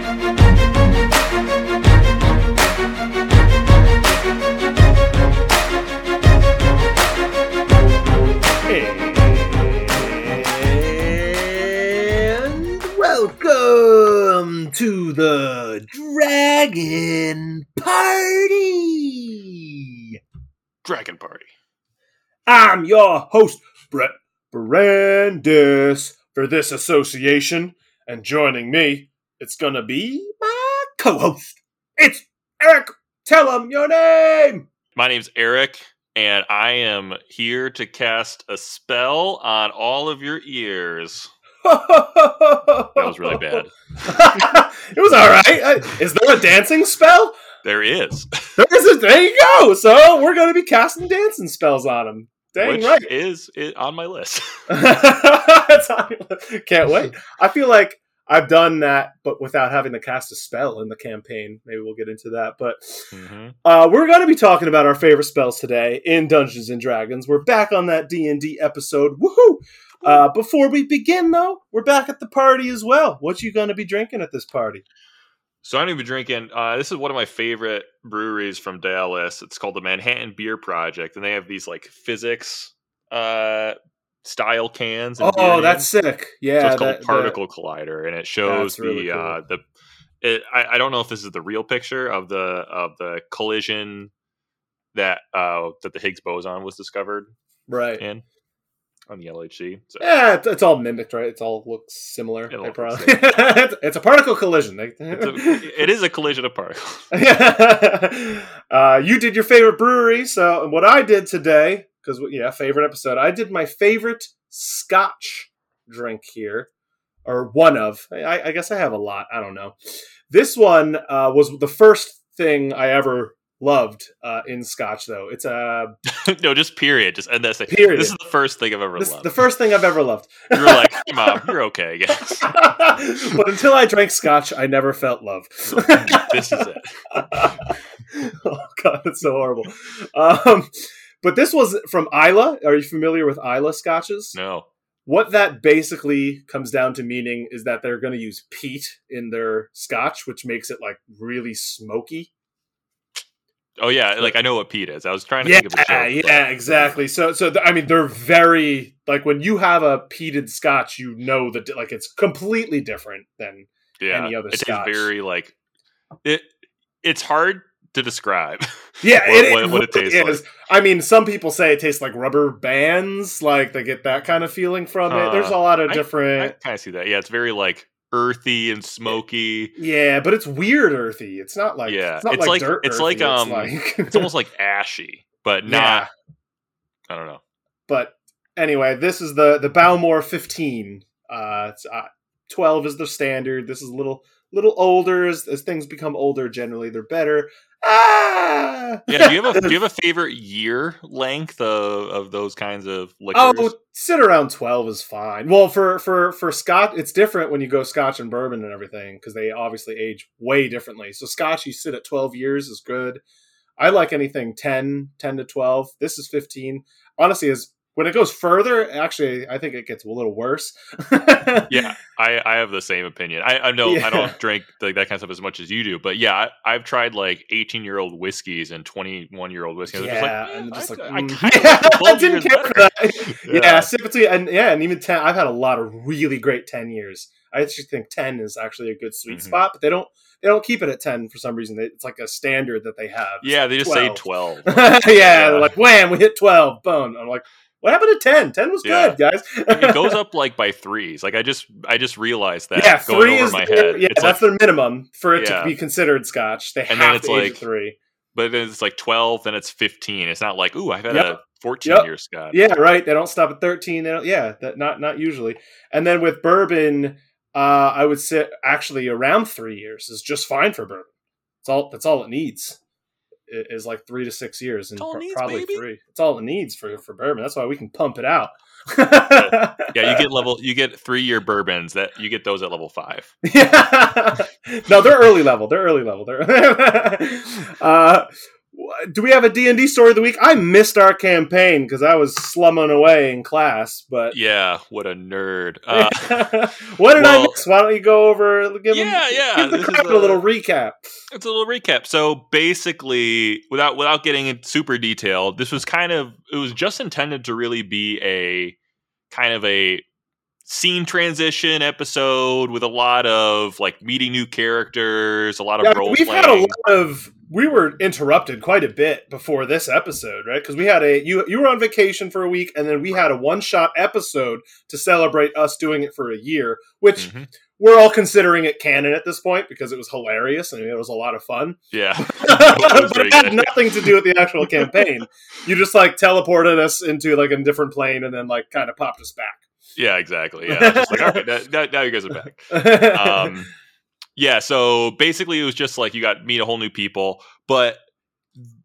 And welcome to the Dragon Party. Dragon Party. I'm your host, Brett Brandis, for this association. And joining me, it's gonna be my co-host. It's Eric. Tell him your name. My name's Eric, and I am here to cast a spell on all of your ears. that was really bad. it was all right. Is there a dancing spell? There is. There is a, there you go. So we're going to be casting dancing spells on him. Dang which right. is it on my list. That's on your list. Can't wait. I feel like I've done that, but without having to cast a spell in the campaign. Maybe we'll get into that. But Mhm. uh, we're going to be talking about our favorite spells today in Dungeons and Dragons. We're back on that D and D episode. Woohoo! Uh, before we begin, though, we're back at the party as well. What you going to be drinking at this party? So I'm gonna be drinking. Uh, this is one of my favorite breweries from Dallas. It's called the Manhattan Beer Project, and they have these like physics uh, style cans. and Oh, that's sick. Yeah, so it's called that- that- Particle Collider, and it shows That's really the cool. uh, the. It, I, I don't know if this is the real picture of the of the collision that uh, that the Higgs boson was discovered right. in on the LHC. So, Yeah, it's, it's all mimicked, right? It's all looks similar. It looks probably- it's, it's a particle collision. It's a, it is a collision of particles. uh, you did your favorite brewery, so what I did today, because yeah, favorite episode. I did my favorite Scotch drink here, or one of. I, I guess I have a lot. I don't know. This one uh, was the first thing I ever loved uh, in Scotch, though. It's a no, just period. Just end that. Period. This is the first thing I've ever this, loved. the first thing I've ever loved. you were like, mom, you're okay. I guess but until I drank Scotch, I never felt love. this is it. oh god, that's so horrible. Um, but this was from Islay. Are you familiar with Islay scotches? No. What that basically comes down to meaning is that they're going to use peat in their scotch, which makes it like really smoky. Oh yeah, like I know what peat is. I was trying to Yeah, think of a joke. yeah, exactly. So, so th- I mean, they're very like when you have a peated scotch, you know that like it's completely different than yeah. any other it tastes scotch. very like it. It's hard to describe. Yeah, what- it, what- what it tastes is. I mean, some people say it tastes like rubber bands, like they get that kind of feeling from it. There's a lot of I- different. I kind of see that. Yeah, it's very like earthy and smoky. yeah, but it's weird earthy. It's not like Yeah, it's not it's like, like- dirt. it's like, um, like- It's almost like ashy, but Yeah. not. I don't know. but anyway, this is the the Bowmore 15. Uh, it's, uh, 12 is the standard. This is a little little older as, as things become older. Generally, they're better. Ah, Yeah, do you have a do you have a favorite year length of, of those kinds of liquors? Oh, sit around twelve is fine. Well, for for for Scotch, it's different when you go Scotch and bourbon and everything because they obviously age way differently. So Scotch, you sit at twelve years is good. I like anything 10, 10 to twelve. This is fifteen. Honestly, is when it goes further. Actually, I think it gets a little worse. yeah, I, I have the same opinion. I, I know Yeah. I don't drink like that kind of stuff as much as you do, but yeah, I, I've tried like eighteen year old whiskeys and twenty one year old whiskeys. Yeah, I'm just like, and eh, just I, like I, mm. kinda Yeah, like I 12 didn't care for that. Yeah, Yeah. and yeah, and even ten. I've had a lot of really great ten years. I actually think ten is actually a good sweet Mhm. spot, but they don't they don't keep it at ten for some reason. They, it's like a standard that they have. It's Yeah, like they just 12. say twelve. yeah, Yeah. they're like wham, we hit twelve, boom. I'm like, what happened to ten? Ten was Yeah. good, guys. it goes up like by threes. Like I just I just realized that yeah, going three over is my their- head. yeah, it's that's like, their minimum for it Yeah. to be considered Scotch. They And then have it's to like- three. but then it's like twelve, then it's fifteen. It's not like ooh, I've had Yep. a fourteen Yep. year Scotch. Yeah, right. They don't stop at thirteen. They don't. Yeah, that not not usually. And then with bourbon, uh, I would sit actually around three years is just fine for bourbon. That's all. That's all it needs. I- Is like three to six years, and That's all it pro- needs, probably baby. three. It's all it needs for for bourbon. That's why we can pump it out. Yeah, you get level you get three year bourbons that you get those at level five. Yeah. no, they're early level. They're early level. They're uh, do we have a D&D story of the week? I missed our campaign because I was slumming away in class, but Yeah, what a nerd. Uh, what did I miss? Why don't you go over give, Yeah, yeah, give the this crowd a, a- little recap. it's a little recap. So basically, without without getting into super detailed, this was kind of it was just intended to really be a kind of a scene transition episode with a lot of like meeting new characters, a lot of Yeah, role we've playing. had a lot of we were interrupted quite a bit before this episode, right? Because we had a you you were on vacation for a week, and then we had a one shot episode to celebrate us doing it for a year, which Mhm. we're all considering it canon at this point because it was hilarious and it was a lot of fun. Yeah, but it had nothing to do with the actual campaign. You just like teleported us into like a different plane and then like kind of popped us back. yeah, exactly. Yeah, just like all right, now, now, now you guys are back. um, yeah, so basically it was just like you got to meet a whole new people, but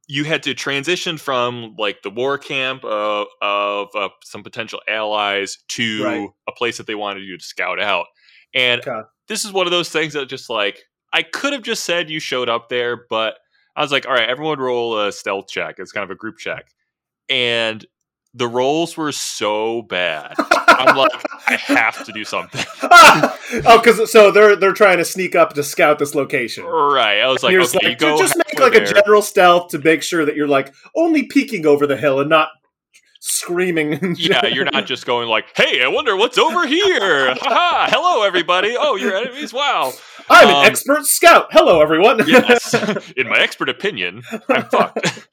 you had to transition from like the war camp of, of uh, some potential allies to Right. a place that they wanted you to scout out. And Okay. this is one of those things that just like I could have just said you showed up there, but I was like, all right, everyone roll a stealth check. It's kind of a group check. And the roles were so bad. I'm like, I have to do something. oh, because so they're they're trying to sneak up to scout this location. Right. I was like, okay, like, just make like a general stealth to make sure that you're like only peeking over the hill and not screaming. yeah, you're not just going like, "Hey, I wonder what's over here." Haha! Hello, everybody. Oh, your enemies. Wow. I'm um, an expert scout. Hello, everyone. Yes. In my expert opinion, I'm fucked.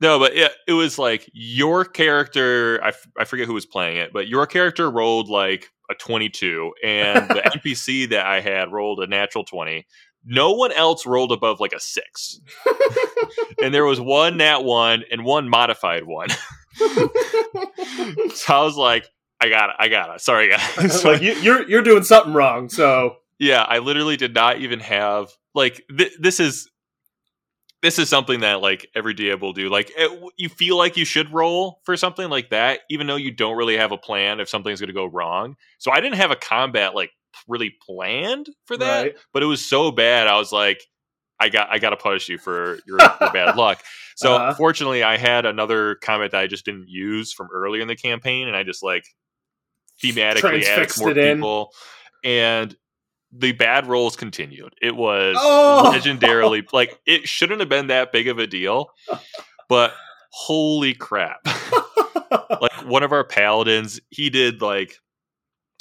No, but yeah, it was like your character. I, f- I forget who was playing it, but your character rolled like a 22, and the NPC that I had rolled a natural 20. No one else rolled above like a six, and there was one nat one and one modified one. so I was like, I got it, I got it. Sorry, guys. like you, you're you're doing something wrong. So Yeah, I literally did not even have like th- this is this is something that like every DM will do. Like it, you feel like you should roll for something like that, even though you don't really have a plan if something's going to go wrong. So I didn't have a combat like really planned for that, Right. but it was so bad. I was like, I got I got to punish you for your, your bad luck. So Uh-huh. fortunately, I had another comment that I just didn't use from earlier in the campaign, and I just like thematically added more in. people, and the bad rolls continued. It was Oh! legendarily like it shouldn't have been that big of a deal, but holy crap! like one of our paladins, he did like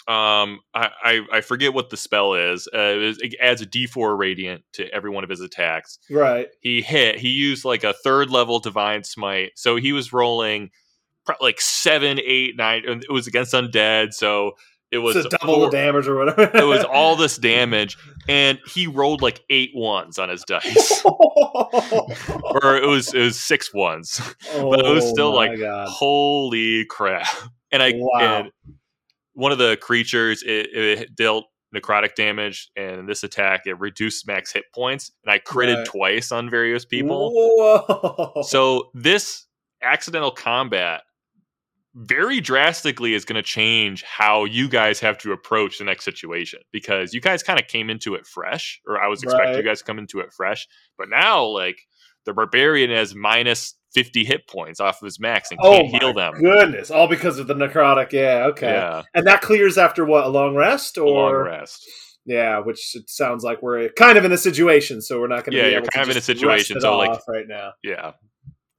um I, I I forget what the spell is. Uh, it, it adds a D4 radiant to every one of his attacks right. he hit he used like a third level divine smite so he was rolling like seven eight nine and it was against undead so it was so double four- the damage or whatever. it was all this damage and he rolled like eight ones on his dice or it was it was six ones but it was still Oh like God. holy crap and i Wow. and one of the creatures it, it dealt necrotic damage and this attack it reduced max hit points and i critted Right. twice on various people Whoa. so this accidental combat very drastically is going to change how you guys have to approach the next situation because you guys kind of came into it fresh, or I was expecting Right. you guys to come into it fresh, but now like the barbarian has minus fifty hit points off of his max and oh can't heal them. goodness! All because of the necrotic. Yeah. Okay. Yeah, And that clears after what? A long rest a long or rest. yeah, which it sounds like we're kind of in a situation, so we're not going to. Yeah, be you're able to kind of in a situation, it so, like, off right now. Yeah.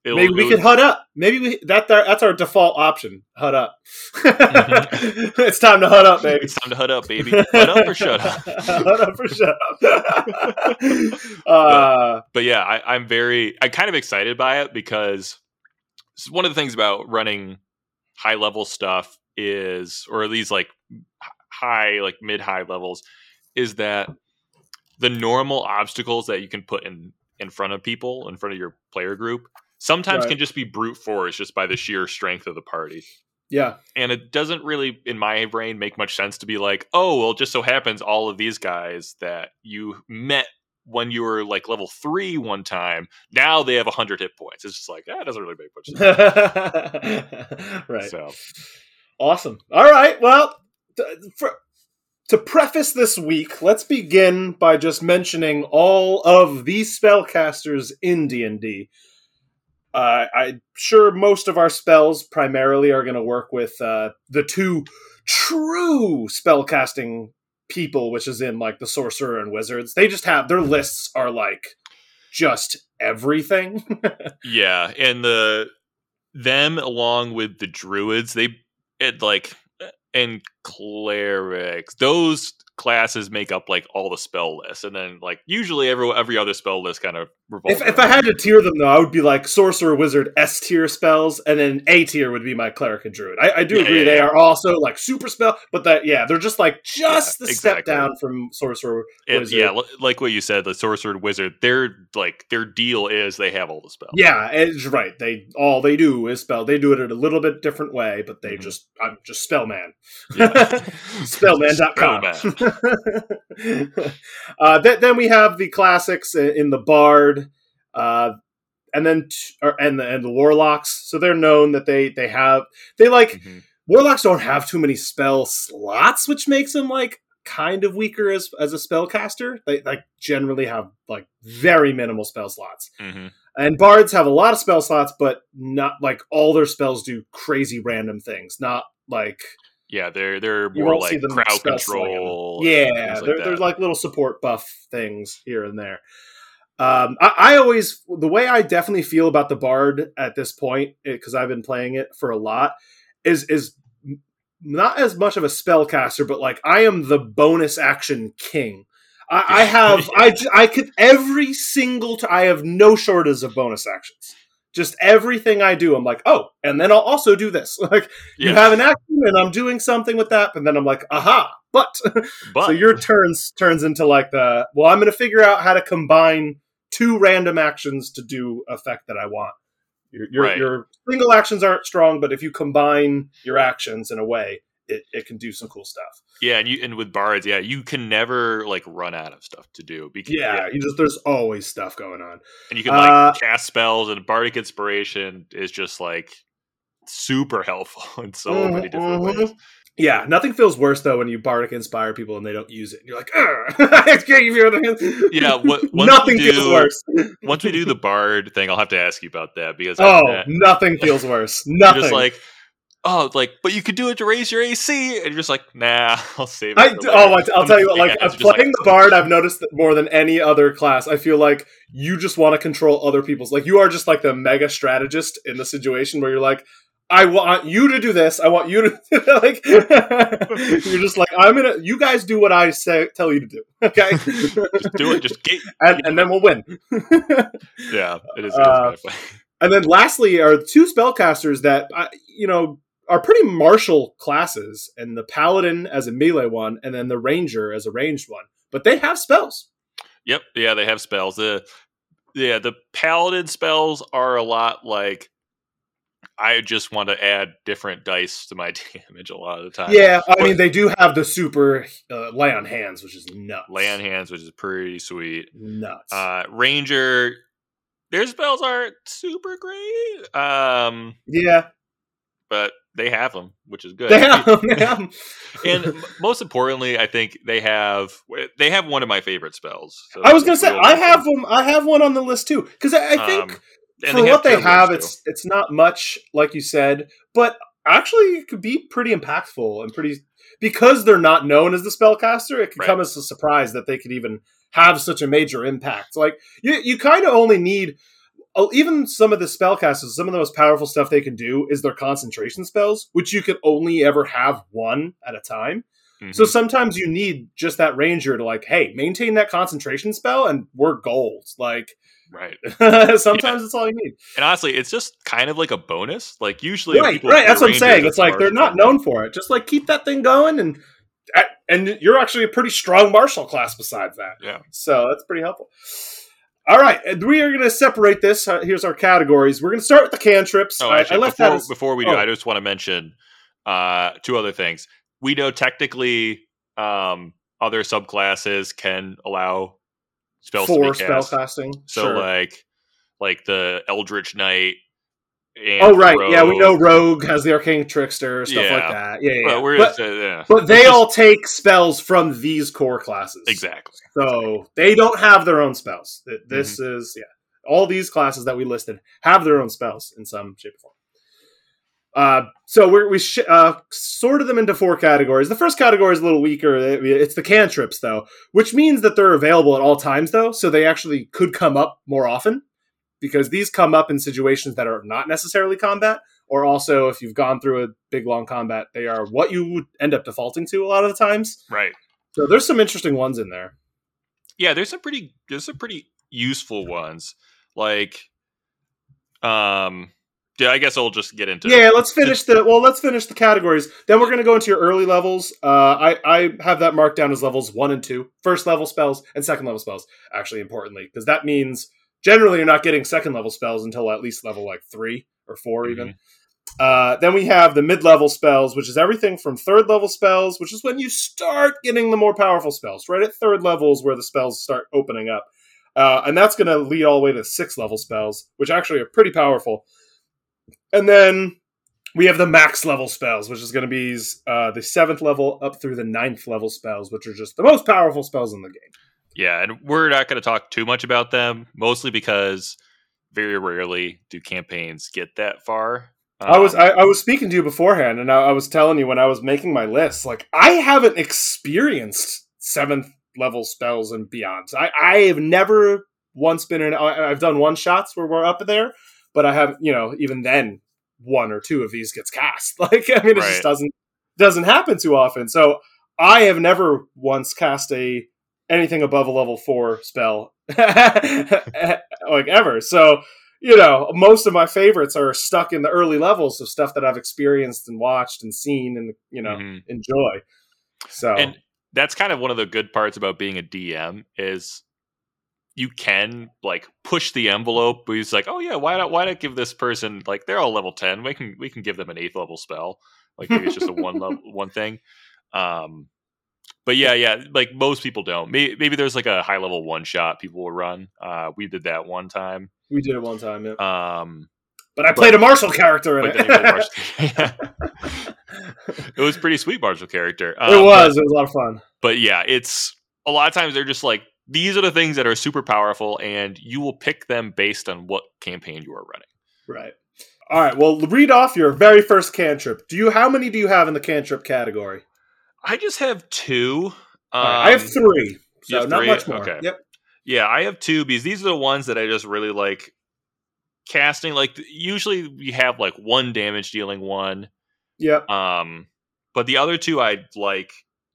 It'll- Maybe we could hut up. Maybe we that that's our default option. Hut up. it's time to hut up, baby. It's time to hut up, baby. Hut up or shut up. hut up or shut up. uh, but yeah, I, I'm very, I'm kind of excited by it because s- one of the things about running high level stuff is, or at least like high, like mid high levels, is that the normal obstacles that you can put in in front of people, in front of your player group, sometimes Right. can just be brute force just by the sheer strength of the party. yeah. And it doesn't really, in my brain, make much sense to be like, oh, well, it just so happens all of these guys that you met when you were like level three one time, now they have 100 hit points. It's just like, ah, that doesn't really make much sense. right. So, Awesome. All right. Well, for to preface this week, let's begin by just mentioning all of these spellcasters in D and D. Uh, I'm sure most of our spells primarily are going to work with uh, the two true spellcasting people, which is in like the sorcerer and wizards. They just have their lists are like just everything. yeah, and the them along with the druids, they it like and clerics. Those classes make up like all the spell lists, and then like usually every every other spell list kind of revolves. If, if I had to tier them though, I would be like sorcerer, wizard, S tier spells, and then A tier would be my cleric and druid. I, I do Yeah, agree yeah, they yeah. are also like super spell, but that yeah, they're just like just the step down from sorcerer. And, wizard. yeah, like what you said, the sorcerer wizard. Their like their deal is they have all the spells. Yeah, it's right. They all they do is spell. They do it in a little bit different way, but they Mhm. just I'm just spell man. Yeah. Spellman.com. uh, th- then we have the classics in the Bard, uh, and then t- or, and the and the Warlocks. So they're known that they they have they like Mhm. Warlocks don't have too many spell slots, which makes them like kind of weaker as as a spellcaster. They like generally have like very minimal spell slots. Mhm. And bards have a lot of spell slots, but not like all their spells do crazy random things. Not like Yeah, they're they're more like crowd control. yeah, things like there's like little support buff things here and there. Um, I, I always the way I definitely feel about the bard at this point because I've been playing it for a lot is is not as much of a spellcaster, but like I am the bonus action king. I, I have I I could every single t- I have no shortage of bonus actions. Just everything I do, I'm like, oh, and then I'll also do this. Like you have an action, and I'm doing something with that, and then I'm like, aha, but but so your turns turns into like the well i'm going to figure out how to combine two random actions to do effect that i want your, your, Right. your single actions aren't strong but if you combine your actions in a way it, it can do some cool stuff yeah, and you and with bards, yeah, you can never like run out of stuff to do. Because, yeah, you just there's always stuff going on and you can like Uh, cast spells, and bardic inspiration is just like super helpful in so Mhm, many different mhm. ways. yeah nothing feels worse though when you bardic inspire people and they don't use it you're like "Ugh, I can't give you other Yeah, what- nothing do- feels worse Once we do the bard thing, I'll have to ask you about that because oh I, nothing feels worse nothing just like. Oh, like, but you could do it to raise your AC, and you're just like, nah, I'll save it. I, for d- later." oh, I'll tell you what. Like, it's uh, like- playing the bard, I've noticed that more than any other class. I feel like you just want to control other people's. Like, you are just like the mega strategist in the situation where you're like, I want you to do this. I want you to like. you're just like, I'm gonna. You guys do what I say, tell you to do. Okay, just do it. Just get. and, and then we'll win. Yeah, it is. It is Uh, kind of funny. And then lastly are two spellcasters that you know are pretty martial classes, and the paladin as a melee one, and then the ranger as a ranged one. But they have spells. Yep. Yeah, they have spells. The yeah, the paladin spells are a lot like I just want to add different dice to my damage a lot of the time. Yeah, I But- mean they do have the super uh, lay on hands, which is nuts. Lay on hands, which is pretty sweet. nuts. Uh Ranger their spells aren't super great. Um yeah, but they have them, which is good. they have, they have 'em. and most importantly, I think they have they have one of my favorite spells. So I was gonna say I have them. I have one on the list too because I, I think Um, for what they have, too. it's it's not much, like you said, but actually it could be pretty impactful and pretty because they're not known as the spellcaster. It could Right. come as a surprise that they could even have such a major impact. Like you, you kind of only need. Oh, even some of the spellcasters, some of the most powerful stuff they can do is their concentration spells, which you can only ever have one at a time. So Mhm. sometimes you need just that ranger to like, hey, maintain that concentration spell, and we're gold. Like right. sometimes it's all you need. And honestly, it's just kind of like a bonus. Like usually, right, right. That's what I'm saying. It's like they're not known for it. Just like keep that thing going, and and you're actually a pretty strong martial class besides that. Yeah. So that's pretty helpful. All right, and we are going to separate this. Uh, here's our categories. We're going to start with the cantrips. Oh, actually, I left before, that as before we do, oh. I just want to mention uh, two other things. We know technically um, other subclasses can allow spells four to be cast. spellcasting. So sure. like like the Eldritch Knight oh right, Rogue. yeah, we know Rogue has the Arcane Trickster, stuff yeah. like that. Yeah, yeah. But, but, uh, yeah. but they all take spells from these core classes. Exactly. So they don't have their own spells. This mm-hmm. is yeah. All these classes that we listed have their own spells in some shape or form. Uh, so we're, we sh- uh, sorted them into four categories. The first category is a little weaker. It's the cantrips, though, which means that they're available at all times, though. So they actually could come up more often because these come up in situations that are not necessarily combat, or also if you've gone through a big long combat, they are what you would end up defaulting to a lot of the times. Right. So there's some interesting ones in there. Yeah, there's some pretty there's some pretty useful ones. Like um yeah, I guess I'll just get into. Yeah, let's finish the. Well, let's finish the categories. Then we're going to go into your early levels. Uh, I I have that marked down as levels one and two, first level spells and second level spells. Actually, importantly, because that means generally you're not getting second level spells until at least level like three or 4 mm-hmm. even. Uh, then we have the mid level spells, which is everything from third level spells, which is when you start getting the more powerful spells. Right at third level is where the spells start opening up, uh, and that's going to lead all the way to sixth level spells, which actually are pretty powerful. And then we have the max level spells, which is going to be uh, the seventh level up through the ninth level spells, which are just the most powerful spells in the game. Yeah, and we're not going to talk too much about them, mostly because very rarely do campaigns get that far. Um, I was um, I, I, was speaking to you beforehand, and I, I was telling you when I was making my list, like I haven't experienced seventh level spells and beyond. I I have never once been in. I've done one shots where we're up there, but I have you know even then one or two of these gets cast. Like I mean, it right. just doesn't doesn't happen too often. So I have never once cast a anything above a level four spell like ever. So you know, most of my favorites are stuck in the early levels of stuff that I've experienced and watched and seen and you know mm-hmm. enjoy. So and that's kind of one of the good parts about being a DM is you can like push the envelope. He's like, oh yeah, why not? Why not give this person like they're all level ten? We can we can give them an eighth level spell. Like maybe it's just a one level one thing. Um, but yeah, yeah, like most people don't. Maybe, maybe there's like a high level one shot people will run. Uh, we did that one time. We did it one time. Yeah. Um, but I played but, a martial character in it. it was pretty sweet martial character. Um, it was. But, it was a lot of fun. But yeah, it's a lot of times they're just like these are the things that are super powerful, and you will pick them based on what campaign you are running. Right. All right. Well, read off your very first cantrip. Do you? How many do you have in the cantrip category? I just have two. Um, right, I have um, three. So have not three? much more. Okay. Yep. Yeah, I have two because these are the ones that I just really like casting. Like usually we have like one damage dealing one. Yep. Um, but the other two I'd like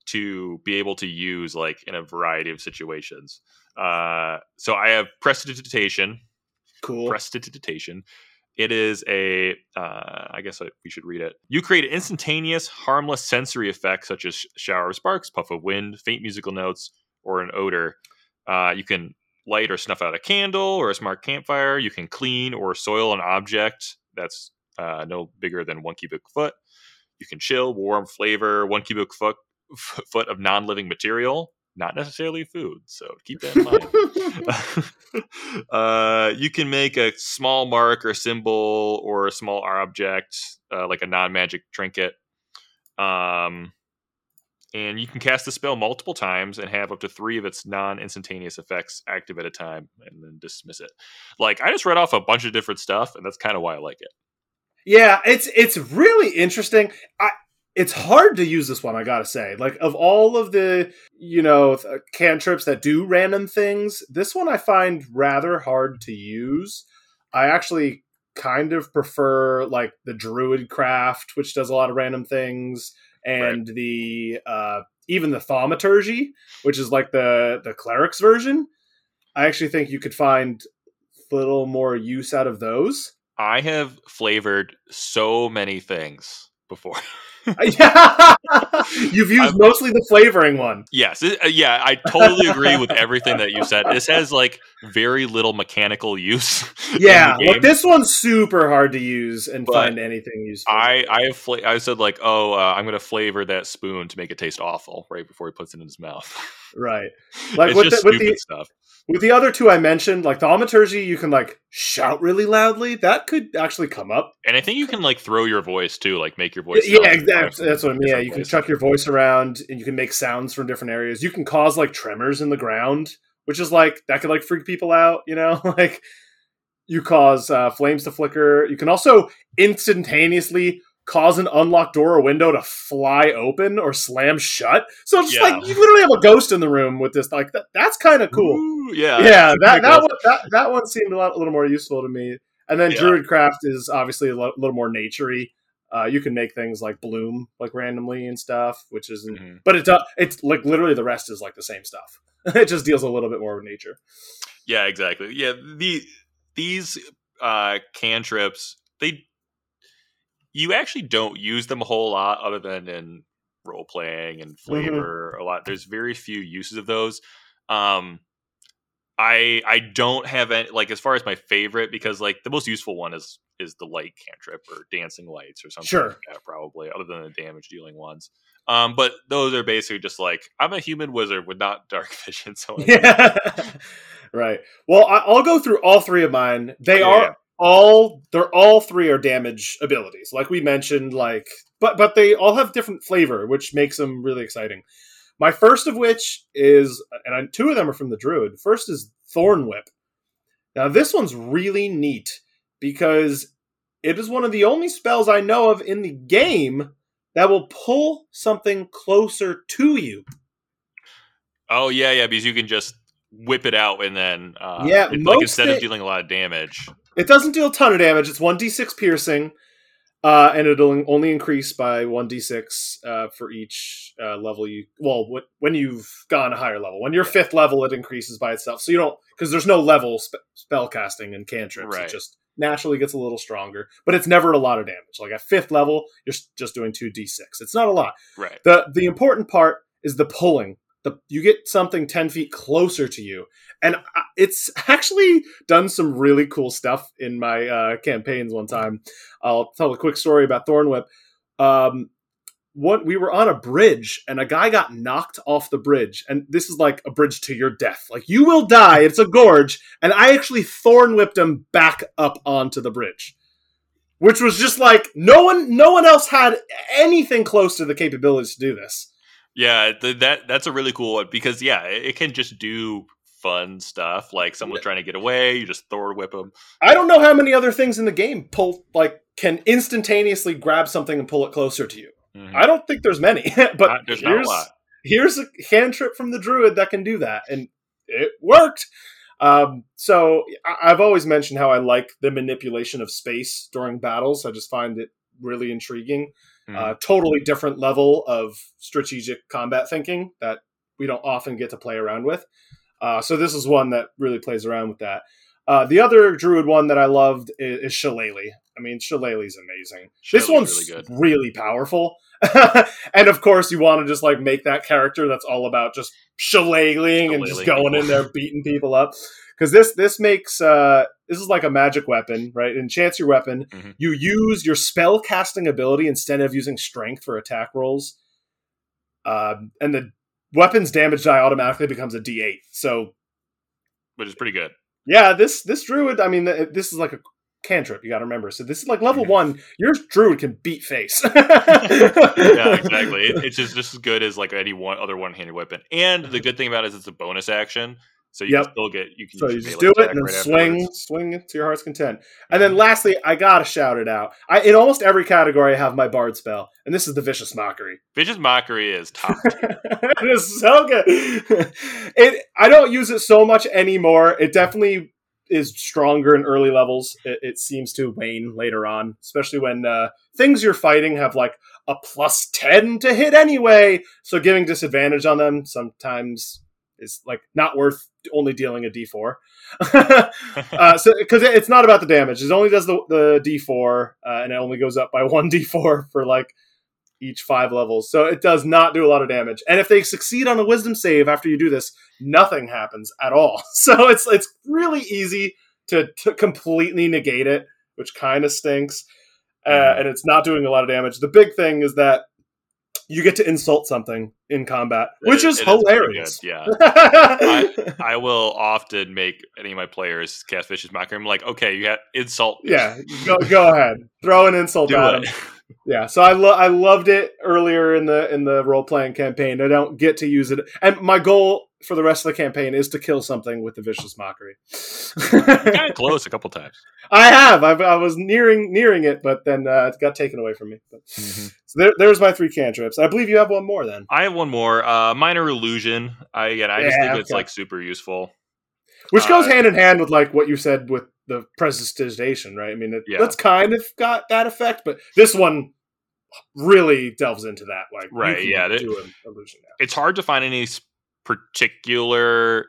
to be able to use like in a variety of situations. Uh, so I have prestidigitation. Cool. Prestidigitation. It is a, uh, I guess we should read it. You create instantaneous, harmless sensory effects such as shower of sparks, puff of wind, faint musical notes, or an odor. Uh, you can light or snuff out a candle or a smart campfire. You can clean or soil an object that's uh, no bigger than one cubic foot. You can chill, warm, flavor one cubic foot foot of non-living material not necessarily food so keep that in mind. Uh, you can make a small mark or symbol or a small object uh, like a non-magic trinket um, and you can cast the spell multiple times and have up to three of its non-instantaneous effects active at a time and then dismiss it. Like i just read off a bunch of different stuff and that's kind of why i like it. Yeah, it's it's really interesting. I it's hard to use this one i gotta say. Like of all of the you know cantrips that do random things this one i find rather hard to use. I actually kind of prefer like the druidcraft which does a lot of random things and right. the uh even the thaumaturgy which is like the the cleric's version. I actually think you could find a little more use out of those. I have flavored so many things before you've used I'm, mostly the flavoring one. Yes, it, uh, yeah, I totally agree with everything that you said. This has like very little mechanical use. Yeah, look, this one's super hard to use and but find anything useful. I I have fla- I said like, oh, uh, I'm going to flavor that spoon to make it taste awful right before he puts it in his mouth. right. Like with the, with the stuff. With the other two I mentioned, like the Thaumaturgy, you can like shout really loudly. That could actually come up. And I think you can like throw your voice too, like make your voice. yeah, exactly. That's what I mean. Yeah, you can chuck your voice around, and you can make sounds from different areas. You can cause like tremors in the ground, which is like that could like freak people out. You know, like you cause uh, flames to flicker. You can also instantaneously cause an unlocked door or window to fly open or slam shut. So it's just Yeah. like you literally have a ghost in the room with this. Like that, that's kind of cool. Ooh, yeah, yeah, that that one, that that one seemed a, lot, a little more useful to me. And then Yeah. Druidcraft is obviously a lo- little more naturey. Uh, you can make things like bloom like randomly and stuff, which isn't. Mhm. But it does. It's like literally the rest is like the same stuff. it just deals a little bit more with nature. Yeah, exactly. Yeah, the these uh cantrips, they you actually don't use them a whole lot other than in role playing and flavor a lot. There's very few uses of those. Um I I don't have any like as far as my favorite because like the most useful one is is the light cantrip or dancing lights or something Sure. like that probably other than the damage dealing ones. Um but those are basically just like I'm a human wizard with not dark vision so I Yeah. right. Well, I, I'll go through all three of mine. They Yeah, are yeah. All. They're all three are damage abilities, like we mentioned. Like, but but they all have different flavor, which makes them really exciting. My first of which is, and I, two of them are from the druid. First is Thorn Whip. Now this one's really neat because it is one of the only spells I know of in the game that will pull something closer to you. Oh yeah, yeah, because you can just whip it out and then uh, Yeah, it's like instead of dealing a lot of damage. It doesn't deal a ton of damage. It's one d6 piercing, uh, and it'll only increase by one d6 uh, for each uh, level you. Well, wh- when you've gone a higher level, when you're Yeah. fifth level, it increases by itself. So you don't because there's no level spe- spell casting and cantrips. Right. It just naturally gets a little stronger, but it's never a lot of damage. Like at fifth level, you're just doing two d6. It's not a lot. Right. the The important part is the pulling. The you get something ten feet closer to you, and it's actually done some really cool stuff in my uh, campaigns. One time, I'll tell a quick story about Thornwhip. Um, what we were on a bridge, and a guy got knocked off the bridge, and this is like a bridge to your death. Like you will die. It's a gorge, and I actually thorn whipped him back up onto the bridge. Which was just like no one, no one else had anything close to the capabilities to do this. Yeah, th- that that's a really cool one because yeah, it, it can just do fun stuff like someone's trying to get away, you just Thorn Whip them. I don't know how many other things in the game pull like can instantaneously grab something and pull it closer to you. I don't think there's many, but Not- there's not a here's, lot. here's a cantrip from the druid that can do that, and it worked. Um, so I- I've always mentioned how I like the manipulation of space during battles. I just find it really intriguing. Mhm. Uh, totally different level of strategic combat thinking that we don't often get to play around with. Uh, so this is one that really plays around with that. Uh, the other druid one that I loved is, is Shillelagh. I mean, Shillelagh's amazing. this one's really really powerful. and of course, you want to just like make that character that's all about just shillelaghing and just going in there beating people up. Because this this makes uh, this is like a magic weapon, right? Enchants your weapon. Mhm. You use your spell casting ability instead of using strength for attack rolls. Um, and the weapon's damage die automatically becomes a D8. So which is pretty good. yeah, this this druid. I mean, this is like a cantrip. You got to remember. So this is like level Mhm. one. Your druid can beat face. Yeah, exactly. It, it's just just as good as like any one other one-handed weapon. And the good thing about it is it's a bonus action, so you Yep. can still get you can. So you just do it and then right swing, afterwards. swing it to your heart's content. And then lastly, I gotta shout it out. I in almost every category I have my bard spell, and this is the vicious mockery. Vicious mockery is top. it is so good. It I don't use it so much anymore. It definitely is stronger in early levels. It, it seems to wane later on, especially when uh, things you're fighting have like a plus ten to hit anyway. So giving disadvantage on them sometimes is like not worth only dealing a d4. uh, so because it's not about the damage, it only does the the d4, uh, and it only goes up by one d4 for like each five levels. So it does not do a lot of damage. And if they succeed on a wisdom save after you do this, nothing happens at all. So it's it's really easy to, to completely negate it, which kind of stinks. Uh, Mhm. and it's not doing a lot of damage. The big thing is that you get to insult something in combat, which It- is it hilarious. good, yeah. I, I will often make any of my players cast vicious mockery. I'm like, okay, you have insult. yeah, go, go ahead, throw an insult do at it. him. Yeah, so I lo- I loved it earlier in the in the role playing campaign. I don't get to use it, and my goal for the rest of the campaign is to kill something with the vicious mockery. kind of close a couple times. I have. I've, I was nearing nearing it, but then uh, it got taken away from me. But, so there, there's my three cantrips. I believe you have one more then, I have one more. Uh, minor illusion. I again, I just Yeah, think it's like super useful. which goes Uh, hand in hand with like what you said with the prestidigitation, right? I mean, it, Yeah. that's kind of got that effect, but this one really delves into that. Like, Right, yeah, that- do an illusion now. It's hard to find any s- particular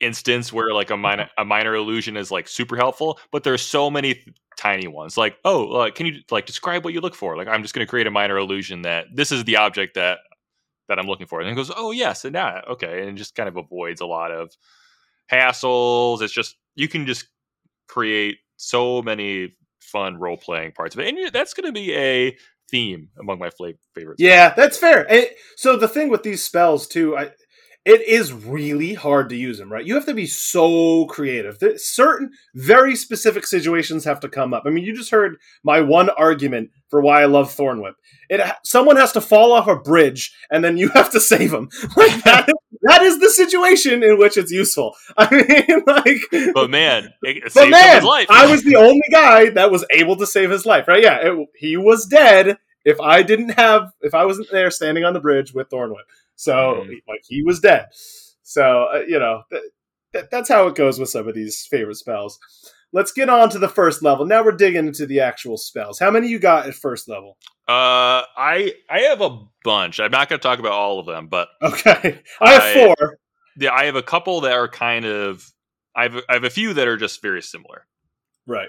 instance where like a minor a minor illusion is like super helpful, but there's so many th- tiny ones. Like, oh, uh, can you like describe what you look for? Like, I'm just going to create a minor illusion that this is the object that that I'm looking for, and it goes, oh yes, and yeah, okay, and just kind of avoids a lot of hassles. It's just you can just create so many fun role playing parts of it, and that's going to be a theme among my favorites. Yeah, that's fair. And so the thing with these spells too, I, it is really hard to use them. Right, you have to be so creative. There- certain very specific situations have to come up. I mean, you just heard my one argument for why I love Thornwhip. It someone has to fall off a bridge, and then you have to save them. Like that. that is the situation in which it's useful. I mean, like, But man, But man. I was the only guy that was able to save his life. Right? Yeah, it, he was dead if I didn't have, if I wasn't there standing on the bridge with Thornwhip. So, Mhm. like, he was dead. So, uh, you know, th- th- that's how it goes with some of these favorite spells. Let's get on to the first level. Now we're digging into the actual spells. How many you got at first level? Uh, I I have a bunch. I'm not going to talk about all of them, but Okay, I have I- four. yeah, I have a couple that are kind of. I have I have a few that are just very similar. Right.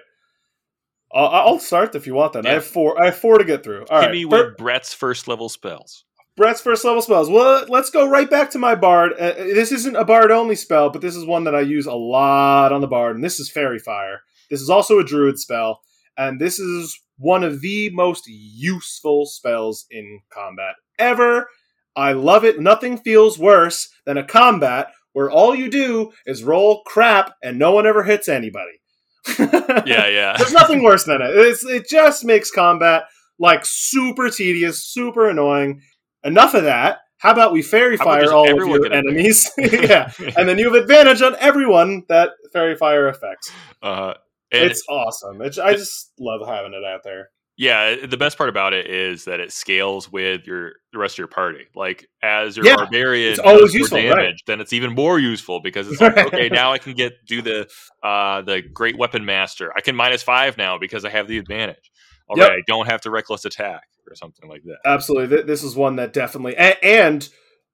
I'll, I'll start if you want. Then I have four. I have four to get through. All Hit right. me with Brett's first level spells. Brett's first level spells. Well, let's go right back to my bard. Uh, this isn't a bard only spell, but this is one that I use a lot on the bard, and this is Faerie Fire. This is also a druid spell, and this is one of the most useful spells in combat ever. I love it. Nothing feels worse than a combat where all you do is roll crap and no one ever hits anybody. Yeah, yeah. There's nothing worse than it. It's, it just makes combat like super tedious, super annoying. Enough of that. How about we faerie fire all of your enemies? yeah, and then you have advantage on everyone that faerie fire affects. Uh, it's awesome. It's, I just love having it out there. yeah, the best part about it is that it scales with your the rest of your party. Like as your Yeah, barbarian it's always does more useful, right. damage, then it's even more useful because it's like okay, now I can get do the uh the great weapon master. I can minus five now because I have the advantage. All Yep. right, I don't have to reckless attack or something like that. Absolutely, this is one that definitely, and,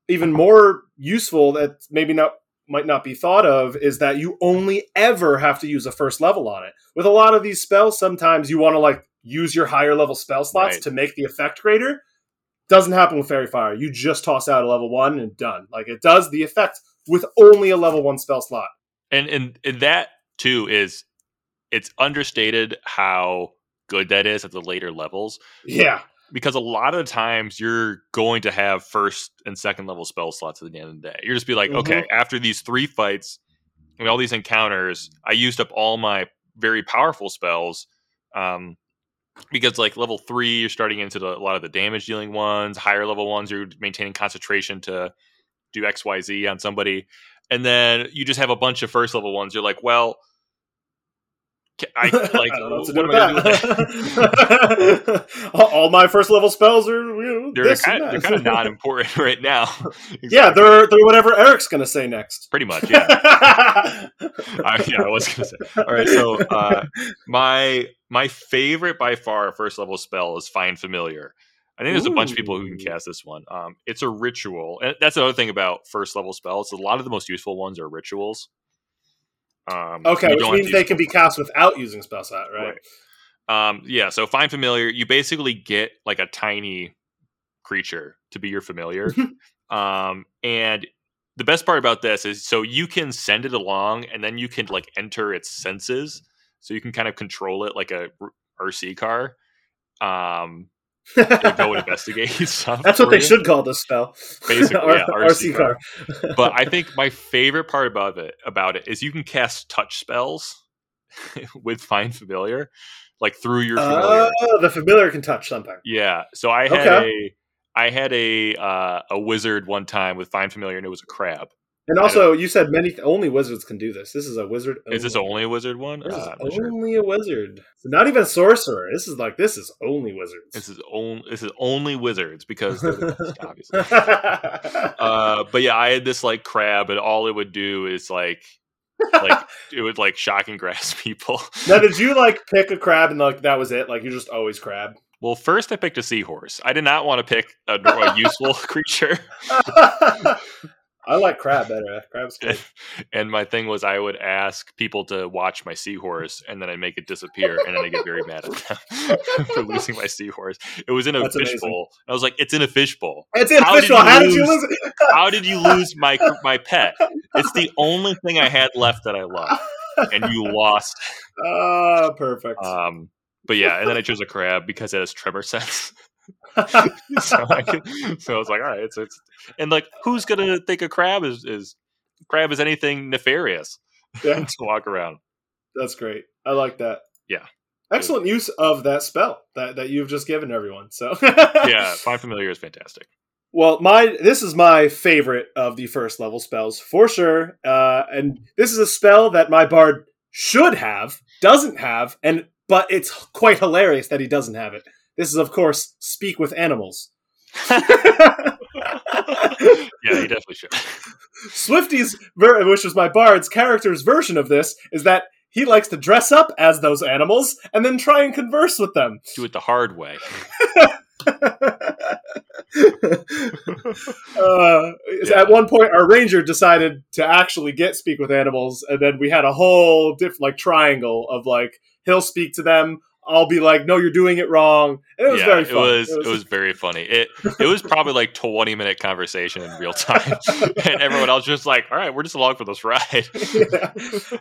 even more useful that maybe not might not be thought of is that you only ever have to use a first level on it. With a lot of these spells, sometimes you want to like use your higher level spell slots Right. to make the effect greater. Doesn't happen with Faerie Fire. You just toss out a level one and done. Like it does the effect with only a level one spell slot. and and, and that too is it's understated how good that is at the later levels Yeah, because a lot of the times you're going to have first and second level spell slots at the end of the day. You're just be like, Mhm. okay, after these three fights and all these encounters, I used up all my very powerful spells. Um, because like level three, you're starting into the, a lot of the damage dealing ones. Higher level ones, you're maintaining concentration to do X, Y, Z on somebody, and then you just have a bunch of first level ones. You're like, well, I like I know what to am I with do with that? that. all my first level spells are you know, they're this kind, and they're kind of not important right now. Yeah, they're they're whatever Eric's gonna say next. pretty much. Yeah, I, yeah, I was gonna say. All right, so uh, my my favorite by far first level spell is Find Familiar. I think there's a bunch of people who can cast this one. Um, it's a ritual, and that's another thing about first level spells. A lot of the most useful ones are rituals. Um, okay, which means they can be cast without using spell slot, right? Um, yeah, so find familiar. You basically get like a tiny creature to be your familiar. um, and the best part about this is so you can send it along, and then you can like enter its senses, so you can kind of control it like a RC car. Um, to go investigate stuff. That's what they you. should call this spell. Basically, yeah, RC RC car. but I think my favorite part about it about it is you can cast touch spells with find familiar, like through your familiar. Oh, the familiar can touch something. yeah. So I had Okay. a I had a uh, a wizard one time with find familiar, and it was a crab. And also, you said many only wizards can do this. This is a wizard. Is this only a wizard one? This is Uh, I'm sure. only a wizard. So not even a sorcerer. This is like this is only wizards. This is only this is only wizards because they're the best, obviously. Uh, but yeah, I had this like crab, and all it would do is like like it would like shocking grasp people. now, did you like pick a crab and like that was it? Like you just always crab? Well, first I picked a seahorse. I did not want to pick a, a useful creature, I like crab better. Crab's good. and my thing was I would ask people to watch my seahorse, and then I'd make it disappear, and then I get very mad at them for losing my seahorse. It was in a fishbowl. I was like, "It's in a fishbowl. It's in did official. How did you lose? How did you lose my my pet? It's the only thing I had left that I love, and you lost." Ah, perfect. Um, but yeah, and then I chose a crab because it has tremor sense. so, I could, so I was like, all right, it's, it's and like, who's gonna think a crab is is crab is anything nefarious yeah, to walk around? that's great. I like that. Yeah. Excellent use of that spell that, that you've just given everyone. So Yeah, find familiar is fantastic. Well, my this is my favorite of the first level spells for sure, uh, and this is a spell that my bard should have, doesn't have, and but it's quite hilarious that he doesn't have it. This is, of course, speak with animals. Yeah, he definitely should. Swifty's, ver- which was my bard's character's version of this, is that he likes to dress up as those animals and then try and converse with them. Do it the hard way. uh, Yeah. At one point, our ranger decided to actually get speak with animals, and then we had a whole different like triangle of like he'll speak to them. I'll be like, "No, you're doing it wrong." And it was yeah, very it fun. was it was very funny. It it was probably like twenty minute conversation in real time, and everyone else was just like, all right, we're just along for this ride. yeah.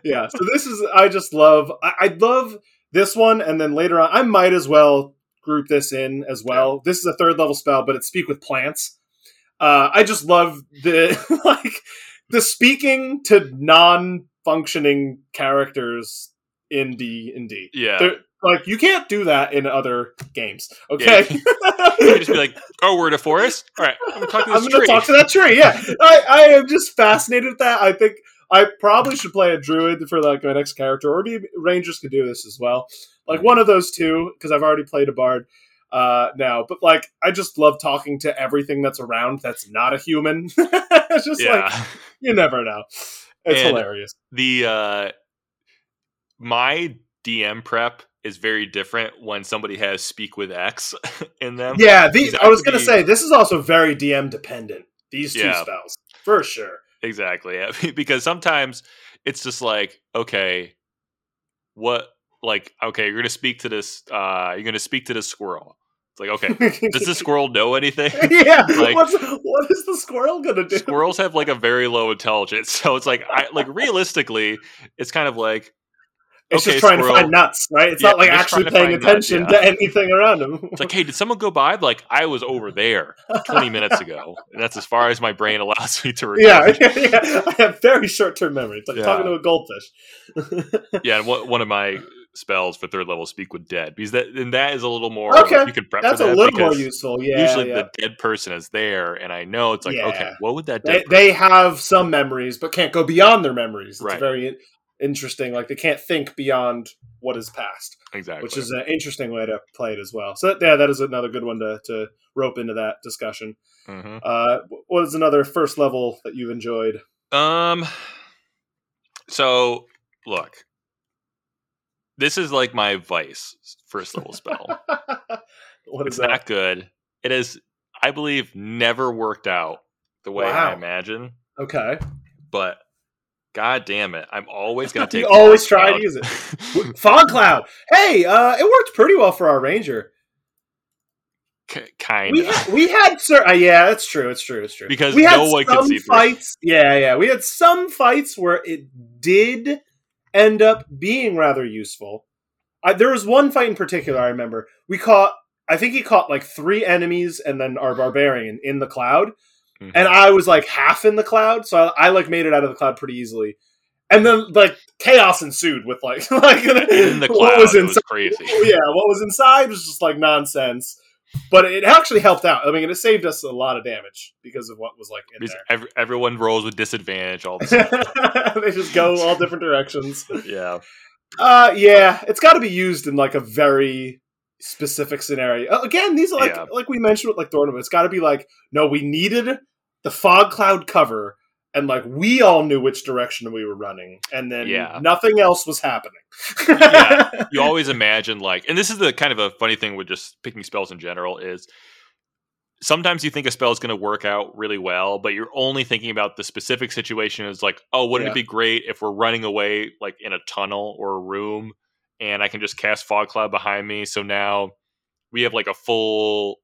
yeah. So this is I just love I, I love this one, and then later on I might as well group this in as well. This is a third level spell, but it's speak with plants. Uh, I just love the like the speaking to non functioning characters in D and D. Yeah, They're- Like you can't do that in other games. Okay. you can just be like, oh, we're in a forest. All right, I'm gonna talk to I'm going to tree. talk to that tree. Yeah, I, I am just fascinated with that. I think I probably should play a druid for like my next character, or maybe rangers could do this as well. Like one of those two, because I've already played a bard uh, now. But like, I just love talking to everything that's around that's not a human. it's just yeah, like you never know. It's And- hilarious. the uh, my DM prep is very different when somebody has speak with X in them. Yeah, these. I was gonna be- say this is also very DM dependent. These two Yeah. spells for sure. Exactly. Because sometimes it's just like, okay, what like okay, you're gonna speak to this uh you're gonna speak to this squirrel. It's like, okay, does this squirrel know anything? yeah, Like- what's what is the squirrel gonna do? Squirrels have like a very low intelligence. So it's like I like realistically, it's kind of like It's okay, just trying squirrel. to find nuts, right? It's Yeah, not like actually paying find nuts, attention yeah. to anything around him. it's like, hey, did someone go by? Like I was over there 20 minutes ago. And that's as far as my brain allows me to record. yeah, yeah, I have very short term memory. It's like Yeah. talking to a goldfish. Yeah, and one one of my spells for third level speak with dead because that and that is a little more Okay, like, you can prep That's for a little more useful. Yeah, usually yeah. the dead person is there and I know it's like okay what would that they, dead they have some memories, but can't go beyond their memories. It's Right. very interesting. Like they can't think beyond what is past, exactly which is an interesting way to play it as well. So yeah, that is another good one to, to rope into that discussion. Mhm. Uh, what is another first level that you've enjoyed? um so look this is like my vice first level spell what is it's that? not good it is I believe never worked out the way Wow. I imagine Okay. but god damn it I'm always gonna take You always try to use it. Fog cloud. Hey, uh, it worked pretty well for our ranger. Kind We of had, we had cer- uh, yeah, it's true, it's true, it's true. Because we had no one some see through. fights. Yeah, yeah, we had some fights where it did end up being rather useful. I, there was one fight in particular I remember. We caught I think he caught like three enemies and then our barbarian in the cloud, Mhm. and I was like half in the cloud, so I, I like made it out of the cloud pretty easily. And then like chaos ensued with like like in the what cloud, was it was inside. crazy. Yeah, what was inside was just like nonsense. But it actually helped out. I mean, it saved us a lot of damage because of what was like in Because ev- everyone rolls with disadvantage all the time. they just go all different directions. yeah. Uh, yeah, it's got to be used in like a very specific scenario. Again, these are like Yeah. like we mentioned with like Thorn Whip. It's got to be like no, we needed the fog cloud cover, and like we all knew which direction we were running, and then Yeah. nothing else was happening. Yeah. You always imagine like, and this is the kind of a funny thing with just picking spells in general is sometimes you think a spell is going to work out really well, but you're only thinking about the specific situation. Is like, oh, wouldn't Yeah. it be great if we're running away like in a tunnel or a room, and I can just cast fog cloud behind me, so now we have like a full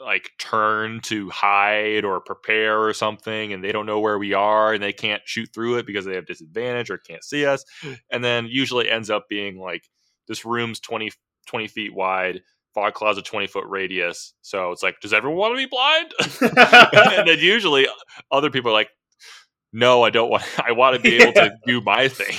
like turn to hide or prepare or something and they don't know where we are and they can't shoot through it because they have disadvantage or can't see us and then usually ends up being like this room's 20, 20 feet wide fog clouds a 20 foot radius so it's like does everyone want to be blind and then usually uh, other people are like no i don't want i want to be able Yeah. to do my thing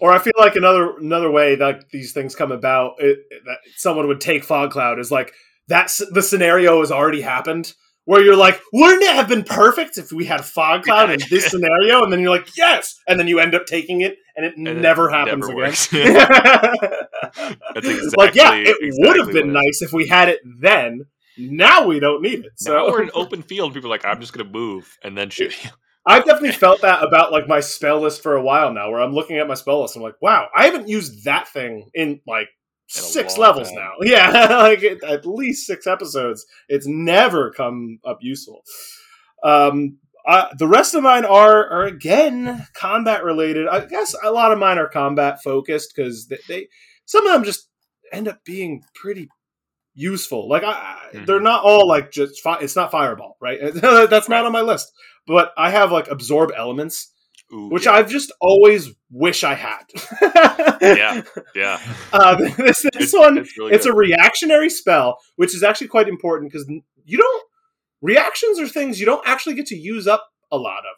or I feel like another another way that these things come about it, that someone would take fog cloud is like that's the scenario has already happened where you're like wouldn't it have been perfect if we had fog cloud in this scenario? And then you're like yes! And then you end up taking it and it And it never happens never again. That's like yeah exactly- it would have been nice if we had it then. Now we don't need it now so we're in open field people are like i'm just gonna move and then shoot you. I've definitely felt that about like my spell list for a while now, where I'm looking at my spell list. And I'm like, wow, I haven't used that thing in like six levels time. now. Yeah, like at least six episodes. It's never come up useful. Um, uh, the rest of mine are are again combat related. I guess a lot of mine are combat focused because they, they some of them just end up being pretty useful. Like I, I they're not all like just fi- it's not fireball, right? That's not on my list. But I have like absorb elements, Ooh, which yeah. I've just always wish I had. yeah yeah Uh, this this It's- one, it's, really it's a reactionary spell, which is actually quite important because you don't reactions are things you don't actually get to use up a lot of.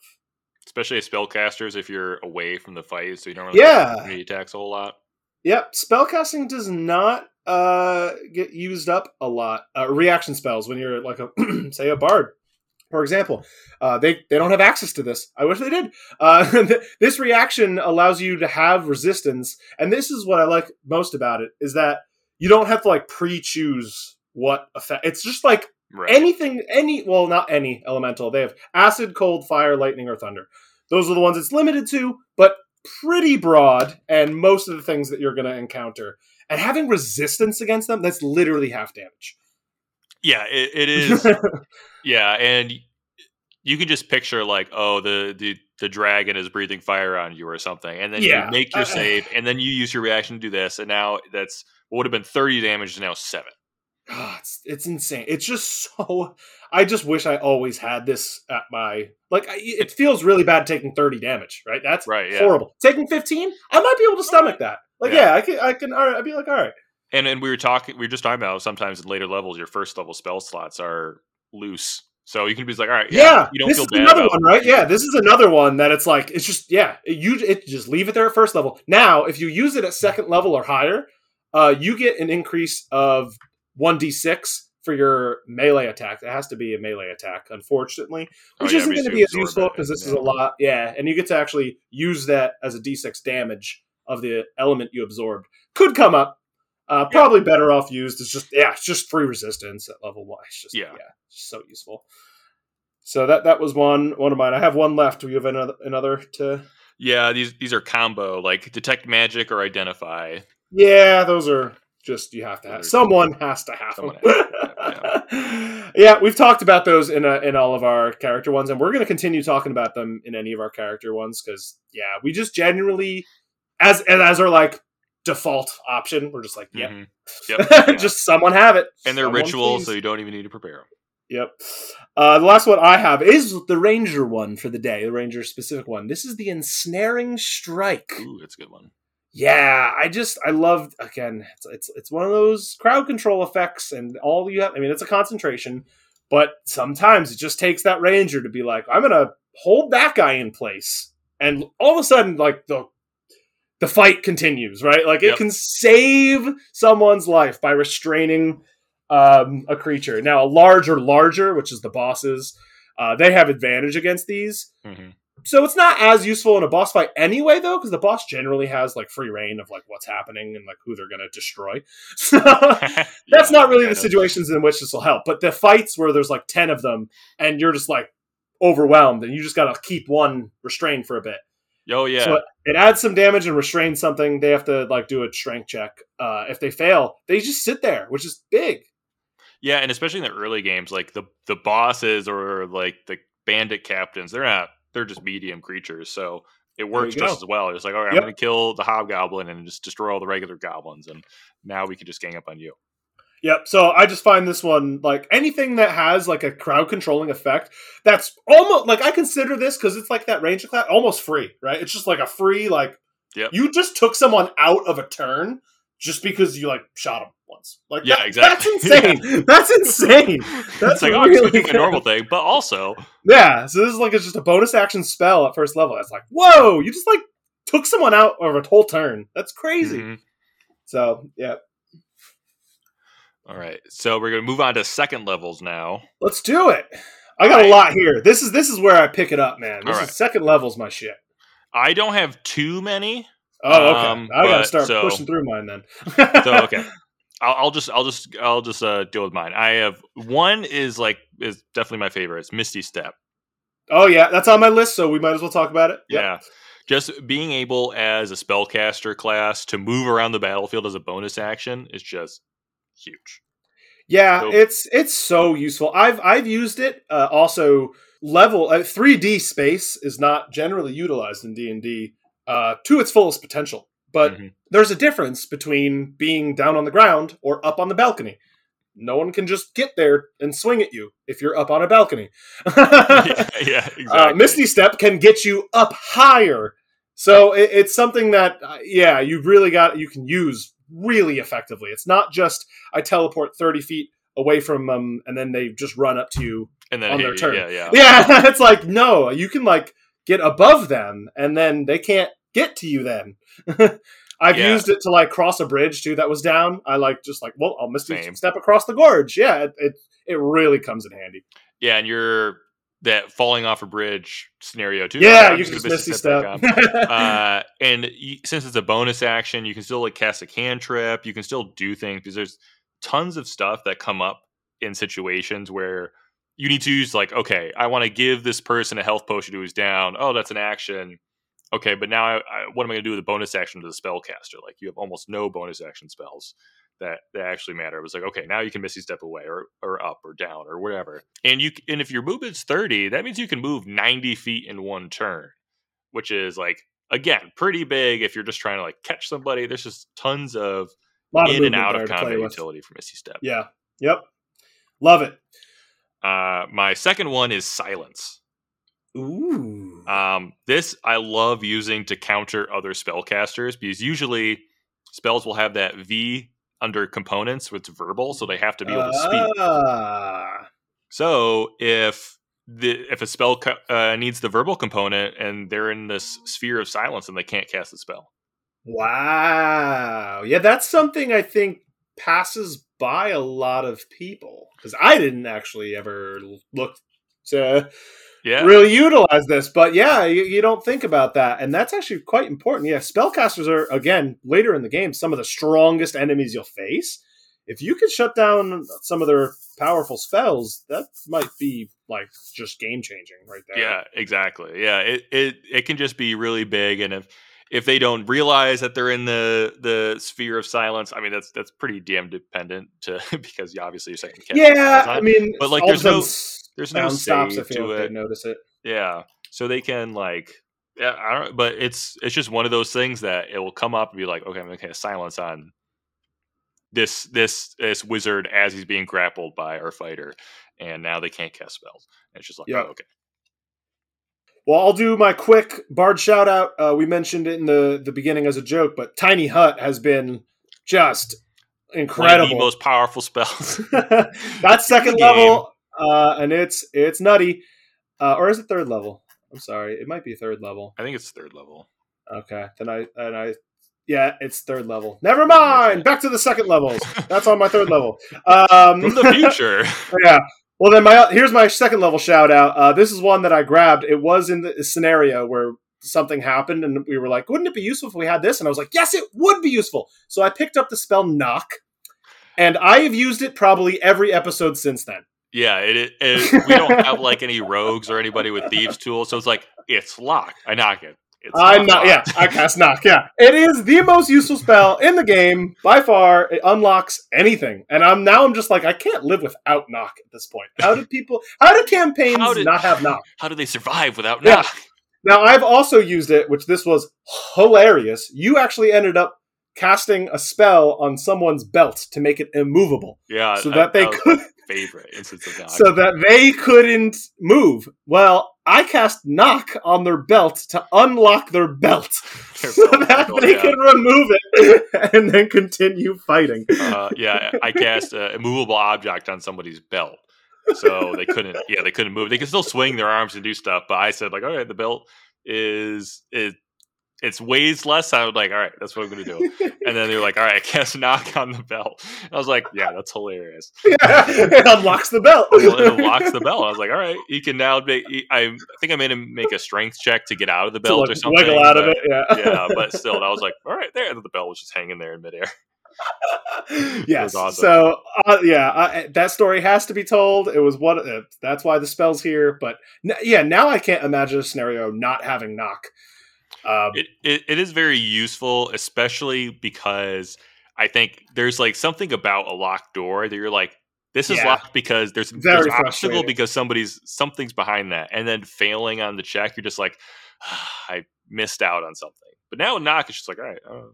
especially as spellcasters if you're away from the fight, so you don't really Yeah. attacks a whole lot. Yep, spellcasting does not uh, get used up a lot. Uh, reaction spells when you're like a say a bard, for example, uh, they they don't have access to this. I wish they did. Uh, this reaction allows you to have resistance, and this is what I like most about it is that you don't have to like pre-choose what effect. It's just like Right. anything any well not any elemental they have acid cold fire lightning or thunder those are the ones it's limited to but pretty broad and most of the things that you're going to encounter and having resistance against them that's literally half damage yeah, it, it is. Yeah, and you can just picture like, oh, the the the dragon is breathing fire on you or something, and then Yeah. you make your Uh, save, and then you use your reaction to do this, and now that's what would have been thirty damage is now seven. Ah, it's, it's insane it's just so i just wish i always had this at my like I, it feels really bad taking 30 damage right that's Right, yeah. horrible taking 15 i might be able to stomach that like Yeah. yeah, i can i can all right, i'd be like all right And and we were talking, we were just talking about sometimes in later levels, your first level spell slots are loose, so you can be like, all right, yeah, Yeah, you don't this feel is bad another one, right? Yeah, this is another one that it's like it's just yeah, you it just leave it there at first level. Now, if you use it at second level or higher, uh, you get an increase of one d six for your melee attack. It has to be a melee attack, unfortunately, Oh, which yeah, isn't going to be as useful because this is a lot. Yeah, and you get to actually use that as a d six damage of the element you absorbed. Could come up. Uh, probably better off used. It's just yeah, it's just free resistance at level one. It's just Yeah. yeah, it's so useful. So that that was one one of mine. I have one left. Do you have another another to? Yeah, these these are combo like detect magic or identify. Yeah, those are just you have to have. Someone has to have Someone them. yeah, we've talked about those in uh in all of our character ones, and we're going to continue talking about them in any of our character ones because yeah, we just generally as and as our like default option, we're just like yep, Mhm. Yep. yeah. just someone have it, and they're Someone ritual, please. so you don't even need to prepare them. Yep. Uh, the last one I have is the Ranger one for the day, the Ranger specific one. This is the Ensnaring Strike. Ooh, that's a good one. yeah, I just I love again. It's it's it's one of those crowd control effects, and all you have. I mean, it's a concentration, but sometimes it just takes that ranger to be like, I'm gonna hold that guy in place, and all of a sudden, like the the fight continues, right? Like it Yep. can save someone's life by restraining um, a creature. Now, a larger, larger, which is the bosses, uh, they have advantage against these. Mhm. So it's not as useful in a boss fight anyway, though, because the boss generally has like free reign of like what's happening and like who they're gonna destroy. So that's Yeah, not really the situations in which this will help. But the fights where there's like ten of them and you're just like overwhelmed and you just gotta keep one restrained for a bit. Oh yeah. So it, adds some damage and restrains something. They have to like do a strength check. Uh, if they fail, they just sit there, which is big. Yeah, and especially in the early games, like the the bosses or like the bandit captains, they're not they're just medium creatures, so it works just go. as well. It's like, all right, Yep. I'm gonna kill the hobgoblin and just destroy all the regular goblins, and now we can just gang up on you. Yep. So I just find this one like anything that has like a crowd controlling effect. That's almost like I consider this because it's like that ranger class almost free, right? It's just like a free like. Yep. You just took someone out of a turn just because you like shot them once. Like Yeah, that- exactly. That's insane. That's insane. That's it's like, oh, really just doing a normal thing, but also, Yeah, so this is like it's just a bonus action spell at first level. It's like, whoa, you just like took someone out of a whole turn. That's crazy. Mhm. So yeah, all right. So we're gonna move on to second levels now. let's do it. I got a lot here. This is this is where I pick it up, man. This Alright. is second level's my shit. I don't have too many, Oh, okay. Um, I gotta start so- pushing through mine then. so okay. I'll, I'll just, I'll just, I'll just uh, deal with mine. I have one is like is definitely my favorite. It's Misty Step. oh yeah, that's on my list, so we might as well talk about it. Yep. Yeah. Just being able as a spellcaster class to move around the battlefield as a bonus action is just huge. Yeah, So- it's it's so useful. I've I've used it. Uh, also, level uh, 3D space is not generally utilized in D and D uh, to its fullest potential. But Mhm. there's a difference between being down on the ground or up on the balcony. No one can just get there and swing at you if you're up on a balcony. yeah, yeah, exactly. Uh, Misty Step can get you up higher. So it, it's something that, uh, yeah, you really got, you can use really effectively. It's not just I teleport 30 feet away from them and then they just run up to you. and then on their you. turn. Yeah, yeah. Yeah, it's like, no, you can like get above them and then they can't get to you then. I've Yeah. used it to like cross a bridge too that was down. I like just like, well, I'll Misty. Step across the gorge. Yeah, it, it, it really comes in handy. Yeah, and you're that falling off a bridge scenario too. Yeah, you can just just gonna Misty Step. uh, and y- since it's a bonus action, you can still like cast a cantrip. You can still do things because there's tons of stuff that come up in situations where you need to use like, okay, I want to give this person a health potion who's down. Oh, that's an action. Okay, but now I, I, what am I going to do with the bonus action to the spellcaster? Like you have almost no bonus action spells that that actually matter. It was like, okay, now you can Misty Step away or or up or down or whatever. And you and if your movement's thirty, that means you can move ninety feet in one turn, which is like again pretty big if you're just trying to like catch somebody. There's just tons of in and out of combat utility for Misty Step. Yeah. Yep. Love it. Uh, my second one is silence. Ooh. Um, this I love using to counter other spellcasters because usually spells will have that V under components with verbal, so they have to be able to speak. Ah. So if the if a spell uh, needs the verbal component and they're in this sphere of silence and they can't cast the spell, Wow. Yeah, that's something I think passes by a lot of people because I didn't actually ever look to yeah, really utilize this. But yeah, you, you don't think about that, and that's actually quite important. Yeah, spellcasters are again later in the game some of the strongest enemies you'll face. If you could shut down some of their powerful spells, that might be like just game changing right there. yeah, exactly. Yeah, it, it it can just be really big, and if if they don't realize that they're in the the sphere of silence, I mean that's that's pretty damn dependent to because you obviously you're second cast. Yeah, I mean, But, like, there's no- there's no stops. if save feel to like it. notice it. Yeah, so they can like. Yeah, I don't. But it's it's just one of those things that it will come up and be like, okay, I'm gonna silence on this this this wizard as he's being grappled by our fighter, and now they can't cast spells. And it's just like, Yeah. oh, okay, Well, I'll do my quick Bard shout out. Uh, we mentioned it in the, the beginning as a joke, but Tiny Hut has been just One of incredible. the most powerful spells. That's second level, uh, and it's it's nutty. Uh, or is it third level? I'm sorry, it might be third level. I think it's third level. Okay, then I and I, yeah, it's third level. Never mind. Back to the second levels. That's on my third level. Um, From the future. yeah. Well, then my here's my second level shout out. Uh, this is one that I grabbed. It was in the scenario where something happened, and we were like, "Wouldn't it be useful if we had this?" And I was like, "Yes, it would be useful." So I picked up the spell Knock, and I have used it probably every episode since then. Yeah, it, it, it- we don't have like any rogues or anybody with thieves tools, so it's like it's locked. I knock it. It's I'm not. Yeah. I cast knock. Yeah, it is the most useful spell in the game by far. It unlocks anything, and I'm now. I'm just like I can't live without knock at this point. How do people? How do campaigns How did- not have knock? How do they survive without Yeah. Now I've also used it, which this was hilarious. You actually ended up casting a spell on someone's belt to make it immovable, Yeah, so I- that they could, favorite instance of knock. so that they couldn't move. Well, I cast knock on their belt to unlock their belt. Their so belt that buckle, they yeah. can remove it and then continue fighting. uh, yeah, I cast an immovable object on somebody's belt, so they couldn't. Yeah, they couldn't move. They could still swing their arms and do stuff, but I said like, all right, the belt is it. It's weighs less. I was like, all right, that's what I'm gonna do. And then they were like, all right, I cast knock on the belt. I was like, yeah, that's hilarious. yeah, it unlocks the bell. It unlocks the bell. I was like, all right, you can now make. I, think I made him make a strength check to get out of the To, belt or something. Wiggle out of it. Yeah. yeah, but still, I was like, all right, there. And the bell was just hanging there in midair. yes. awesome. So uh, yeah, uh, that story has to be told. It was what uh, that's why the spell's here. But n- yeah, now I can't imagine a scenario not having knock. Um, It, it it is very useful, especially because I think there's like something about a locked door that you're like, this is Yeah. locked because there's, there's an obstacle because somebody's something's behind that, and then failing on the check, you're just like, I missed out on something. But now knock, it's just like, all right, oh,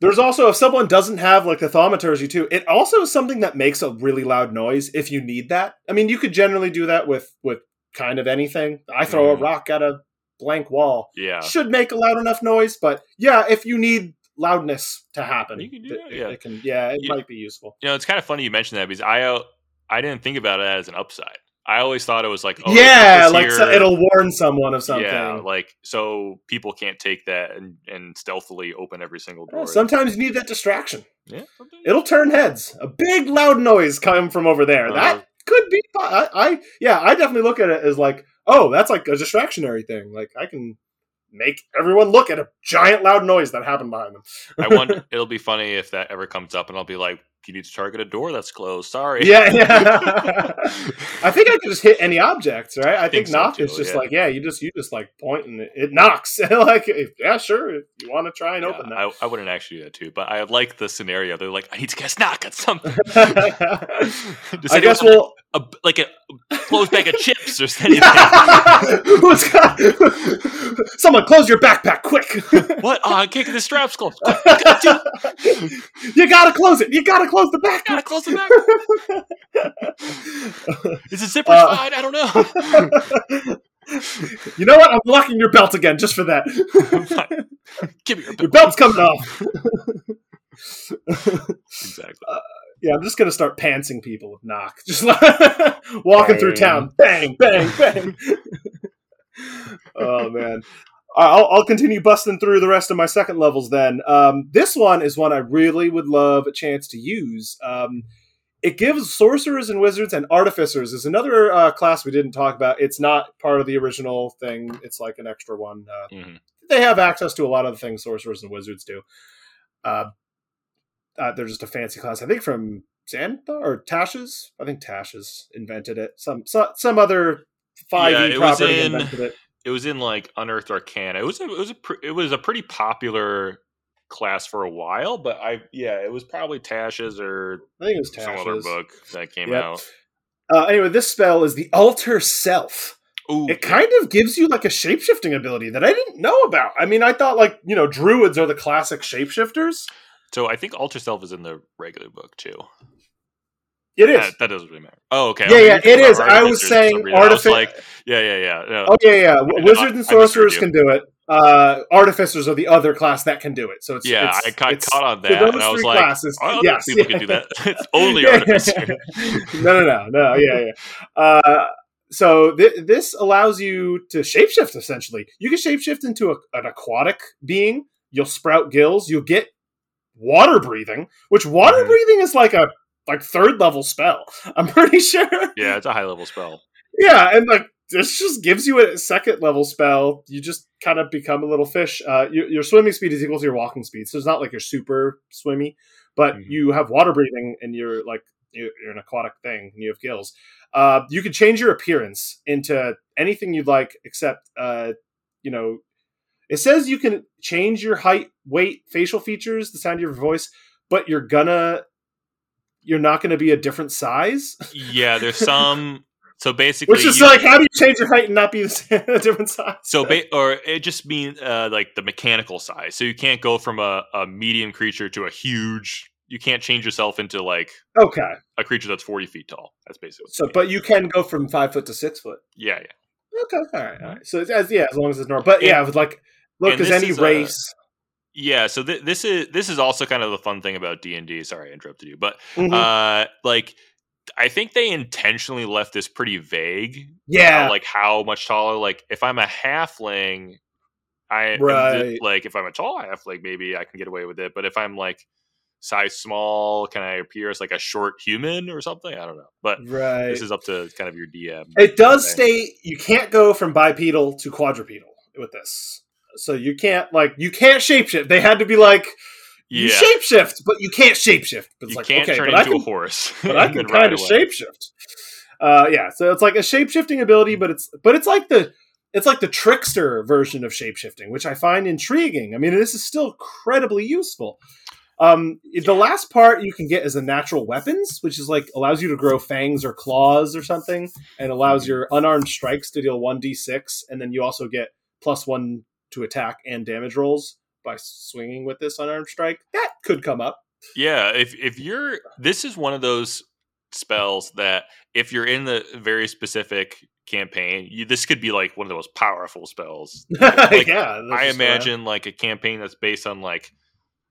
There's also if someone doesn't have like the thaumaturgy too, it also is something that makes a really loud noise if you need that. I mean, you could generally do that with with kind of anything. I throw Mhm. a rock at a blank wall. yeah, Should make a loud enough noise, but yeah, if you need loudness to happen, You can do it, yeah. it can yeah, it Yeah. might be useful. you know, it's kind of funny you mentioned that because I uh, I didn't think about it as an upside. I always thought it was like, oh, yeah, like so it'll warn someone of something. Yeah, like so people can't take that and, and stealthily open every single Yeah, door. sometimes you need that distraction. yeah, It'll turn heads. A big loud noise come from over there. Uh-huh. that could be. I, I yeah, I definitely look at it as like, oh, that's like a distractionary thing. Like I can make everyone look at a giant loud noise that happened behind them. I wonder. It'll be funny if that ever comes up, and I'll be like, "You need to target a door that's closed." Sorry. yeah, yeah. I think I can just hit any objects, right? I, think, think so, knock too, is just yeah. like, yeah, you just you just like point and it, it knocks. like, if, yeah, sure, if you want to try and Yeah, open I, I wouldn't actually do that too, but I like the scenario. They're like, "I need to cast knock on something." that. I guess we'll. a, like a closed bag of chips or anything. Got- Someone close your backpack quick. what? Oh, I can't get the straps closed. you gotta close it. You gotta close the back. Gotta close the back. Is it zipper Uh, fine? I don't know. you know what? I'm locking your belt again just for that. Give me your Your belt's coming off. Exactly. yeah, I'm just gonna start pantsing people with knock. Just like walking through town, bang, bang, bang. oh man. I'll, I'll continue busting through the rest of my second levels then. Um, this one is one I really would love a chance to use. Um, it gives sorcerers and wizards and artificers is another uh, class we didn't talk about. It's not part of the original thing. It's like an extra one. Uh, Mhm. They have access to a lot of the things sorcerers and wizards do. Uh, uh, they're just a fancy class. I think from Xanathar or Tasha's. I think Tasha's invented it. Some some, some other five Yeah, E was property in- invented it. It was in like Unearthed Arcana. It was a, it was a pr- it was a pretty popular class for a while, but I yeah, it was probably Tasha's or I think it was some other book that came Yep. out. Uh, anyway, this spell is the Alter Self. Ooh, It kind of gives you like a shapeshifting ability that I didn't know about. I mean, I thought like you know druids are the classic shapeshifters. so I think Alter Self is in the regular book too. It is. That, that doesn't really matter. Oh, okay. Yeah, Okay, yeah, you're talking it is. I was saying some reason. I was artific- like, yeah, yeah, yeah. No. Oh yeah, yeah. no, Wizards I- and sorcerers can do it. Uh, artificers are the other class that can do it. So it's yeah, it's, I got caught on that, those and I was three like, classes, oh, yes, people yeah. can do that. it's only Yeah. artificer. no, no, no, no. Yeah, yeah. Uh, so th- this allows you to shapeshift. Essentially, you can shapeshift into a, an aquatic being. You'll sprout gills. You'll get water breathing, which water Mhm. breathing is like a like third level spell. I'm pretty sure. yeah, it's a high level spell. Yeah, and like this just gives you a second level spell. You just kind of become a little fish. Uh, your, your swimming speed is equal to your walking speed, so it's not like you're super swimmy, but Mhm. you have water breathing, and you're like you're, you're an aquatic thing, and you have gills. Uh, you can change your appearance into anything you'd like, except uh, you know, it says you can change your height, weight, facial features, the sound of your voice, but you're gonna you're not going to be a different size. Yeah, there's some. So basically, Which is you- like, how do you change your height and not be the same, a different size? So, ba- or it just means uh, like the mechanical size. So you can't go from a, a medium creature to a huge. You can't change yourself into like okay, a creature that's forty feet tall. That's basically. so but you can go from five foot to six foot. yeah, yeah, Okay, all right, all right. So as yeah, as long as it's normal. But yeah, with like, look, as any is, uh, race. Yeah. So th- this is this is also kind of the fun thing about D and D. Sorry, I interrupted you, but Mhm. uh, like I think they intentionally left this pretty vague. yeah, like how much taller. Like if I'm a halfling, I Right. th- like if I'm a tall halfling, maybe I can get away with it. But if I'm like size small, can I appear as like a short human or something? I don't know. But right. this is up to kind of your DM. It does state you can't go from bipedal to quadrupedal with this. So you can't like you can't shapeshift. They had to be like you yeah, shapeshift, but you can't shapeshift. But it's you like can't okay, turn but I can a horse. but I can kind of shapeshift. Uh, yeah, so it's like a shapeshifting ability, but it's but it's like the it's like the trickster version of shapeshifting, which I find intriguing. I mean, this is still incredibly useful. Um, the last part you can get is the natural weapons, which is like allows you to grow fangs or claws or something, and allows your unarmed strikes to deal one d six, and then you also get plus one to attack and damage rolls by swinging with this unarmed strike. That could come up. Yeah, if if you're this is one of those spells that if you're in the very specific campaign, you, this could be like one of the most powerful spells. Like, yeah, I imagine like a campaign that's based on like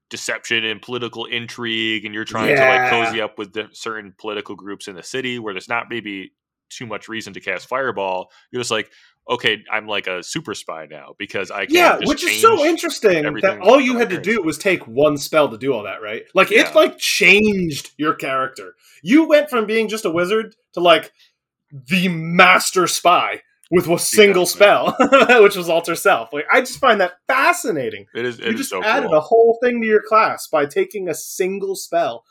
deception and political intrigue, and you're trying to like cozy up with the certain political groups in the city where there's not maybe too much reason to cast fireball. You're just like, okay, I'm like a super spy now because I can yeah, which is so interesting that all you had to do was take one spell to do all that, right? Like Yeah. it like changed your character. You went from being just a wizard to like the master spy with a single spell, which was alter self. Like I just find that fascinating. It is. It you is just so added cool. a whole thing to your class by taking a single spell.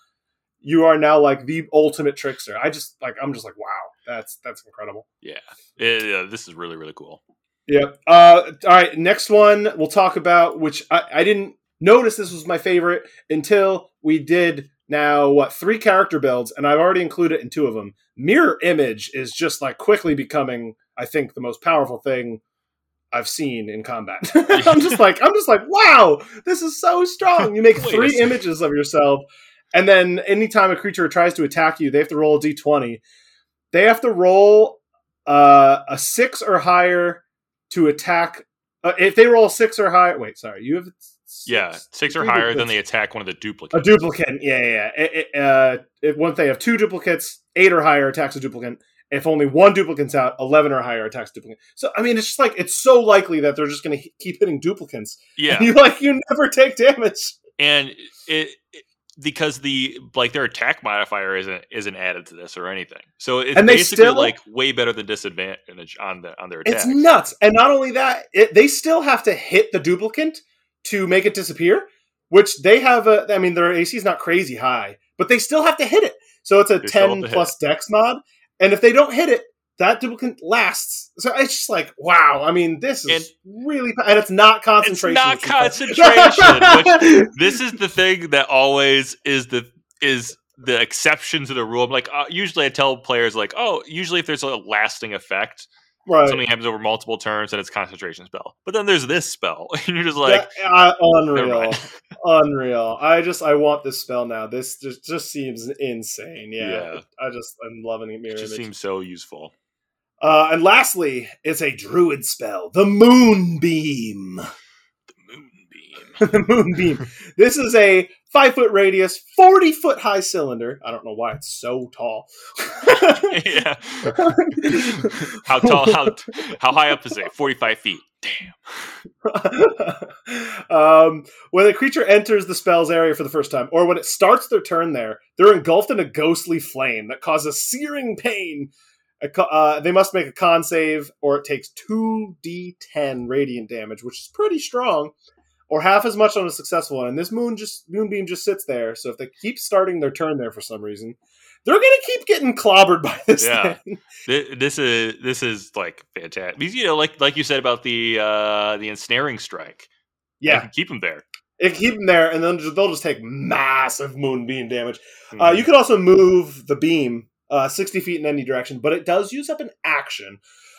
You are now like the ultimate trickster. I just like I'm just like wow, that's that's incredible. yeah. Yeah, this is really really cool. Yep. Uh, all right. Next one we'll talk about, which I, I didn't notice this was my favorite until we did now what three character builds, and I've already included in two of them. Mirror image is just like quickly becoming, I think, the most powerful thing I've seen in combat. I'm just like, I'm just like, wow, this is so strong. You make three images of yourself, and then anytime a creature tries to attack you, they have to roll a d20. They have to roll uh, a six or higher to attack. Uh, if they roll six or higher, wait, sorry, you have six, Yeah, six or higher, then they attack one of the duplicates. a duplicate. Yeah, yeah. yeah. It- it, uh, if once they have two duplicates, eight or higher attacks a duplicate. If only one duplicate's out, eleven or higher attacks duplicate. So I mean, it's just like it's so likely that they're just going to keep hitting duplicates. yeah, you like you never take damage. and it, it because the like their attack modifier isn't isn't added to this or anything. So it's And they basically still- like way better than disadvantage on the on their attack. It's nuts. And not only that, it, they still have to hit the duplicate to make it disappear, which they have a, I mean, their AC is not crazy high, but they still have to hit it. So it's a They still have 10 to hit plus dex mod. And if they don't hit it, that duplicate lasts. So it's just like, wow. I mean, this is really, and it's not concentration. it's not which concentration. which, this is the thing that always is the is the exception to the rule. I'm like, uh, usually I tell players like, oh, usually if there's a lasting effect, Right. something happens over multiple turns and it's concentration spell. But then there's this spell, and you're just like, Yeah, uh, unreal, unreal. I just I want this spell now. This just, just seems insane. Yeah, Yeah. I just I'm loving it. it just image. seems so useful. Uh, and lastly, it's a druid spell, the Moonbeam. The moonbeam. the Moonbeam. This is a five foot radius, forty foot high cylinder. I don't know why it's so tall. yeah. how tall? How how high up is it? Forty five feet. Damn. um, when a creature enters the spell's area for the first time, or when it starts their turn there, they're engulfed in a ghostly flame that causes searing pain. Uh, they must make a con save, or it takes 2d10 radiant damage, which is pretty strong, or half as much on a successful one. And this moon just moonbeam just sits there. So if they keep starting their turn there for some reason, they're gonna keep getting clobbered by this Yeah. thing. Thi- This is this is like fantastic. Because you know, like like you said about the uh the ensnaring strike. Yeah, can keep them there. it keep them there, and then they'll just take massive moonbeam damage. Uh, Mhm. you could also move the beam uh, 60 feet in any direction, but it does use up an action,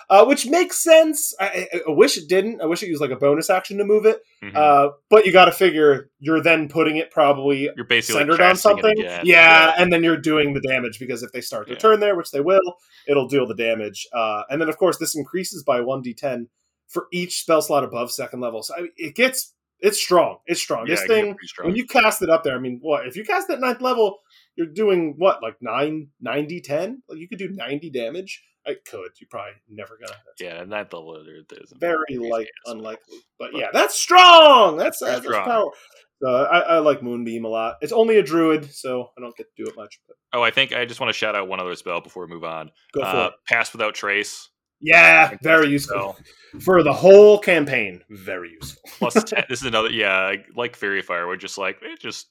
uh, which makes sense. I, I, wish it didn't. I wish it used like a bonus action to move it. Mhm. Uh, but you got to figure you're then putting it probably you're basically centered on something. again. Yeah, and then you're doing the damage because if they start to Yeah. turn there, which they will, it'll deal the damage. Uh, and then, of course, this increases by 1d10 for each spell slot above second level. So I mean, it gets. It's strong. It's strong. Yeah, this thing, strong. when you cast it up there, I mean, what if you cast it at ninth level? You're doing what, like 9, 90, 10? Like you could do 90 damage. I could. You probably never gonna. Yeah, and that level there, there's very like unlikely. But, But- yeah, that's strong. That's that's, that's strong. power. So I, I like Moonbeam a lot. It's only a druid, so I don't get to do it much. But Oh, I think I just want to shout out one other spell before we move on. go for Uh, it. Pass without trace. Yeah, very useful for the whole campaign. Very useful. Plus ten. this is another. Yeah, like Faerie Fire, we're just like it just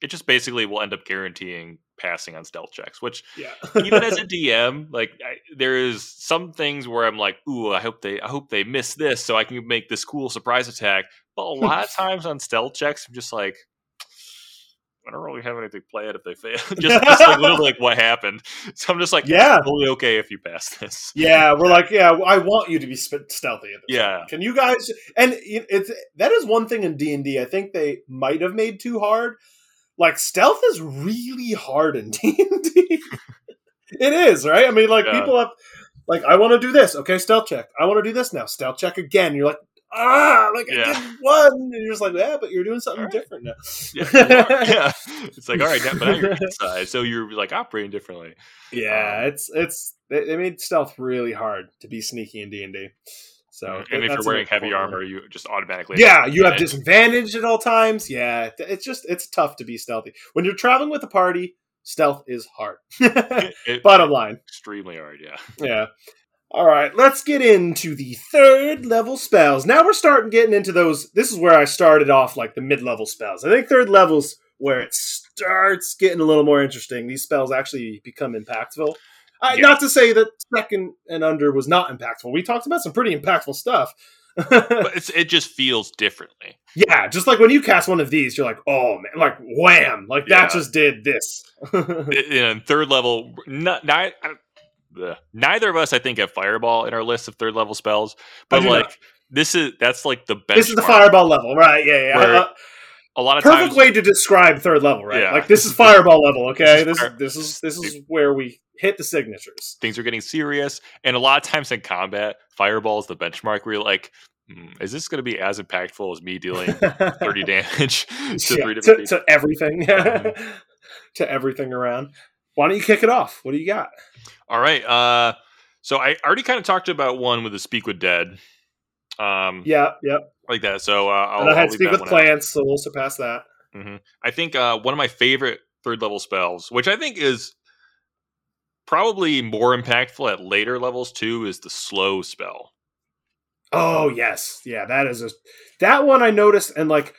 it just basically will end up guaranteeing passing on stealth checks, which Yeah, even as a DM, like I, there is some things where I'm like, ooh, I hope they, I hope they miss this, so I can make this cool surprise attack. But a lot of times on stealth checks, I'm just like, I don't really have anything planned if they fail. just, just like literally like what happened. So I'm just like, yeah, totally okay if you pass this. yeah. We're like, yeah, I want you to be stealthy. At this Yeah. Can you guys? And it's that is one thing in D and I think they might have made too hard. Like stealth is really hard in D and D. It is right. I mean, like Yeah. people have like, I want to do this. Okay, stealth check. I want to do this now. Stealth check again. You're like, ah, like Yeah. I did one, and you're just like, yeah, but you're doing something right. different now. Yeah, yeah. It's like, all right, but now you're inside, so you're like operating differently. Yeah, Um, it's it's they, they made stealth really hard to be sneaky in D and D. So, mm-hmm. and if you're wearing heavy armor, you just automatically yeah, you have disadvantage at all times. Yeah, it's just it's tough to be stealthy when you're traveling with a party. Stealth is hard. It- Bottom line, extremely hard. Yeah. yeah. All right, let's get into the third level spells. Now we're starting getting into those. This is where I started off like the mid level spells. I think third levels where it starts getting a little more interesting. These spells actually become impactful. Uh, Yeah. Not to say that second and under was not impactful. We talked about some pretty impactful stuff. but it's, it just feels differently. yeah, just like when you cast one of these, you're like, oh man, like wham, like Yeah. that just did this. in third level, not, not, neither of us, I think, have fireball in our list of third level spells. But do not. like this is that's like the best. this is the fireball level, right? Yeah, yeah. A lot of perfect times, way to describe third level, right? Yeah. Like this is fireball level, okay? This This is is this is this is where we hit the signatures. things are getting serious, and a lot of times in combat, fireball is the benchmark. Where you're like, hmm, is this going to be as impactful as me dealing thirty damage to Yeah, three different to, to everything, Mhm. to everything around. Why don't you kick it off? What do you got? All right. Uh, so I already kind of talked about one with the speak with dead. Um, Yeah, yep. Like that. So uh, I'll, and I I'll had speak with one out. plants, so we'll surpass that. hmm I think uh, one of my favorite third level spells, which I think is probably more impactful at later levels too, is the slow spell. Oh yes, yeah, that is a that one I noticed, and like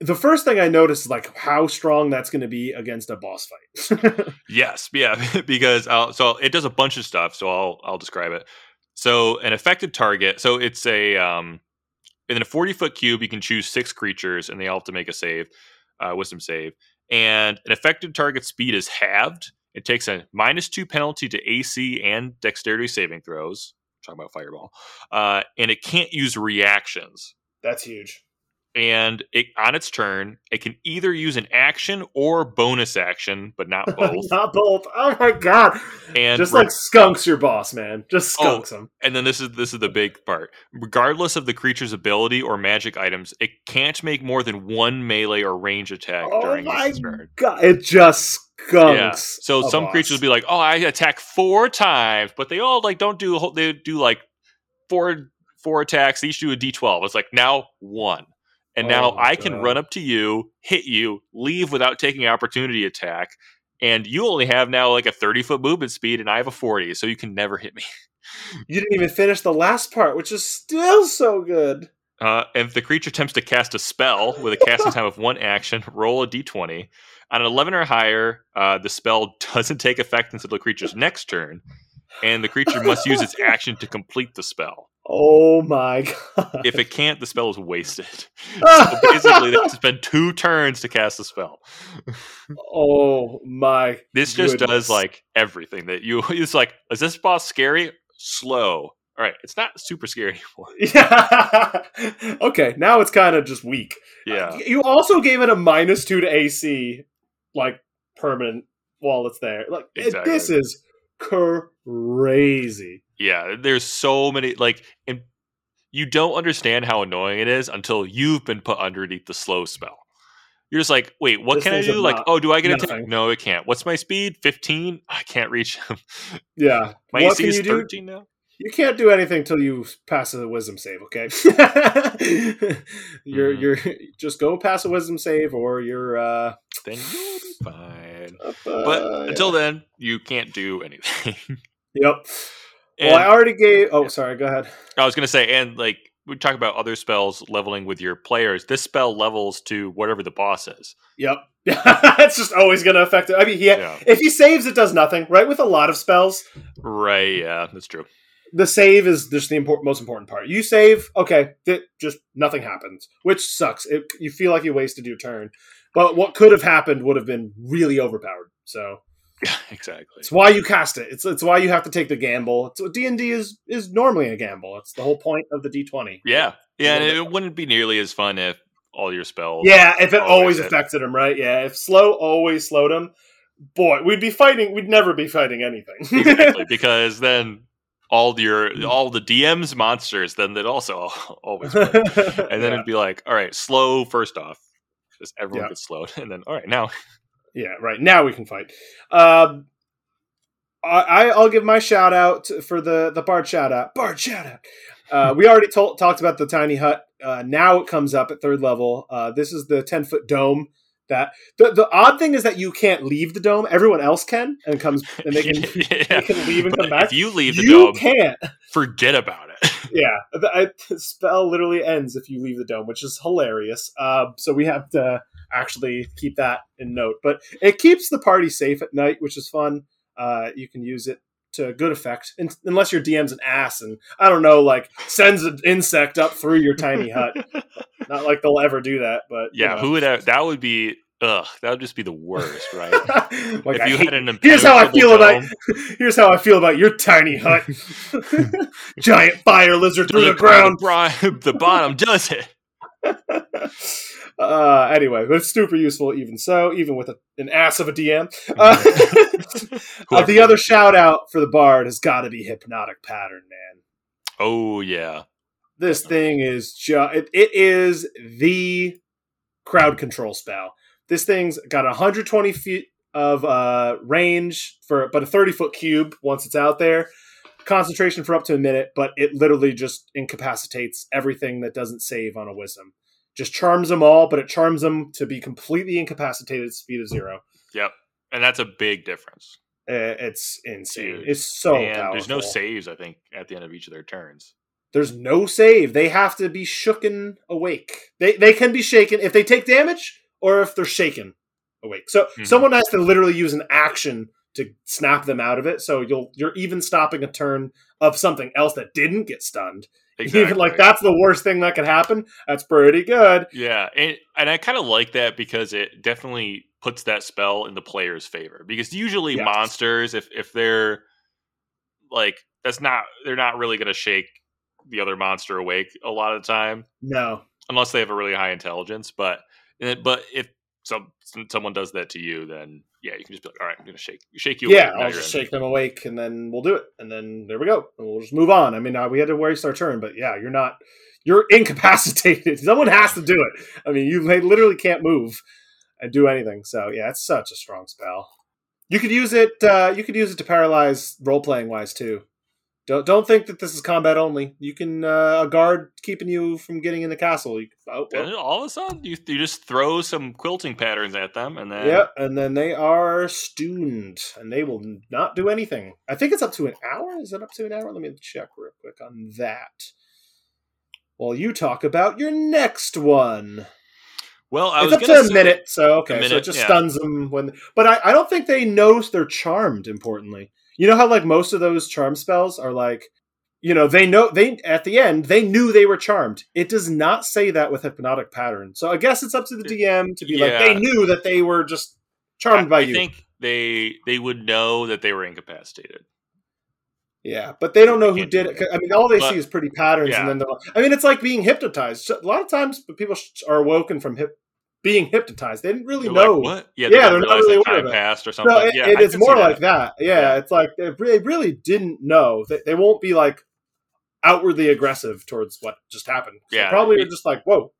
the first thing I noticed is like how strong that's going to be against a boss fight. Yes, yeah, because uh, so it does a bunch of stuff. So I'll I'll describe it. So an affected target. So it's a um, in a forty foot cube. You can choose six creatures, and they all have to make a save, uh, wisdom save. And an affected target speed is halved. It takes a minus two penalty to AC and dexterity saving throws, talking about Fireball, uh, and it can't use reactions. That's huge. And it on its turn, it can either use an action or bonus action, but not both. Not both. Oh my god! and Just like skunks your boss, man. Just Oh. skunks him. and then this is this is the big part. Regardless of the creature's ability or magic items, it can't make more than one melee or range attack Oh during my its turn. God, it just skunks. Yeah. So some boss. creatures will be like, "Oh, I attack four times," but they all like don't do they do like four four attacks. They each do a d12. It's like now one, and now Oh my I can run up to you, hit you, leave without taking opportunity attack, and you only have now like a thirty foot movement speed, and I have a forty, so you can never hit me. You didn't even finish the last part, which is still so good. Uh, if the creature attempts to cast a spell with a casting time of one action, roll a d20. On an 11 or higher, uh, the spell doesn't take effect until the creature's next turn, and the creature must use its action to complete the spell. Oh my god! If it can't, the spell is wasted. So basically, they have to spend two turns to cast the spell. oh my! This just Goodness. does like everything that you. It's like, is this boss scary? Slow. All right, it's not super scary anymore. Yeah. okay, now it's kind of just weak. Uh, yeah, You also gave it a minus two to AC, like permanent while it's there. Like it- Exactly. this is crazy. yeah. There's so many like, and you don't understand how annoying it is until you've been put underneath the slow spell. You're just like, wait, what This can I do? Like, oh, do I get a nothing. attack? No, it can't. What's my speed? 15? I can't reach him. Yeah. My what AC can is you do? 13 now. You can't do anything till you pass a wisdom save. Okay. you're Mhm. you're just go pass a wisdom save, or you're. uh Then you'll be fine. Uh, But until then, you can't do anything. Yep. And well, I already gave. Oh, sorry. Go ahead. I was going to say, and like we talk about other spells leveling with your players. This spell levels to whatever the boss is. Yep. it's just always going to affect it. I mean, yeah. Yeah. If he saves, it does nothing. Right. With a lot of spells, Right. Yeah, that's true. the save is just the import, most important part. You save, okay, th- just nothing happens, which sucks. It, you feel like you wasted your turn, but what could have happened would have been really overpowered. So Yeah, exactly. it's why you cast it. It's it's why you have to take the gamble. It's D and D is is normally a gamble. It's the whole point of the D twenty. Yeah. Yeah, and it wouldn't be nearly as fun if all your spells. Yeah, if it Always always affected him, right? Yeah, if slow always slowed him, boy, we'd be fighting. We'd never be fighting anything. exactly. Because then all your all the DM's monsters, then they'd also always. And then yeah. it'd be like, all right, slow first off. Just everyone Yeah. gets slowed. And then all right, now Yeah, right. Now we can fight. Um, I, I'll give my shout out for the the Bard shout out. Bard shout out. Uh, we already told, talked about the tiny hut. Uh, now it comes up at third level. Uh, this is the ten foot dome. That the, the odd thing is that you can't leave the dome. Everyone else can and comes and they can Yeah. they can leave and But come back. If you leave the dome, you dome, can't. forget about it. Yeah, the, I, the spell literally ends if you leave the dome, which is hilarious. Um, so we have to actually keep that in note. But it keeps the party safe at night, which is fun. Uh, you can use it to good effect, in, unless your DM's an ass and I don't know, like sends an insect up through your tiny hut. Not like they'll ever do that, but you yeah, know. who would have, that would be ugh, that would just be the worst, right? like if I you hate- had an here's how I impenetrable feel about here's how I feel about your tiny hut. Giant fire lizard through the look ground. how the bottom does it. Uh, anyway, it's super useful even so, even with a, an ass of a DM. Uh, uh, the other shout out for the bard has got to be Hypnotic Pattern, man. Oh yeah, This thing is just, it, it is the crowd control spell. This thing's got 120 feet of uh, range for, but a 30 foot cube once it's out there. Concentration for up to a minute, but it literally just incapacitates everything that doesn't save on a wisdom. Just charms them all, but it charms them to be completely incapacitated at speed of zero. yep, and that's a big difference. Uh, It's insane. Dude. It's so and powerful. there's no saves, I think, at the end of each of their turns. There's no save. They have to be shooken awake. They they can be shaken if they take damage or if they're shaken awake. So Mhm. someone has to literally use an action to snap them out of it. So you'll you're even stopping a turn of something else that didn't get stunned. Even like that's the worst thing that could happen. That's pretty good. Yeah, and and I kind of like that because it definitely puts that spell in the player's favor. Because usually Yes. monsters, if if they're like that's not they're not really going to shake the other monster awake a lot of the time No. unless they have a really high intelligence. But but if some someone does that to you, then yeah, you can just be like, all right, I'm going to shake shake you. Yeah. I'll just shake them awake, and then we'll do it, and then there we go, and we'll just move on. I mean, uh, we had to waste our turn, but yeah, you're not, you're incapacitated. Someone has to do it. I mean, you literally can't move and do anything. So yeah, it's such a strong spell. You could use it. Uh, you could use it to paralyze role playing wise too. Don't don't think that this is combat only. You can uh, a guard keeping you from getting in the castle. You, oh, well, all of a sudden, you, you just throw some quilting patterns at them, and then Yeah, and then they are stuned, and they will not do anything. I think it's up to an hour. Is it up to an hour? Let me check real quick on that. While you talk about your next one, well, I it's was up gonna a minute. So okay, so it just yeah. stuns them when. But I, I don't think they know they're charmed. Importantly, you know how like most of those charm spells are like, you know, they know they at the end they knew they were charmed. It does not say that with hypnotic pattern. So I guess it's up to the DM to be like they knew that they were just charmed I, by I you. think they they would know that they were incapacitated. Yeah, but they don't know who did it. I mean, all they But- see is pretty patterns, Yeah. and then they're like, I mean, it's like being hypnotized. A lot of times, people are awoken from hip- being hypnotized. They didn't really They're know. like, what? Yeah, Yeah, they they're don't really aware time of it. passed or something. No, it, yeah, it I more like that. that. Yeah, Yeah. it's like they really, didn't know. They, they won't be like outwardly aggressive towards what just happened. Yeah, probably it- are just like, whoa.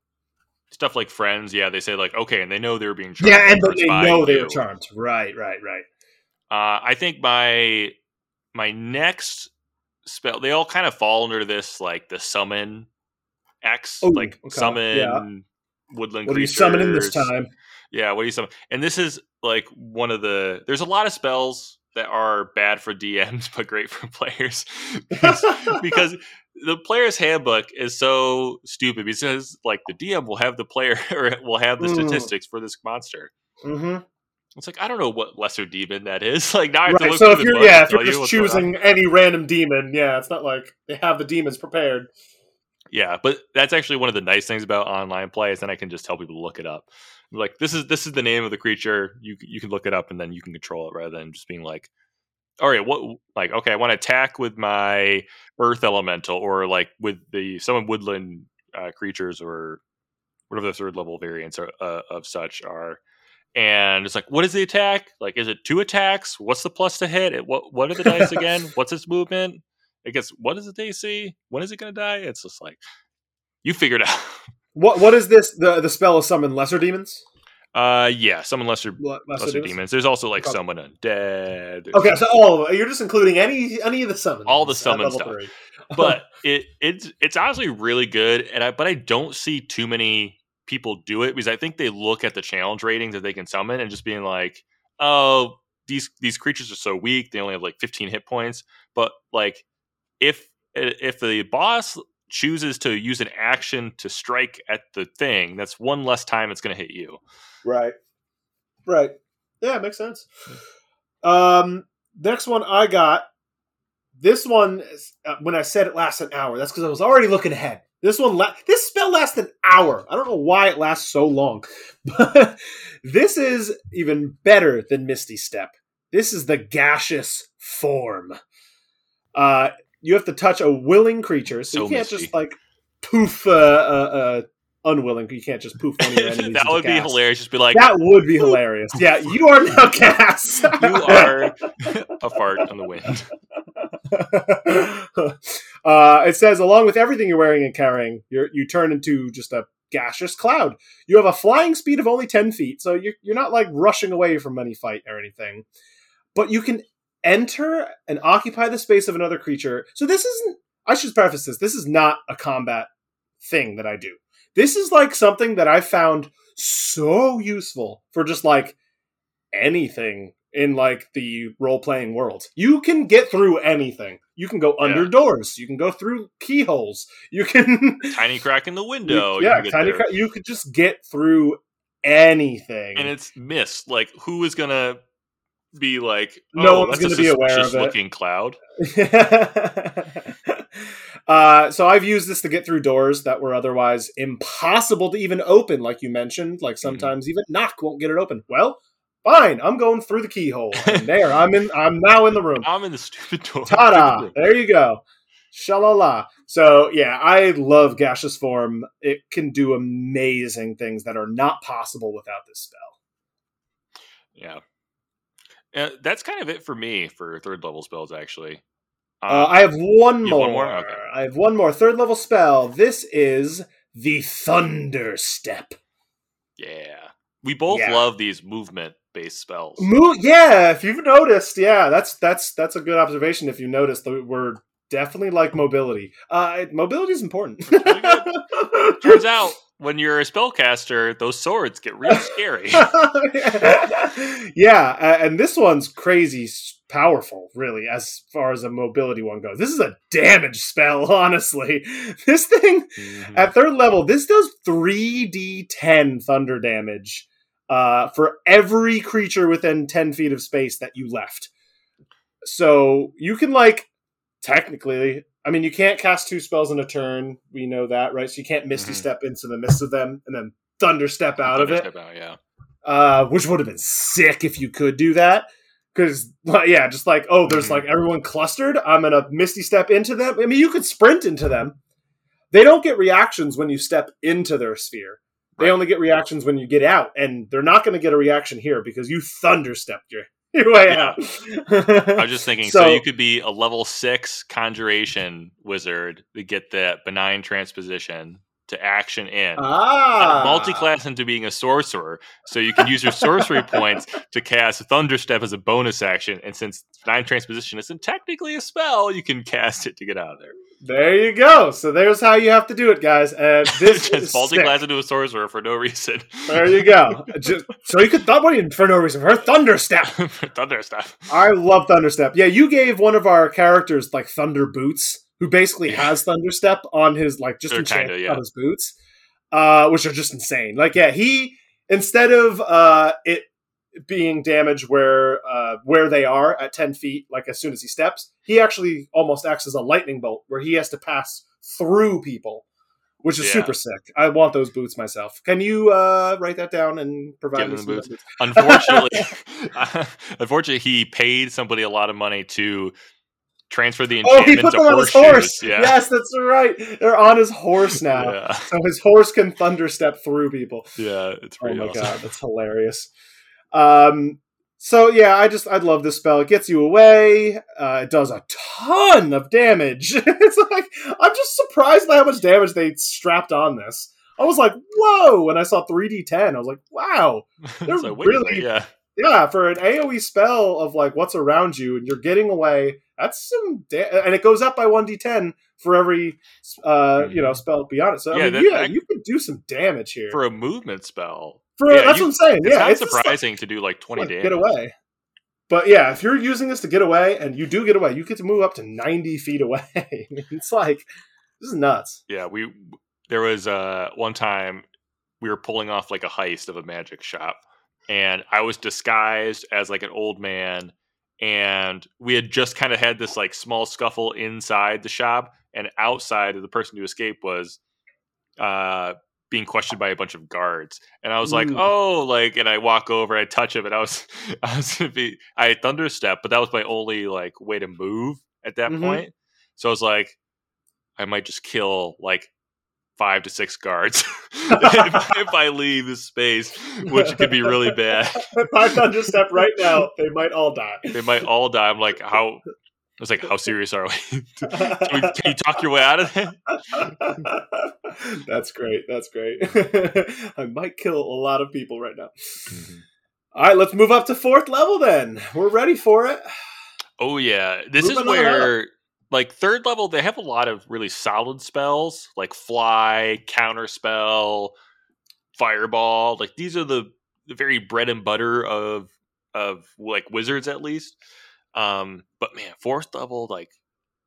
Stuff like friends, yeah, they say like, okay, and they know they were being charmed. Yeah, and it's they know they were charmed. Right, right, right. Uh, I think my my next spell, they all kind of fall under this like the summon X, Ooh, like okay, summon yeah. Woodland. What are you summoning this time? Yeah, what are you summoning? And this is like one of the. There's a lot of spells that are bad for DMs but great for players because, because the player's handbook is so stupid. It says like the DM will have the player or will have the Mm. statistics for this monster. hmm It's like I don't know what lesser demon that is. Like now I have to look So if the you're yeah, if you're you just on. choosing any random demon, yeah, it's not like they have the demons prepared. Yeah, but that's actually one of the nice things about online play is then I can just tell people to look it up. Like this is this is the name of the creature. You you can look it up and then you can control it rather than just being like, all right, what like okay, I want to attack with my earth elemental or like with the some of woodland uh, creatures or whatever the third level variants are, uh, of such are. And it's like, what is the attack? Like, is it two attacks? What's the plus to hit? It, what what are the dice again? What's its movement? I guess what is the DC? When is it going to die? It's just like you figured out. What what is this? The the spell of summon lesser demons? Uh, yeah, summon lesser What, lesser demons. There's also like summon undead. Okay, so all of it. You're just including any any of the summons. All the summon stuff. but it it's it's honestly really good, and I but I don't see too many people do it because I think they look at the challenge ratings that they can summon and just being like, oh, these these creatures are so weak, they only have like 15 hit points. But like, if if the boss chooses to use an action to strike at the thing, that's one less time it's going to hit you. right, right. Yeah, makes sense. Um, next one I got. This one, uh, when I said it lasts an hour, that's because I was already looking ahead. This one, la- this spell lasts an hour. I don't know why it lasts so long, but this is even better than Misty Step. This is the gaseous form. Uh, you have to touch a willing creature, so, So you can't misty. just like poof uh, uh, uh, unwilling. You can't just poof one of your enemies. that would be hilarious. Just be like, That would be hilarious. Yeah, you are now gas. you are a fart on the wind. uh, it says, along with everything you're wearing and carrying, you you turn into just a gaseous cloud. You have a flying speed of only 10 feet, so you're, you're not like rushing away from any fight or anything. But you can enter and occupy the space of another creature. So this isn't, I should preface this, this is not a combat thing that I do. This is like something that I found so useful for just like anything in like the role playing world. You can get through anything. You can go under Yeah. doors. You can go through keyholes. You can Tiny crack in the window. you yeah, can tiny there. cra- you could just get through anything. and it's missed. Like, who is gonna be like? No oh, one's that's gonna be aware of it. looking cloud. uh, so I've used this to get through doors that were otherwise impossible to even open, like you mentioned. Like sometimes even knock won't get it open. Well, Fine, I'm going through the keyhole. And there, I'm in. I'm now in the room. I'm in the stupid door. Ta-da! There you go. Shalala. So yeah, I love gaseous form. It can do amazing things that are not possible without this spell. Yeah. Uh, that's kind of it for me for third level spells, actually. Uh, I have one you have more. one more? Okay. I have one more third level spell. This is the Thunder Step. Yeah. We both Yeah. love these movement based spells. Mo- yeah, if you've noticed, yeah, that's that's that's a good observation. If you noticed, that we're definitely like mobility. Uh, mobility is important. really Turns out when you're a spellcaster, those swords get real scary. yeah, a- and this one's crazy powerful, really, as far as a mobility one goes. This is a damage spell, honestly. This thing Mhm. at third level, this does 3d10 thunder damage uh, for every creature within 10 feet of space that you left. So you can, like, technically, I mean, you can't cast two spells in a turn. We know that, right? So you can't Misty Mhm. Step into the midst of them and then Thunder Step out of it Step out, yeah. uh, which would have been sick if you could do that. Because, yeah, just like, oh, there's Mhm. like everyone clustered. I'm going to Misty Step into them. I mean, you could sprint into them. They don't get reactions when you step into their sphere. They Right. only get reactions when you get out. And they're not going to get a reaction here because you thunder stepped your, your way Yeah. out. I was just thinking, so, you could be a level six conjuration wizard to get that benign transposition to action in. ah, multi-class into being a sorcerer, so you can use your sorcery points to cast Thunderstep as a bonus action. And since Benign Transposition isn't technically a spell, you can cast it to get out of there. There you go. So there's how you have to do it, guys. And this is Just sick. multi-class into a sorcerer for no reason. There you go. Just, so you could th- what for no reason for thunder step. Thunderstep. I love Thunderstep. Yeah, you gave one of our characters like Thunder Boots, who basically Yeah. has Thunderstep on his like just enchanted yeah. on his boots, uh, which are just insane. Like, yeah, he instead of uh, it being damaged where uh, where they are at ten feet, like as soon as he steps, he actually almost acts as a lightning bolt, where he has to pass through people. Which is Yeah. super sick. I want those boots myself. Can you uh, write that down and provide me some of boots. Unfortunately, unfortunately, he paid somebody a lot of money to transfer the Oh, he enchantment put to them on his horse. Yeah. Yes, that's right. They're on his horse now. yeah, So his horse can thunder step through people. yeah, it's Oh my awesome. god, that's hilarious. Um, so yeah, I just I love this spell. It gets you away. Uh, it does a ton of damage. it's like I'm just surprised by how much damage they strapped on this. I was like, whoa! When I saw 3d10, I was like, wow, wait a really- yeah. yeah. For an AOE spell of like what's around you and you're getting away, that's some. Da- and it goes up by 1d10 for every uh you know spell beyond it. So I Yeah, mean, that- yeah, that- you can do some damage here. for a movement spell. For yeah, that's you- what I'm saying. It's yeah, not it's just like- surprising to do like 20 like, damage. get away. But yeah, if you're using this to get away, and you do get away, you get to move up to 90 feet away. it's like this is nuts. Yeah, we there was uh one time we were pulling off like a heist of a magic shop and I was disguised as like an old man and we had just kind of had this like small scuffle inside the shop and outside of the person to escape was uh being questioned by a bunch of guards and i was like Ooh. oh like and i walk over i touch him and i was i was gonna be i thunderstep but that was my only like way to move at that Mhm. point so i was like i might just kill like five to six guards if, if i leave this space which could be really bad if I thunderstep right now, they might all die. they might all die i'm like how I was like, "How serious are we? can, we can you talk your way out of it?" That's great. That's great. I might kill a lot of people right now. Mm-hmm. All right, let's move up to fourth level then. We're ready for it. Oh yeah, this is Moving on where like third level they have a lot of really solid spells like fly, counter spell, fireball. Like these are the, the very bread and butter of of like wizards at least. Um, but man, fourth level, like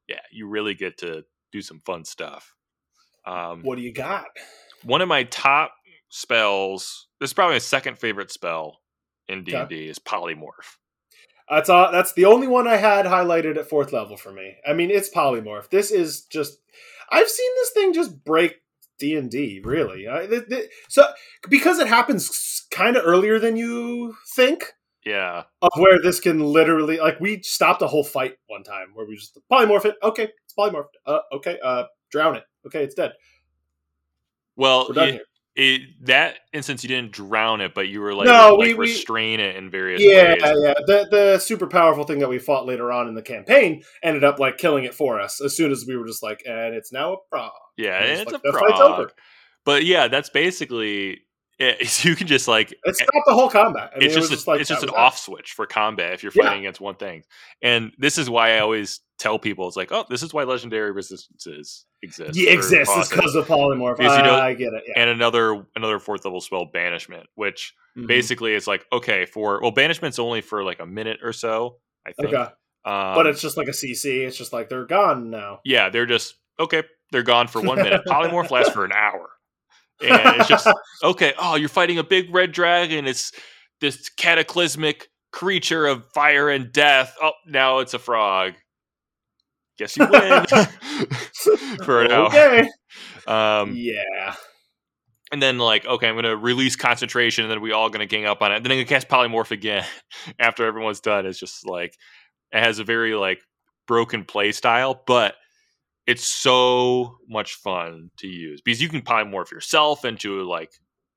yeah, you really get to do some fun stuff. Um, What do you got? one of my top spells. This is probably my second favorite spell in D and D is polymorph. That's all, that's the only one I had highlighted at fourth level for me. I mean, it's polymorph. This is just I've seen this thing just break D and D. Really, I, th- th- so because it happens kind of earlier than you think. Yeah. of where this can literally like we stopped a whole fight one time where we just polymorph it. Okay, it's polymorphed. Uh, okay, uh, drown it. Okay, it's dead. Well, We're done it- here. it- that instance you didn't drown it, but you were like, No, like we- we- restrain it in various Yeah, ways. yeah. The the super powerful thing that we fought later on in the campaign ended up like killing it for us as soon as we were just like, and it's now a frog. Yeah, And and it's it's like, a the frog. over. But yeah, that's basically it. You can just like It stopped the whole combat. I mean, it's it just, a- like it's just an that. off switch for combat if you're Yeah. fighting against one thing. And this is why I always tell people it's like, oh, this is why legendary resistances exist. Yeah, exists because of polymorph. Because you don't- I get it. Yeah. and another another fourth level spell banishment, which Mhm. basically is like okay for well banishment's only for like a minute or so. I think. Okay, Um, but it's just like a CC. It's just like they're gone now. yeah, they're just okay. They're gone for one minute. Polymorph lasts for an hour, and it's just okay. Oh, you're fighting a big red dragon. It's this cataclysmic creature of fire and death. Oh, now it's a frog. Guess you win for an hour. okay. Um, yeah. and then like, okay, I'm gonna release concentration, and then we all gonna gang up on it. Then I'm gonna cast polymorph again after everyone's done. It's just like it has a very like broken play style, but it's so much fun to use because you can polymorph yourself into like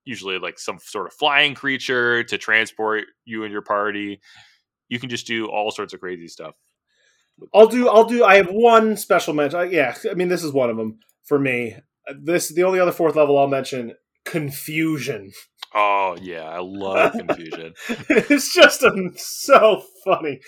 usually like some sort of flying creature to transport you and your party. You can just do all sorts of crazy stuff. I'll do. I'll do. I have one special mention. uh, Yeah, I mean this is one of them for me. Uh, This the only other fourth level I'll mention. Confusion. Oh yeah, I love confusion. it's just um, so funny.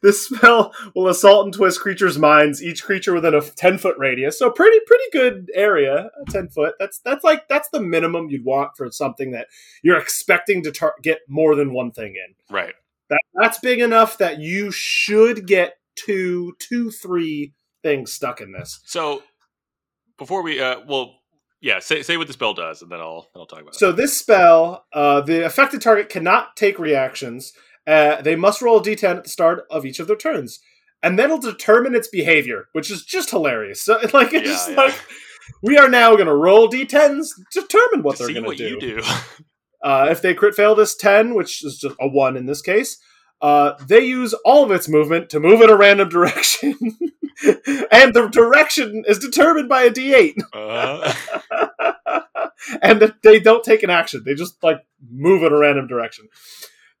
This spell will assault and twist creatures' minds. Each creature within a ten foot radius, so pretty pretty good area. Ten foot. That's that's like that's the minimum you'd want for something that you're expecting to tar- get more than one thing in. right. That that's big enough that you should get two two three things stuck in this. So before we uh well yeah, say say what the spell does and then I'll I'll talk about it. So this spell, uh, the affected target cannot take reactions. Uh, they must roll a d10 at the start of each of their turns, and then it'll determine its behavior, which is just hilarious. So, like, it's Yeah, just yeah. like we are now going to roll d10s, determine what To they're going what to you do. Uh, if they crit fail this 10, which is just a 1 in this case, uh, they use all of its movement to move in a random direction. and the direction is determined by a d8. uh, and they don't take an action. They just like move in a random direction.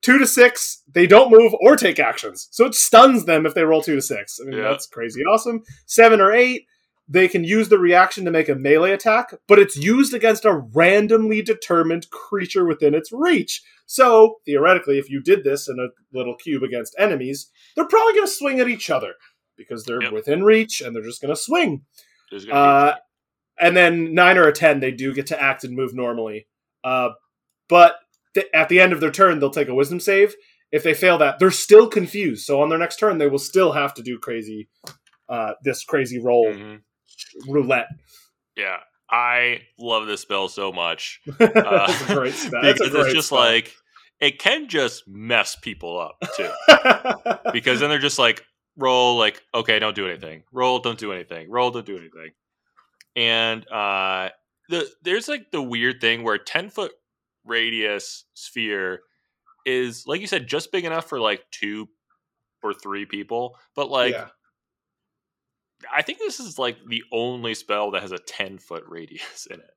Two to six, they don't move or take actions. So it stuns them if they roll two to six. I mean, Yeah. that's crazy awesome. Seven or eight, they can use the reaction to make a melee attack, but it's used against a randomly determined creature within its reach. So, theoretically, if you did this in a little cube against enemies, they're probably going to swing at each other because they're Yep. within reach and they're just going to swing. Uh, and then nine or a ten, they do get to act and move normally. Uh, but th- at the end of their turn, they'll take a wisdom save. If they fail that, they're still confused. So on their next turn, they will still have to do crazy, uh, this crazy roll Mhm. Roulette. Yeah. I love this spell so much. A great a because great it's just spell. like it can just mess people up too. because then they're just like roll like okay don't do anything roll don't do anything roll don't do anything and uh the there's like the weird thing where 10 foot radius sphere is like you said just big enough for like two or three people but like yeah. I think this is like the only spell that has a 10 foot radius in it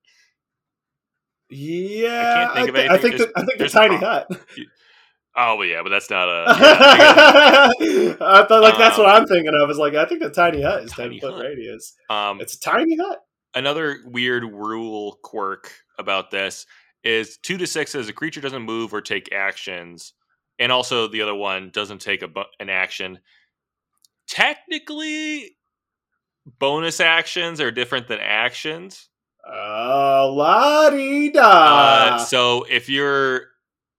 Yeah, I can't think of thi- I anything. think the, I think the tiny hut. oh but yeah but that's not a yeah, I thought like that's Um, what I'm thinking of. Is like I think the tiny hut is Tiny ten foot hut. radius. um It's a tiny hut. another weird rule quirk about this is two to six says a creature doesn't move or take actions, and also the other one doesn't take a bu- an action. Technically, bonus actions are different than actions. Oh, la di da. Uh, so if you're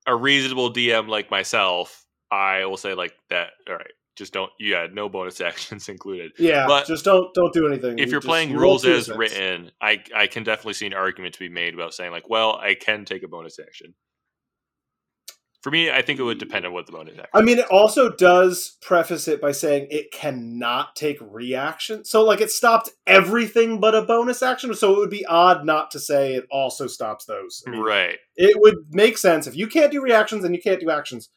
a reasonable DM like myself, I will say like that. All right, just don't. Yeah, no bonus actions included. yeah, but just don't don't do anything. if You you're just- playing you rules as written, I I can definitely see an argument to be made about saying like, well, I can take a bonus action. For me, I think it would depend on what the bonus action. I mean, it also does preface it by saying it cannot take reaction. So, like, it stopped everything but a bonus action. So, it would be odd not to say it also stops those. I mean, right. It would make sense if you can't do reactions and you can't do actions.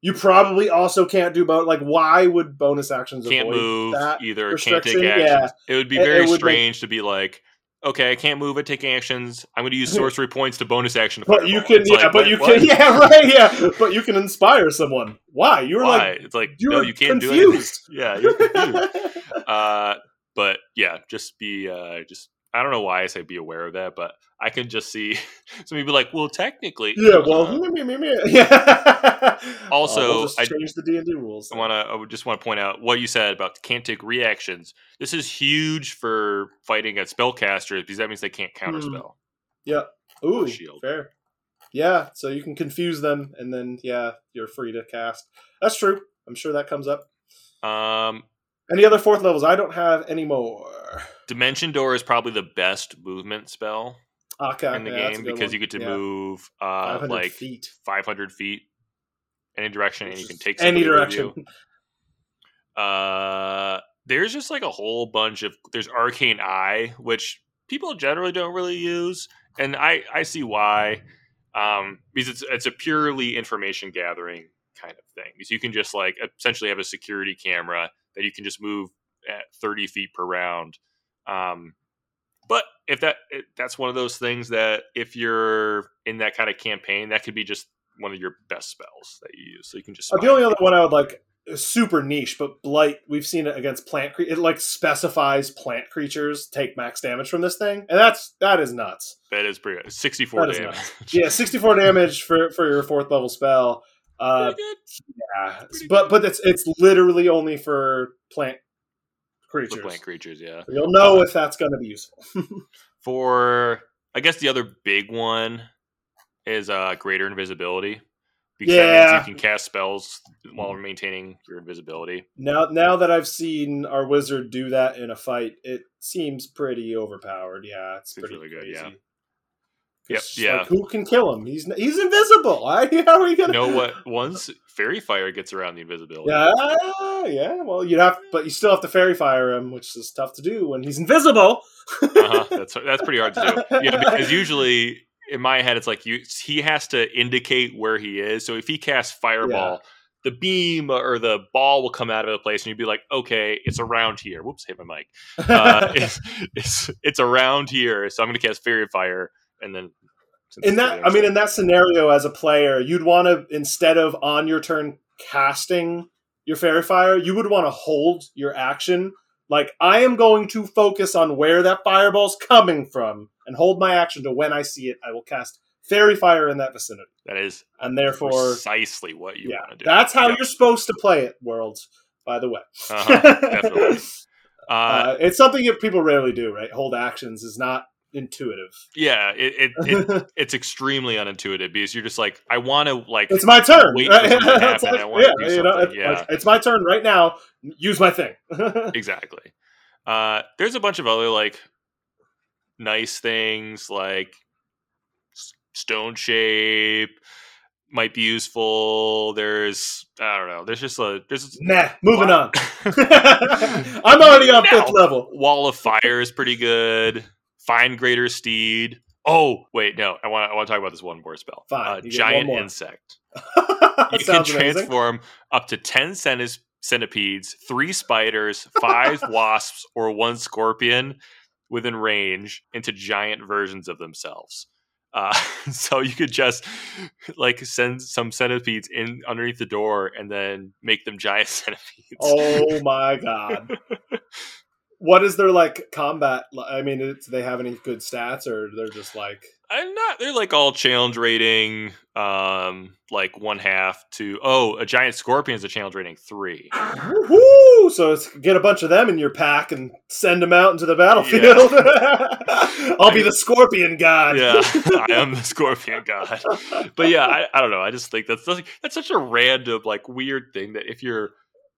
You probably also can't do both. Like, why would bonus actions can't avoid move that? either. Can't take actions. Yeah. It would be very would make- strange to be like, okay, I can't move it, take actions. I'm going to use sorcery points to bonus action. To But you can, It's yeah. like, but you what? can, yeah, right, yeah. But you can inspire someone. Why? You were Why? like, it's like no, you can't do it. Yeah, you're confused. uh, but yeah, just be uh, just. I don't know why I say be aware of that, but I can just see some people like, well, technically, yeah. Well, uh, me, me, me, yeah. Also, Uh, we'll just I- change the D and D rules. I want to. I just want to point out what you said about can't take reactions. This is huge for fighting at spellcasters because that means they can't counterspell. Mm. Yeah. Ooh, shield. fair. Yeah, so you can confuse them, and then yeah, you're free to cast. That's true. I'm sure that comes up. Um, Any other fourth levels? I don't have any more. Dimension Door is probably the best movement spell Okay, in the yeah, game because one. you get to Yeah. move uh, 500 like feet, 500 feet any direction, and you can take any direction. Uh, there's just like a whole bunch of there's arcane eye, which people generally don't really use, and I I see why, um, because it's it's a purely information gathering kind of thing. Because you can just like essentially have a security camera that you can just move at 30 feet per round. Um, but if that that's one of those things that if you're in that kind of campaign, that could be just one of your best spells that you use. So you can just Uh, the only other one I would like super niche, but blight. We've seen it against plant. Cre- it like specifies plant creatures take max damage from this thing, and that's that is nuts. That is pretty good. 64 That is damage. Yeah, 64 damage for for your fourth level spell. Uh, yeah, but but it's it's literally only for plant for creatures. plant creatures, yeah. You'll know if that's going to be useful. For I guess the other big one is uh greater invisibility. Because Yeah. that means you can cast spells while maintaining your invisibility. now now that I've seen our wizard do that in a fight, it seems pretty overpowered. Yeah, it's Seems pretty really good, crazy. yeah. Yep, yeah. like, who can kill him? He's he's invisible. How are you You gonna know what? Once faerie fire gets around the invisibility. Yeah, yeah. Well, you'd have, but you still have to faerie fire him, which is tough to do when he's invisible. uh-huh. That's that's pretty hard to do. Yeah, because usually in my head it's like you he has to indicate where he is. So if he casts fireball, the beam or the ball will come out of the place, and you'd be like, okay, it's around here. Whoops, hit my mic. Uh, it's, it's it's around here, so I'm going to cast faerie fire, and then in that i mean in that scenario as a player you'd want to instead of on your turn casting your faerie fire you would want to hold your action like i am going to focus on where that fireball's coming from and hold my action to when i see it i will cast faerie fire in that vicinity that is and therefore precisely what you yeah want to do. that's how Yeah. you're supposed to play it world by the way Uh-huh, definitely. Uh, Uh, it's something that people rarely do right hold actions is not intuitive yeah, it, it, it it's extremely unintuitive because you're just like, I want to like It's my turn. Wait for something to It's happen. like, I do you know, it's, yeah. it's my turn right now. Use my thing. exactly. Uh, there's a bunch of other like nice things like stone shape might be useful. There's I don't know. There's just a there's nah, moving on. I'm already on Now. fifth level. wall of fire is pretty good. Find greater steed. Oh wait, no. I want I want to talk about this one more spell. Fine, Uh, giant insect. You can Sounds amazing. transform up to 10 centis- centipedes, three spiders, five wasps, or one scorpion within range into giant versions of themselves. Uh, so you could just like send some centipedes in underneath the door and then make them giant centipedes. Oh my god. What is their like combat? I mean, do they have any good stats, or they're just like I'm not. They're like all challenge rating, um, like one half to. Oh, a giant scorpion is a challenge rating three. Woo! So it's get a bunch of them in your pack and send them out into the battlefield. I'll be the scorpion god. Yeah, I am the scorpion god. But yeah, I, I don't know. I just think that's that's such a random, like weird thing that if you're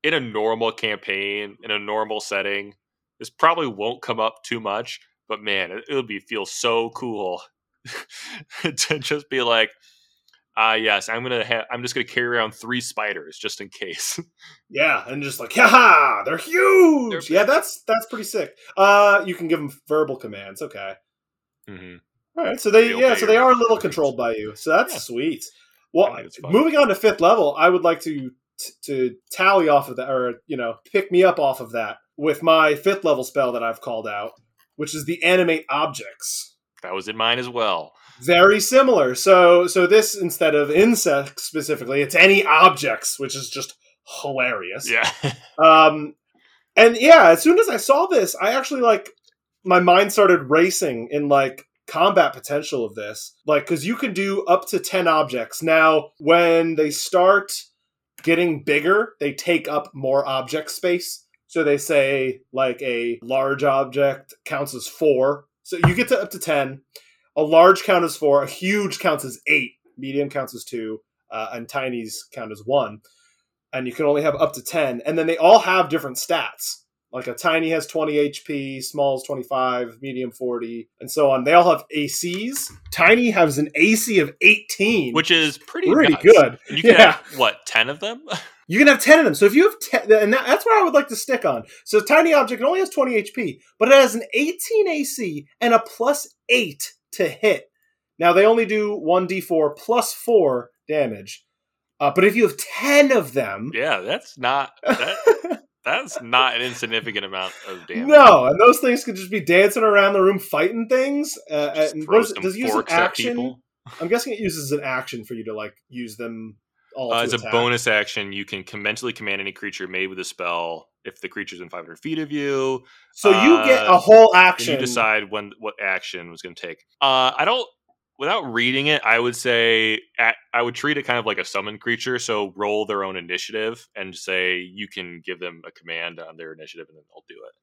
in a normal campaign in a normal setting, this probably won't come up too much. But man, it, it'll be feel so cool to just be like, ah, yes, I'm gonna have. I'm just gonna carry around three spiders just in case. Yeah, and just like, haha, they're huge. They're yeah, that's that's pretty sick. Uh, you can give them verbal commands. Okay, hmm all right. So they They yeah, so they are a little controlled by you. So that's Yeah. sweet. Well, moving on to fifth level, I would like to to tally off of that, or you know, pick me up off of that with my fifth level spell that I've called out, which is the animate objects. That was in mine as well. Very similar. So, so this instead of insects specifically, it's any objects, which is just hilarious. Yeah. um, and yeah, as soon as I saw this, I actually like my mind started racing in like combat potential of this. Like, because you can do up to 10 objects. Now, when they start getting bigger, they take up more object space. So they say like a large object counts as four. So you get to up to 10. A large count as four. A huge counts as eight. Medium counts as two. Uh, and tinies count as one. And you can only have up to 10. And then they all have different stats. Like a tiny has 20 HP, small is 25, medium 40, and so on. They all have ACs. Tiny has an AC of 18, which is pretty pretty good. And you can yeah. have what 10 of them? you can have 10 of them. So if you have 10, and that's where I would like to stick on. So tiny object only has 20 HP, but it has an 18 AC and a plus 8 to hit. Now they only do 1d4 plus 4 damage. Uh, but if you have 10 of them. Yeah, that's not. That, that's not an insignificant amount of damage. No, and those things could just be dancing around the room fighting things. Uh, and does it use an action? I'm guessing it uses an action for you to like use them all. Uh, as attack. a bonus action, you can mentally command any creature made with a spell if the creature's in 500 feet of you. So you uh, get a whole action. You decide when what action was going to take. Uh, I don't without reading it, I would say at, I would treat it kind of like a summoned creature. So roll their own initiative and say you can give them a command on their initiative, and then they'll do it.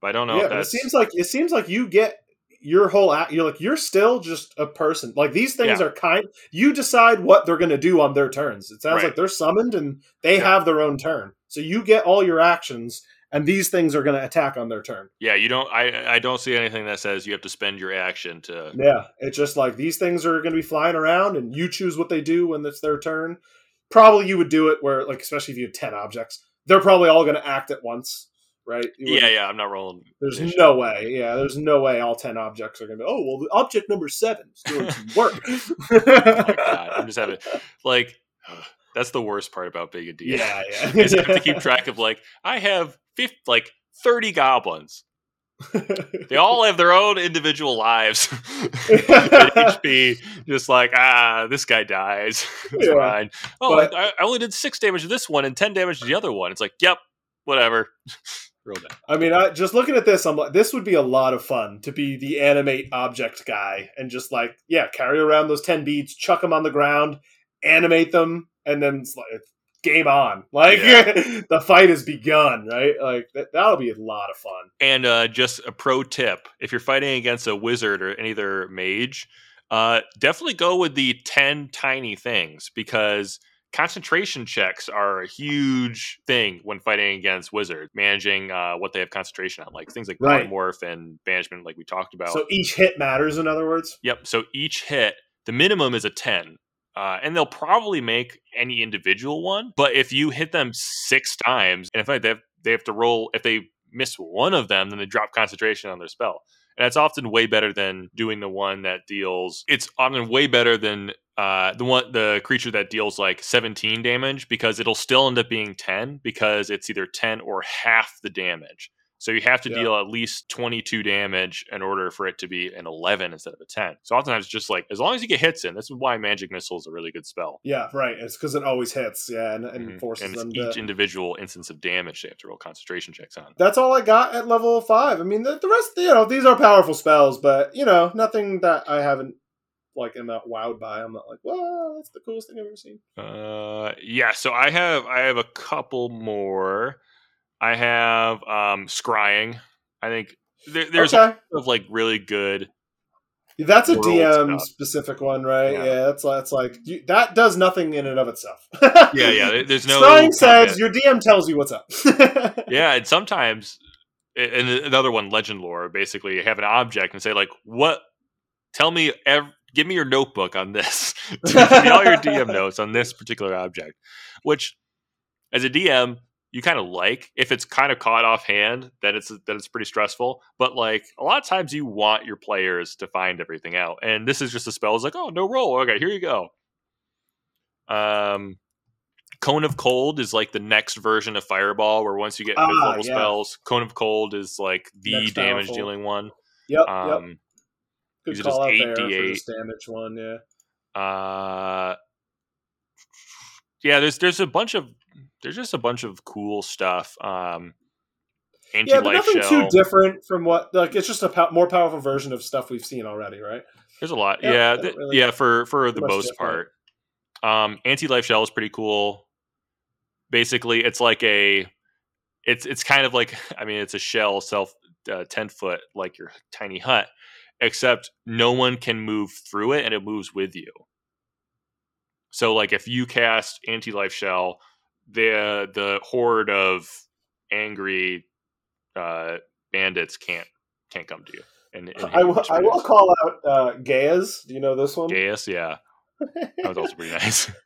But I don't know. Yeah, it seems like it seems like you get your whole act. You're like you're still just a person. Like these things yeah. are kind. You decide what they're going to do on their turns. It sounds right. like they're summoned and they yeah. have their own turn. So you get all your actions and these things are going to attack on their turn. Yeah, you don't. I I don't see anything that says you have to spend your action to. Yeah, it's just like these things are going to be flying around, and you choose what they do when it's their turn. Probably you would do it where, like, especially if you have ten objects, they're probably all going to act at once, right? Yeah, yeah. I'm not rolling. There's no way. Yeah, there's no way all ten objects are going to. Oh well, the object number seven is doing some work. oh god, I'm just having like. That's the worst part about being a DM. Yeah, yeah. is you have to keep track of like I have 50, like 30 goblins. they all have their own individual lives. HP, just like ah, this guy dies. it's yeah, fine. Oh, but, I, I, only did six damage to this one and ten damage to the other one. It's like, yep, whatever. I mean, I, just looking at this, I'm like, this would be a lot of fun to be the animate object guy and just like, yeah, carry around those ten beads, chuck them on the ground, animate them, and then it's like game on. Like yeah. the fight has begun, right? Like that, will be a lot of fun. And uh, just a pro tip: if you're fighting against a wizard or any other mage, uh, definitely go with the ten tiny things because concentration checks are a huge thing when fighting against wizards managing uh, what they have concentration on like things like right. polymorph and banishment like we talked about so each hit matters in other words yep so each hit the minimum is a 10 uh, and they'll probably make any individual one. But if you hit them six times, and in fact they have, they have to roll, if they miss one of them, then they drop concentration on their spell. And that's often way better than doing the one that deals. It's often way better than uh, the one the creature that deals like 17 damage because it'll still end up being 10 because it's either 10 or half the damage. So you have to yeah. deal at least 22 damage in order for it to be an 11 instead of a 10. So oftentimes just like as long as you get hits in, this is why magic missile is a really good spell. Yeah, right. It's because it always hits. Yeah, and, and mm-hmm. forces and them. Each to... individual instance of damage they have to roll concentration checks on. That's all I got at level five. I mean, the, the rest, you know, these are powerful spells, but you know, nothing that I haven't like am not wowed by. I'm not like, wow, that's the coolest thing I've ever seen. Uh, yeah. So I have I have a couple more. I have um scrying. I think there, there's okay. of like really good. That's a DM specific one, right? Yeah, yeah that's that's like you, that does nothing in and of itself. yeah, yeah. There's no. Scrying says your DM tells you what's up. yeah, and sometimes, and another one, legend lore. Basically, have an object and say like, "What? Tell me, ev- give me your notebook on this. give me all your DM notes on this particular object." Which, as a DM, you kind of like. If it's kind of caught offhand, then it's then it's pretty stressful. But like a lot of times, you want your players to find everything out, and this is just a spell. It's like, oh, no roll. Okay, here you go. Um, Cone of Cold is like the next version of Fireball, where once you get Ah, level yeah. spells, Cone of Cold is like the Next damage powerful. dealing one. Yep, yep. Good these call out just there for 8d8. this damage one. Yeah. Uh, yeah, there's there's a bunch of there's just a bunch of cool stuff. Um, anti Yeah, but nothing shell. too different from what like it's just a pow- more powerful version of stuff we've seen already, right? There's a lot. Yeah, Yeah, th- really yeah. For for the most different. part, um, anti life shell is pretty cool. Basically, it's like a, it's it's kind of like I mean, it's a shell self uh, ten foot like your tiny hut, except no one can move through it and it moves with you. So like if you cast anti life shell, the the horde of angry uh, bandits can't can't come to you. And, and I will, I will call out uh, Geas. Do you know this one? Geas, yeah, that was also pretty nice.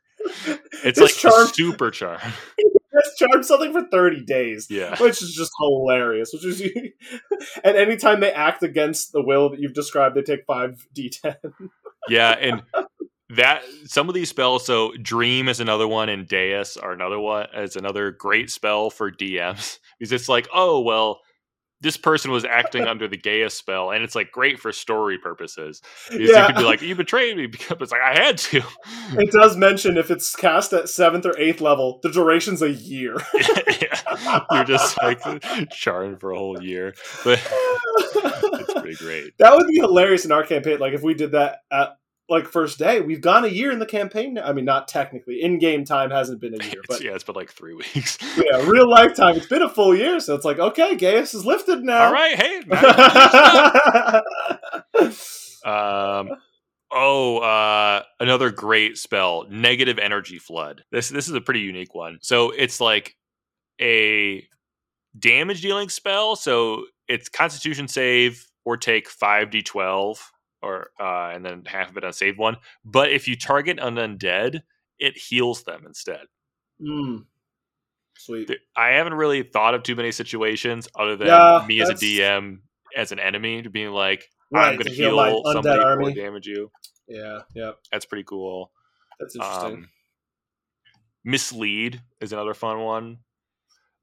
This It's like charm, super charm. this charm something for thirty days, Yeah. which is just hilarious. Which is, and anytime they act against the will that you've described, they take five d10. Yeah, and that some of these spells, so Dream is another one, and Deus are another one. It's another great spell for DMs because it's like, oh well, this person was acting under the Geas spell, and it's like great for story purposes. Because you could be like, you betrayed me, because it's like I had to. It does mention if it's cast at seventh or eighth level, the duration's a year. Yeah. You're just like charmed for a whole year, but it's pretty great. That would be hilarious in our campaign. Like if we did that at like first day, we've gone a year in the campaign. now. I mean, not technically. In game time hasn't been a year, It's, but yeah, it's been like three weeks. yeah, real lifetime. It's been a full year, so it's like okay, Geas is lifted now. All right, hey. Um, oh, uh, another great spell, negative energy flood. This this is a pretty unique one. So it's like a damage dealing spell. So it's Constitution save or take five d12 or uh, and then half of it on saved one. But if you target an undead, it heals them instead. Mm. Sweet. I haven't really thought of too many situations other than Yeah, me as a DM as an enemy to being like, I'm going to heal heal somebody or damage you. Yeah. Yep. That's pretty cool. That's interesting. Um, mislead is another fun one.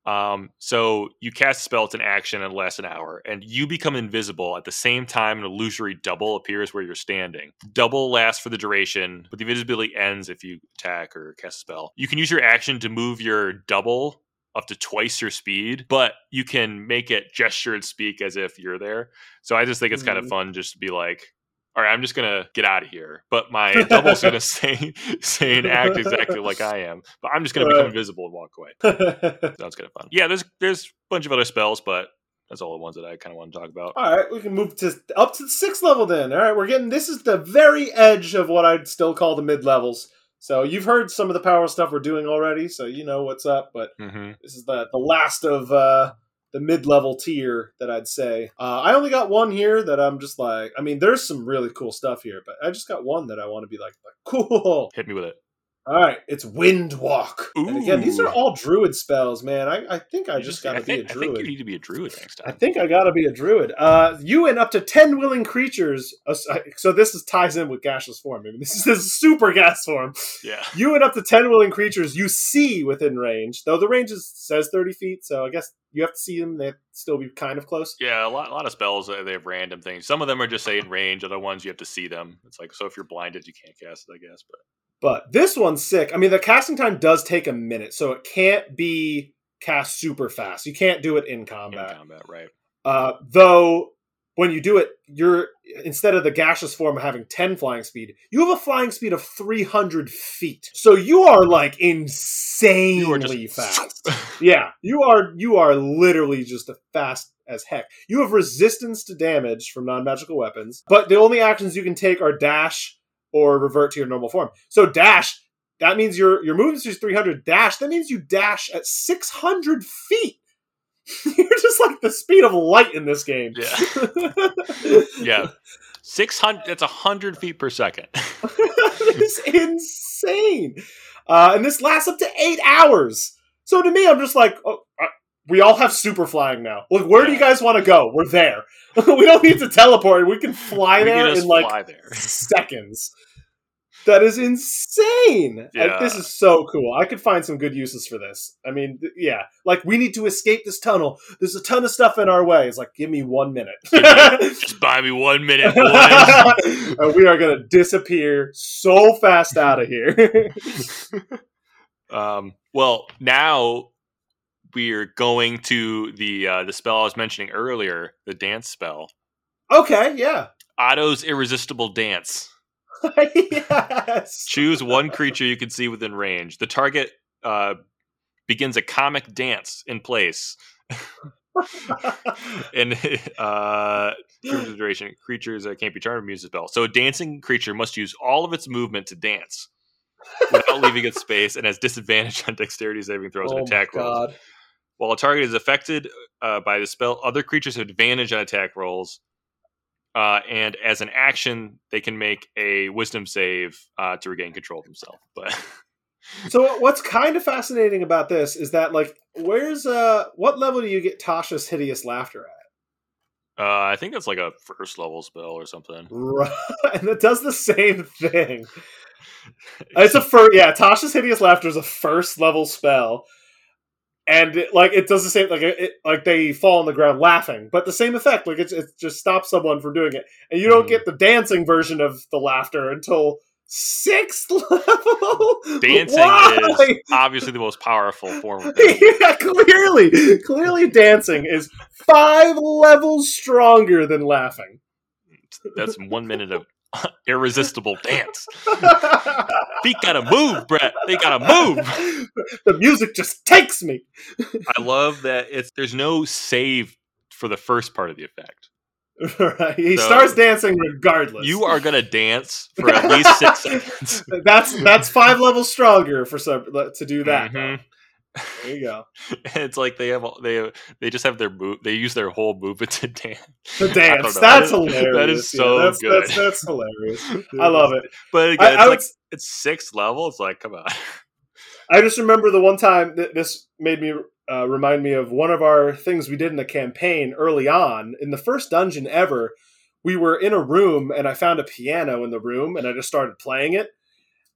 Um, so you cast a spell, it's an action and lasts an hour, and you become invisible at the same time an illusory double appears where you're standing. Double lasts for the duration, but the invisibility ends if you attack or cast a spell. You can use your action to move your double up to twice your speed, but you can make it gesture and speak as if you're there. So I just think it's kind of fun just to be like, all right, I'm just gonna get out of here. But my double's gonna say say and act exactly like I am. But I'm just gonna become invisible and walk away. Sounds kind of fun. Yeah, there's there's a bunch of other spells, but that's all the ones that I kind of want to talk about. All right, we can move to up to the sixth level then. All right, we're getting this is the very edge of what I'd still call the mid levels. So you've heard some of the power stuff we're doing already, so you know what's up. But hmm this is the the last of uh, the mid level tier that I'd say. Uh, I only got one here that I'm just like. I mean, there's some really cool stuff here, but I just got one that I want to be like, like cool. Hit me with it. All right, it's Wind Walk. And again, these are all druid spells, man. I, I think I You just got to be a think, I think you druid. need to be a druid next time. I think I gotta be a druid. Uh, you and up to ten willing creatures. uh, So this is ties in with gaseous form. I mean, this is, this is super gas form. yeah. You and up to ten willing creatures you see within range. Though the range is, says thirty feet, so I guess you have to see them. They still be kind of close. Yeah, a lot, a lot of spells uh, they have random things. Some of them are just saying range. Other ones you have to see them. It's like so if you're blinded, you can't cast it. I guess, but But this one's sick. I mean, the casting time does take a minute, so it can't be cast super fast. You can't do it in in combat. combat, right? Uh, though when you do it, you're instead of the gaseous form of having 10 flying speed, you have a flying speed of 300 feet. So you are like insanely You fast. yeah, you are you are literally just a fast as heck. You have resistance to damage from non-magical weapons, but the only actions you can take are dash or revert to your normal form. So dash that means your your movement speed is 300 dash that means you dash at 600 feet you're just like the speed of light in this game Yeah. yeah, six hundred. That's a hundred feet per second. it's insane uh, and this lasts up to eight hours So to me, I'm just like, oh, we all have super flying now. Like, where do you guys want to go? We're there. we don't need to teleport. We can fly We there can in like there. seconds. That is insane. Yeah. Like, this is so cool. I could find some good uses for this. I mean, th- yeah, like we need to escape this tunnel. There's a ton of stuff in our way. It's like, give me one minute. Just buy me one minute, boys. and we are going to disappear so fast out of here. um, well, now we're going to the uh, the spell I was mentioning earlier, the dance spell. okay, yeah. Otto's irresistible dance. yes. Choose one creature you can see within range. The target uh, begins a comic dance in place. and uh, duration, creatures that can't be charmed with a spell. So a dancing creature must use all of its movement to dance without leaving its space, and has disadvantage on dexterity saving throws oh and attack rolls. While a target is affected uh, by the spell, other creatures have advantage on attack rolls. Uh, and as an action, they can make a Wisdom save uh, to regain control of themselves. But So what's kind of fascinating about this is that like where's uh what level do you get Tasha's hideous laughter at? uh, I think that's like a first level spell or something. Right. And it does the same thing. It's a first yeah, Tasha's hideous laughter is a first level spell. And it, like it does the same like it, like they fall on the ground laughing, but the same effect like it, it just stops someone from doing it. And you don't Mhm. get the dancing version of the laughter until sixth level. Dancing Why? is obviously the most powerful form of dancing. yeah, clearly, clearly, dancing is five levels stronger than laughing. That's one minute of irresistible dance. Feet gotta move, Brett. They gotta move. the music just takes me. I love that it's there's no save for the first part of the effect. right. He So- starts dancing regardless. You are gonna dance for at least six seconds. That's that's five levels stronger for some to do that. Mhm. There you go. It's like they have all- they they just have their move. They use their whole movement to dance. The dance. That's That is- hilarious. that is Yeah, so that's, good. That's, that's hilarious. I love it. But again, I, it's I, would, like it's sixth level. It's like come on. I just remember the one time that this made me uh, remind me of one of our things we did in the campaign early on. In the first dungeon ever, we were in a room and I found a piano in the room and I just started playing it.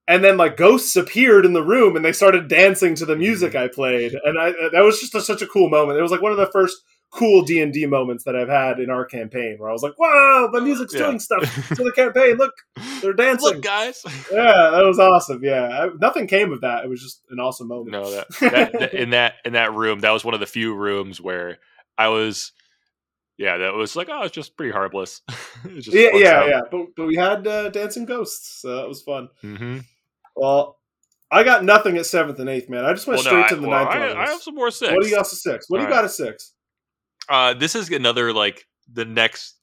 And then like ghosts appeared in the room and they started dancing to the music I played, and I that was just a, such a cool moment. It was like one of the first cool D and D moments that I've had in our campaign, where I was like, "Wow, the music's Yeah. doing stuff to the campaign! Look, they're dancing!" Look, guys. Yeah, that was awesome. Yeah, I, nothing came of that. It was just an awesome moment. No, that, that, that in that in that room, that was one of the few rooms where I was. Yeah, that was like, oh, it's just pretty harmless. Just yeah, yeah, yeah. But, but we had uh, dancing ghosts, so that was fun. Mm-hmm. Well, I got nothing at seventh and eighth, man. I just went Well, no, straight I, to the well, ninth I. I have some more six. What do you got at six? What do you All got at six? Uh, this is another like the next.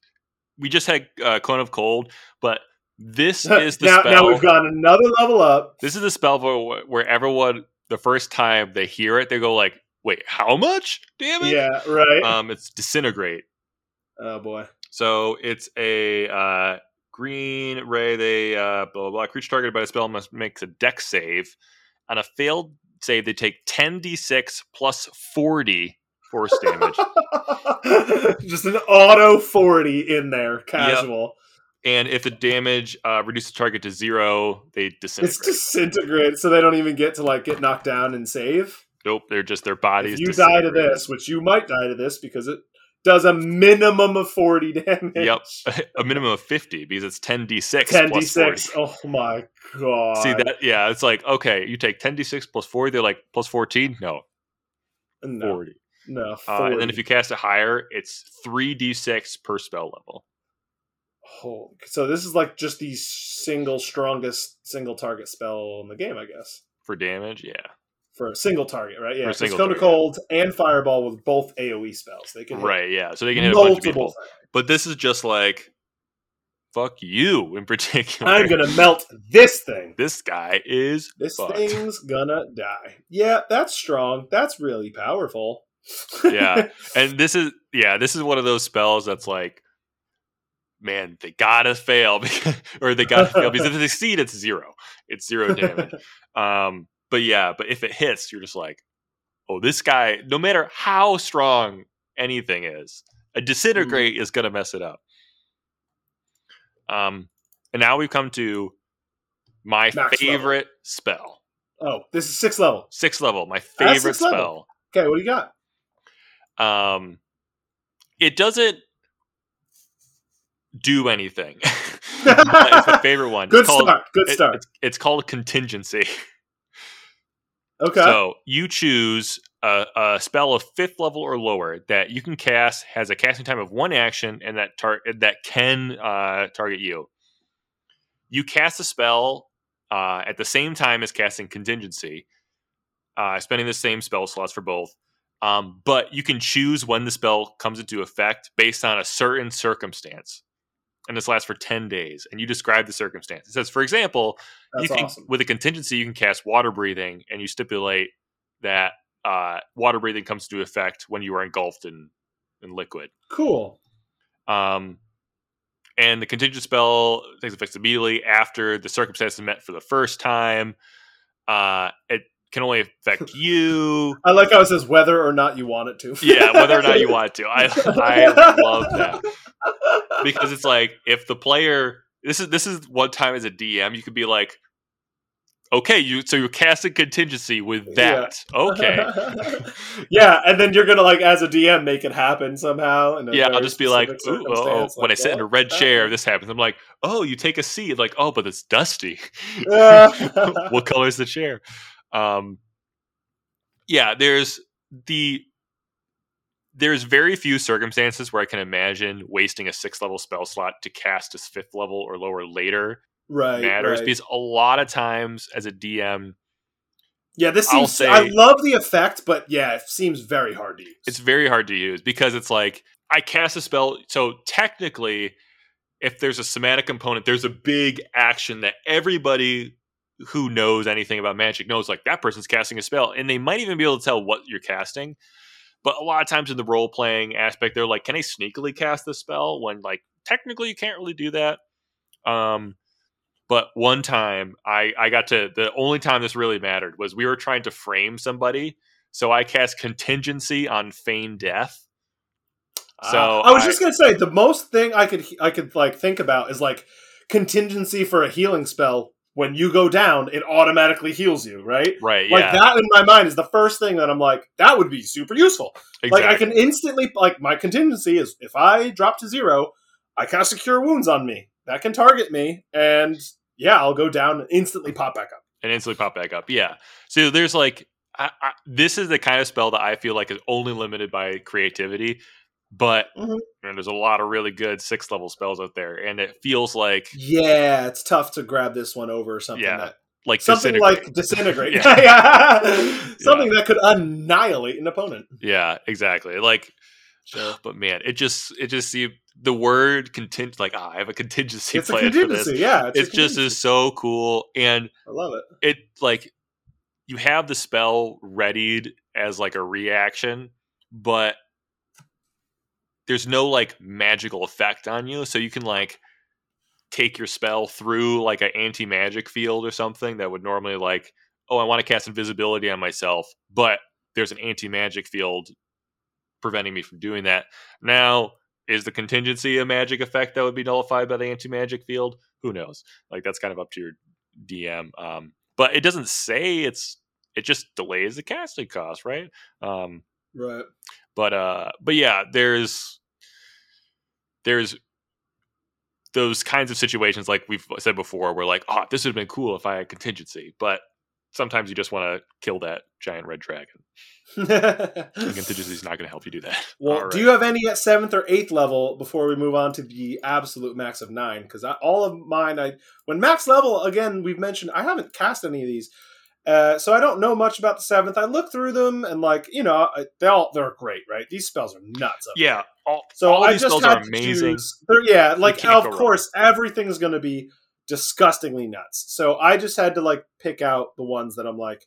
We just had uh, Cone of Cold, but this is the now, spell. now we've got another level up. This is the spell where, where everyone the first time they hear it, they go like, "Wait, how much Damn it!" Yeah, right. Um, it's disintegrate. oh boy. So it's a uh, green ray. They uh, blah blah blah. Creature targeted by a spell must make a dex save. On a failed save, they take ten d6 plus forty force damage. just an auto forty in there, casual. and if the damage uh, reduces the target to zero, they disintegrate. It's disintegrate. disintegrate, so they don't even get to like get knocked down and save. nope, they're just their bodies. If you die to this, which you might die to this because it does a minimum of forty damage. Yep, a minimum of fifty because it's ten d6 Ten d plus six. 40. Oh my god. See that? Yeah, it's like okay, you take ten d6 plus forty. They're like plus fourteen. No, No, forty. no. Uh, and then if you cast it higher, it's three d6 per spell level. Oh, so this is like just the single strongest single target spell in the game, I guess. for damage. Yeah, For a single target, right? Yeah, because Cone of. Cold and Fireball with both AoE spells. They can hit right. Yeah, so they can hit a bunch of multiple. people. But this is just like, fuck you in particular. I'm gonna melt this thing. This guy is This fucked. thing's gonna die. Yeah, that's strong. That's really powerful. Yeah. and this is yeah, this is one of those spells that's like, man, they gotta fail because, or they gotta fail because if they succeed, it's zero. It's zero damage. Um, but yeah, but if it hits, you're just like, oh, this guy, no matter how strong anything is, a disintegrate is going to mess it up. Um, and now we've come to my Max favorite spell, Oh, this is sixth level. sixth level. My favorite level. spell. Okay, what do you got? Um, it doesn't do anything. it's my favorite one. Good it's called, start. Good it- start. it's, it's called contingency. okay. So you choose a, a spell of fifth level or lower that you can cast has a casting time of one action and that tar- that can uh, target you. You cast a spell uh, at the same time as casting contingency, uh, spending the same spell slots for both. Um, but you can choose when the spell comes into effect based on a certain circumstance. And this lasts for 10 days. And you describe the circumstance. It says, for example, That's you can, awesome. with a contingency, you can cast water breathing, and you stipulate that uh, water breathing comes into effect when you are engulfed in, in liquid. Cool. Um, and the contingent spell takes effect immediately after the circumstance is met for the first time. Uh, it can only affect you. I like how it says whether or not you want it to. Yeah, whether or not you want it to. I I love that because it's like if the player this is this is one time as a DM you could be like, okay, you so you're casting contingency with that. Okay, yeah, and then you're gonna like as a DM make it happen somehow. yeah, I'll just be like, Ooh, oh, oh, when I like, sit in a red chair, this happens. I'm like, oh, you take a seat, like, oh, but it's dusty. What color is the chair? Um, yeah, there's the there's very few circumstances where I can imagine wasting a sixth level spell slot to cast a fifth level or lower later right, matters right. because a lot of times as a DM, Yeah, this I'll seems. I love the effect, but yeah, it seems very hard to use. it's very hard to use because it's like I cast a spell. So technically, if there's a somatic component, there's a big action that everybody who knows anything about magic knows. Like that person's casting a spell, and they might even be able to tell what you're casting. But a lot of times in the role playing aspect, they're like, "Can I sneakily cast this spell?" When like technically you can't really do that. Um, but one time I I got to the only time this really mattered was we were trying to frame somebody, so I cast contingency on feign death. So Ah, I was I- just gonna say the most thing I could I could like think about is like contingency for a healing spell. When you go down, it automatically heals you, right? Right, Like yeah, that in my mind is the first thing that I'm like, that would be super useful. exactly. Like I can instantly like my contingency is if I drop to zero, I cast a cure wounds on me. That can target me, and yeah, I'll go down and instantly pop back up. and instantly pop back up. Yeah. So there's like, I, I, this is the kind of spell that I feel like is only limited by creativity, but Mhm. man, there's a lot of really good six level spells out there, and it feels like Yeah, it's tough to grab this one over something Yeah, that like something disintegrate. like disintegrate. Yeah. yeah. something that could annihilate an opponent. yeah, exactly. Like, uh, but man, it just it just seemed the word contingent. Like, ah, I have a contingency It's a plan for this. contingency. Yeah, It a just is so cool, and I love it. it like you have the spell readied as like a reaction, but there's no like magical effect on you, so you can like take your spell through like an anti magic field or something that would normally like, oh, I want to cast invisibility on myself, but there's an anti magic field preventing me from doing that. Now, is the contingency a magic effect that would be nullified by the anti magic field? Who knows? Like that's kind of up to your DM. Um, but it doesn't say it's it just delays the casting cost, right? Um, Right. But uh, but yeah, there's there's those kinds of situations like we've said before, where like, oh, this would have been cool if I had contingency, but sometimes you just want to kill that giant red dragon. Contingency is not going to help you do that. well, All do you have any at seventh or eighth level before we move on to the absolute max of nine? Because all of mine, I when max level again, we've mentioned I haven't cast any of these, uh, so I don't know much about the seventh. I look through them and like you know I- they all they're great, right? These spells are nuts. up Yeah, all, So all I these just are to amazing. choose- yeah, like of go wrong. course everything's going to be disgustingly nuts. So I just had to like pick out the ones that I'm like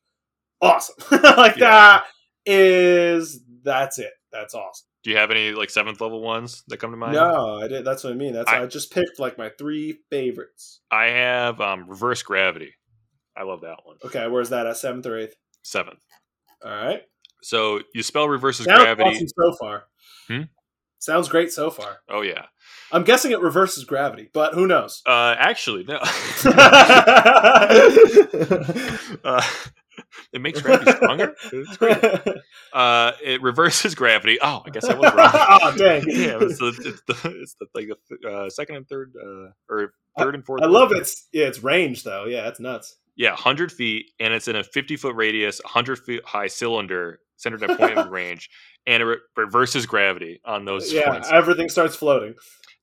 awesome. like Yeah. that is that's it. That's awesome. Do you have any like seventh level ones that come to mind? No, I did. That's what I mean. That's I- I, just picked like my three favorites. I have um, reverse gravity. I love that one. Okay, where's that at seventh or eighth? Seventh. All right. So you spell reverses Sounds gravity. awesome so far. Hmm? Sounds great so far. Oh yeah. I'm guessing it reverses gravity, but who knows? Uh, actually, no. uh, it makes gravity stronger. It's great. Uh, it reverses gravity. Oh, I guess I was wrong. oh dang! yeah, it's the, it's the, it's the like the uh, second and third, uh, or third and fourth. I love its yeah its range though. Yeah, it's nuts. Yeah, hundred feet, and it's in a fifty foot radius, hundred feet high cylinder centered at point of range, and it re- reverses gravity on those yeah, points. everything starts floating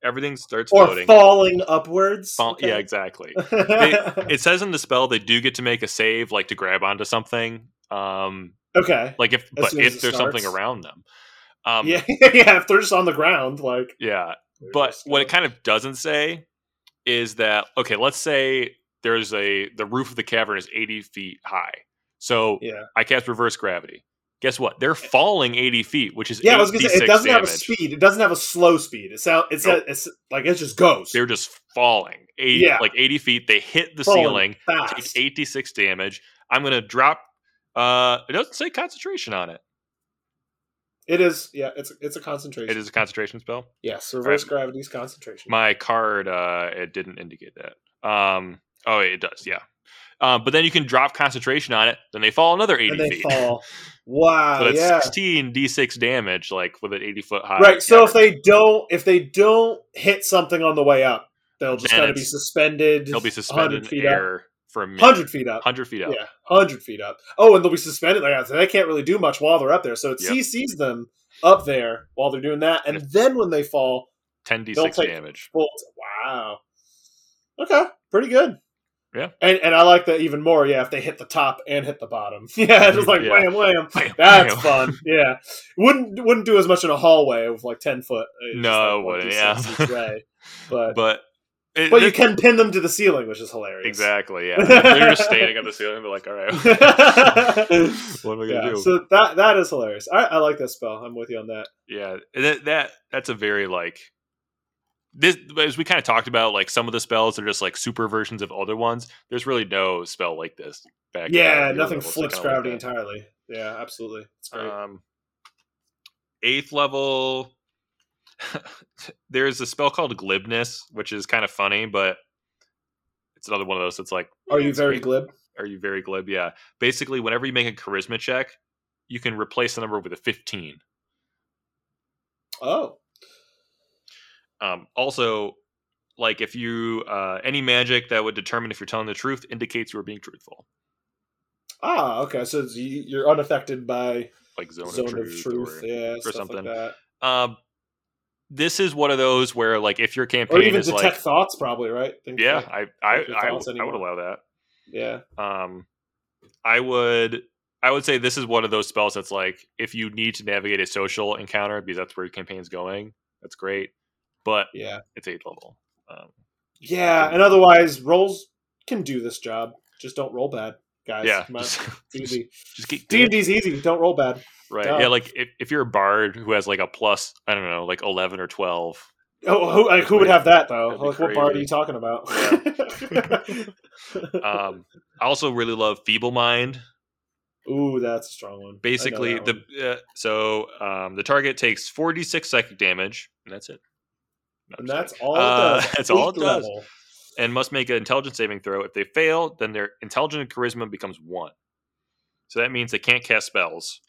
Everything starts or floating. falling upwards. Fall- Okay. Yeah, exactly. It says in the spell they do get to make a save, like to grab onto something. Um, okay. like if As but if it there's something around them. Um, yeah, yeah. If they're just on the ground, like. yeah. But what it kind of doesn't say is that okay, let's say there's a the roof of the cavern is 80 feet high. So Yeah. I cast reverse gravity. Guess what? They're falling 80 feet, which is Yeah, I was gonna say it doesn't have a speed. It doesn't have a slow speed. It sound it's Nope. a, it's like it just goes. They're just falling. 80, Yeah. like 80 feet. They hit the Falling ceiling, fast. take 86 damage. I'm gonna drop uh it doesn't say concentration on it. It is. Yeah, it's it's a concentration. It is a concentration spell. Yes, reverse Right. gravity's concentration. My card uh it didn't indicate that. Um oh it does, yeah. Um, but then you can drop concentration on it, then they fall another 80 and they feet. fall. Wow. So that's yeah. 16 d6 damage, like with an 80 foot high. Right. So if they don't if they don't hit something on the way up, they'll just kind of be suspended. they'll be suspended 100 in feet up. for a minute. Hundred feet up. 100 feet up. Yeah, hundred feet up. Oh, and they'll be suspended like that, so they can't really do much while they're up there. So it Yep. CCs them up there while they're doing that, and then when they fall, ten d six damage. Wow. Okay, pretty good. Yeah. and and I like that even more. Yeah, if they hit the top and hit the bottom. Yeah, just like Yeah. wham wham. Bam, That's fun. Yeah, wouldn't wouldn't do as much in a hallway of like ten foot. No, like it wouldn't, yeah. way. But But it, but you can pin them to the ceiling, which is hilarious. exactly, yeah. They're just standing on the ceiling, but like, all right, what am I gonna yeah, do? so that that is hilarious. I, I like that spell. I'm with you on that. yeah, that, that that's a very like this as we kind of talked about. Like some of the spells are just like super versions of other ones. There's really no spell like this back. Yeah, nothing flips kinda like gravity entirely. Yeah, absolutely. It's great. Um, eighth level. there's a spell called glibness, which is kind of funny, but it's another one of those. that's like, Are you very great. glib? Are you very glib? Yeah. Basically, whenever you make a charisma check, you can replace the number with a 15. Oh, Um, also, like if you uh, any magic that would determine if you're telling the truth indicates you are being truthful, ah, okay. So you- you're unaffected by like zone, zone, of truth, or- yeah, stuff something. like that. Um, this is one of those where like if your Or campaign even is detect like thoughts, probably right. Think yeah, that- I I like I, would- I would allow that. yeah. Um, I would I would say this is one of those spells that's like if you need to navigate a social encounter because that's where your campaign's going, that's great. But Yeah. it's eighth level. Um, Yeah, and otherwise rolls can do this job. Just don't roll bad, guys. yeah, just, easy. just get D and D's easy. Don't roll bad. right. duh. Yeah, like if, if you're a bard who has like a plus, I don't know, like eleven or twelve. Oh, who, like, who would have that though? Like, what bard are you talking about? Um, I also really love feeble mind. Ooh, that's a strong one. Basically, the one. uh, so um, the target takes forty six psychic damage, and that's it. No, and just that's all. It Uh, does. that's all it does. and must make an intelligence saving throw. If they fail, then their intelligence and charisma becomes one. So that means they can't cast spells,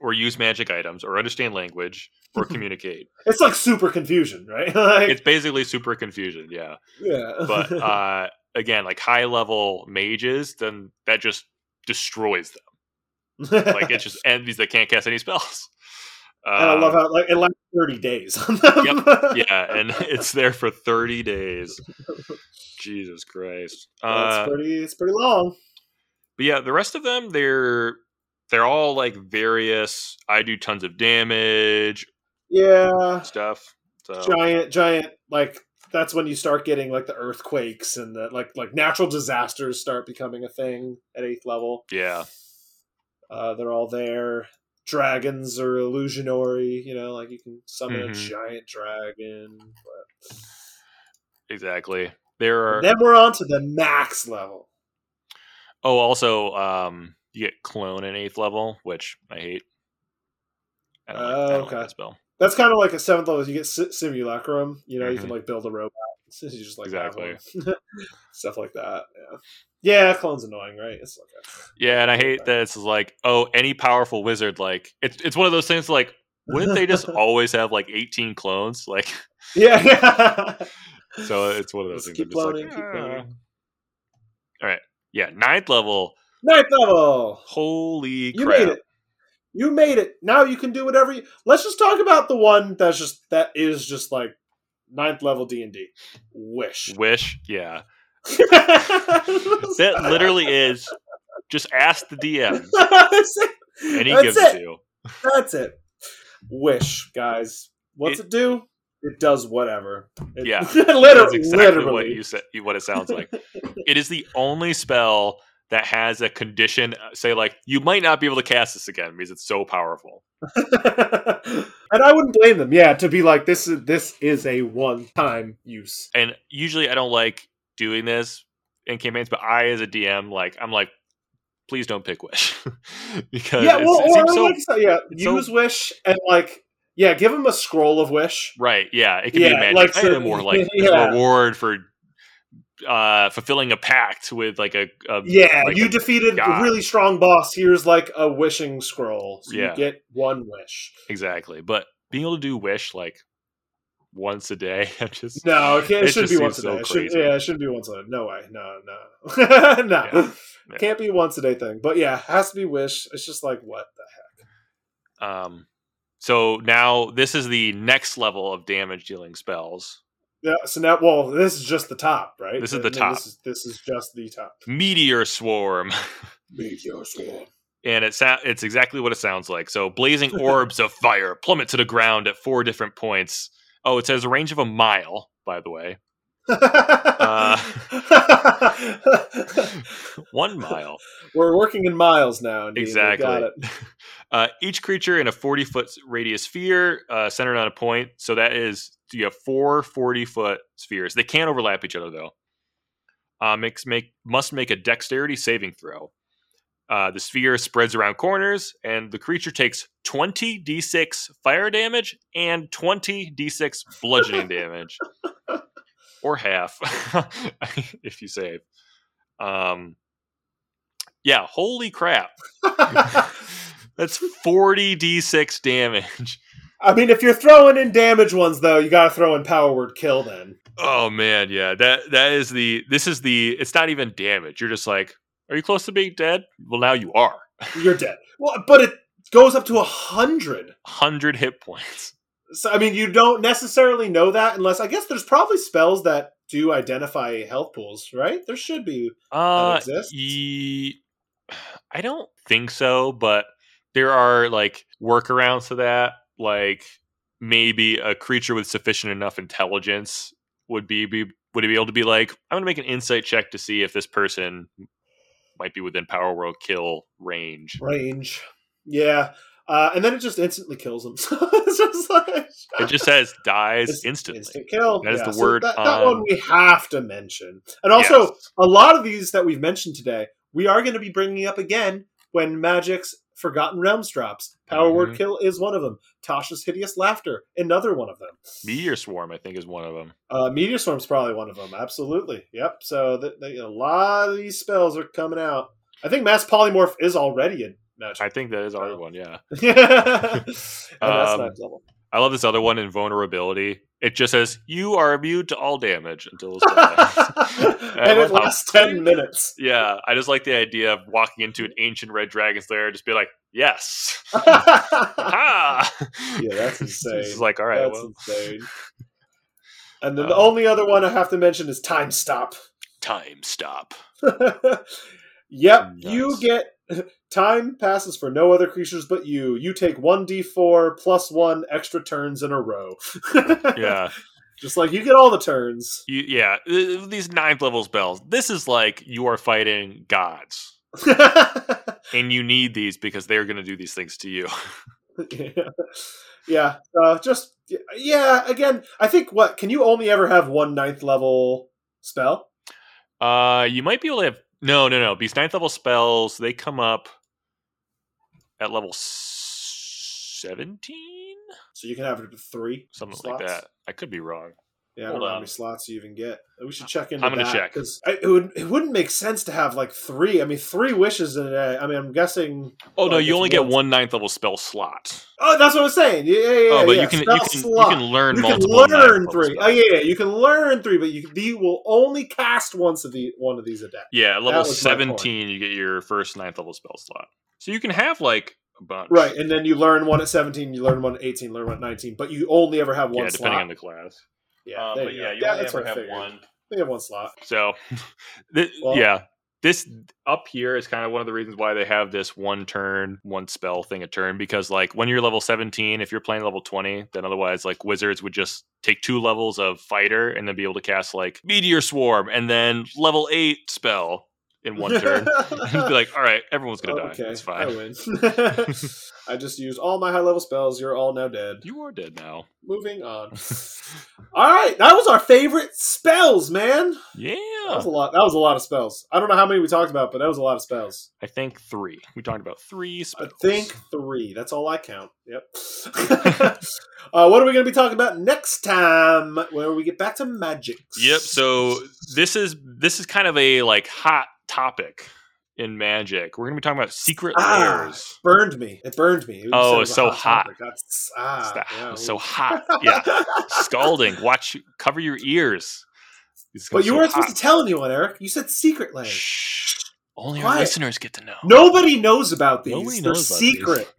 or use magic items, or understand language, or communicate. It's like super confusion, right? like, It's basically super confusion, yeah. yeah. But uh, again, like high level mages, then that just destroys them. Like it's just enemies that can't cast any spells. And I love Um, how like it lasts thirty days them. yeah, and it's there for thirty days. Jesus Christ! Uh, pretty. It's pretty long. But yeah, the rest of them they're they're all like various. I do tons of damage Yeah, stuff. So giant, giant. Like that's when you start getting like the earthquakes and the like, like natural disasters start becoming a thing at eighth level. yeah, Uh, they're all there. Dragons are illusionary. You know, like you can summon a Mhm. giant dragon. But... exactly. There are Then we're on to the max level. oh also um you get clone in eighth level, which I hate. I don't, like, I Oh, like okay. that spell. That's kind of like a seventh level. You get si- simulacrum. You know, you can Mhm. like build a robot. You just like Exactly. stuff like that. Yeah, yeah. Clone's annoying, right? It's okay. Yeah, and I hate that it's like, oh, any powerful wizard, like it's it's one of those things like, wouldn't they just always have like 18 clones? Like, Yeah, yeah. so it's one of those Just things. keep I'm like, cloning, keep cloning. "Ah." All right, yeah, ninth level. Ninth level. Holy You crap! made it. You made it. Now you can do whatever you. Let's just talk about the one that's just that is just like ninth level D and D. Wish. Wish, yeah, that literally is. Just ask the DM, it. and he That's gives it. it to you. That's it. Wish, guys. What's it, do? It does whatever. It, Yeah, literally, exactly literally. what you said. What it sounds like. it is the only spell that has a condition. uh, Say like you might not be able to cast this again because it's so powerful. and I wouldn't blame them. Yeah, to be like this is this is a one time use. and usually I don't like doing this in campaigns, but I, as a DM, like I'm like, please don't pick Wish because yeah, well, or so like so, yeah, so- use wish and like yeah, give him a scroll of wish. right. Yeah, it can be Yeah, a magic like, item or like yeah. a reward for uh fulfilling a pact with like a, a Yeah, like you a defeated god. a really strong boss. Here's like a wishing scroll. So Yeah. you get one wish. exactly. But being able to do Wish like once a day, I'm just No, it, can't, it, It shouldn't be once a seems so day. It should, yeah it shouldn't be once a day. No way. No, no. no. Yeah, yeah. Can't be once a day thing. But yeah, has to be wish. It's just like what the heck um. So now this is the next level of damage dealing spells. Yeah, so now well, this is just the top, right? This is I the mean, top. This is, this is just the top. Meteor swarm. Meteor swarm. and it sa- it's exactly what it sounds like. So blazing orbs of fire plummet to the ground at four different points. Oh, it says a range of a mile, by the way. Uh, One mile. We're working in miles now. Indeed. Exactly. Uh, each creature in a 40 foot radius sphere uh, centered on a point. So that is, you have four 40 foot spheres. They can't overlap each other, though. Uh, makes, make, must make a dexterity saving throw. Uh, the sphere spreads around corners, and the creature takes 20 d6 fire damage and 20 d6 bludgeoning damage, or half if you save. Um, yeah, holy crap! That's 40 d6 damage. I mean, if you're throwing in damage ones, though, you got to throw in power word kill. Then Oh man, yeah that that is the this is the it's not even damage. You're just like, are you close to being dead? Well, now you are. you're dead. Well, but it goes up to a hundred. Hundred hit points. So I mean, you don't necessarily know that unless I guess there's probably spells that do identify health pools, right? There should be. Uh, exists? I don't think so, but there are like workarounds to that. Like maybe a creature with sufficient enough intelligence would be, be would be able to be like, I'm gonna make an insight check to see if this person might be within power word kill range. range. Yeah. Uh, and then it just instantly kills them. So it's just like It just says dies It's instantly. instant kill. That is Yeah, the so word That, that on- one we have to mention. And also, Yes. a lot of these that we've mentioned today, we are going to be bringing up again when Magic's Forgotten Realms drops. Power Mhm. word kill is one of them. Tasha's Hideous Laughter, another one of them. Meteor swarm, I think, is one of them. Uh, Meteor Storm's probably one of them. Absolutely. Yep. So th th- a lot of these spells are coming out. I think Mass Polymorph is already in Magic. I think that is our one. Yeah, Um. I love this other one invulnerability. It just says you are immune to all damage until it's and it how- lasts 10 minutes. yeah, I just like the idea of walking into an ancient red dragon's lair, and just be like, yes, yeah, that's insane. It's like, all right, that's well, insane. And then the Um, only other one I have to mention is Time Stop. time stop. yep, you get time passes for no other creatures but you. You take 1d4 plus 1 extra turns in a row. Yeah, Just like you get all the turns. you, yeah. These ninth level spells. This is like you are fighting gods, and you need these because they're going to do these things to you. yeah. Yeah. Uh, just yeah. Again, I think what can you only ever have one ninth level spell? Uh, you might be able to have no, no, no. These ninth level spells they come up at level seventeen, So you can have it to three. something slots? like that. I could be wrong. Yeah, I don't Hold know how many slots you even get. We should check into I'm gonna that, check. because it would it wouldn't make sense to have like three. I mean, three wishes in a day. I mean, I'm guessing. Oh no, Like, you it's only get one- one ninth level spell slot. Oh, that's what I'm saying. Yeah, yeah, yeah. oh, but yeah. you can Spell you can slot. you can learn You can multiple learn ninth level three. spells. Oh yeah, yeah, you can learn three, but you you will only cast once of the one of these a day. Yeah, at level was my seventeen, you get your first ninth level spell slot. So you can have like a bunch, Right, and then you learn one at 17, you learn one at 18, learn one at 19, but you only ever have one Yeah, depending slot. on the class. Yeah, Um, but you yeah, you yeah, only that's ever have one. They have one slot. So, th- Well- yeah, this up here is kind of one of the reasons why they have this one turn, one spell thing a turn. Because like when you're level 17, if you're playing level 20, then otherwise like wizards would just take two levels of fighter and then be able to cast like meteor swarm and then level eight spell in one turn. be like, all right, everyone's gonna die. okay, It's I fine. win. I just used all my high level spells. You're all now dead. You are dead now. Moving on. all right, that was our favorite spells, man. Yeah, That was a lot. That was a lot of spells. I don't know how many we talked about, but that was a lot of spells. I think three. We talked about three spells. I think three. That's all I count. Yep. uh, what are we going to be talking about next time? Where we get back to magic. Yep. So this is this is kind of a like hot topic in magic. We're gonna be talking about secret Ah, Lairs. burned me. It burned me. Oh, it was so hot. That's, ah, that- yeah. so hot. Yeah. Scalding. Watch. Cover your ears. But you so weren't hot. supposed to tell anyone, Eric. You said secret Lair. Shh. Only our listeners get to know. Nobody knows about these. Nobody They're knows about secret.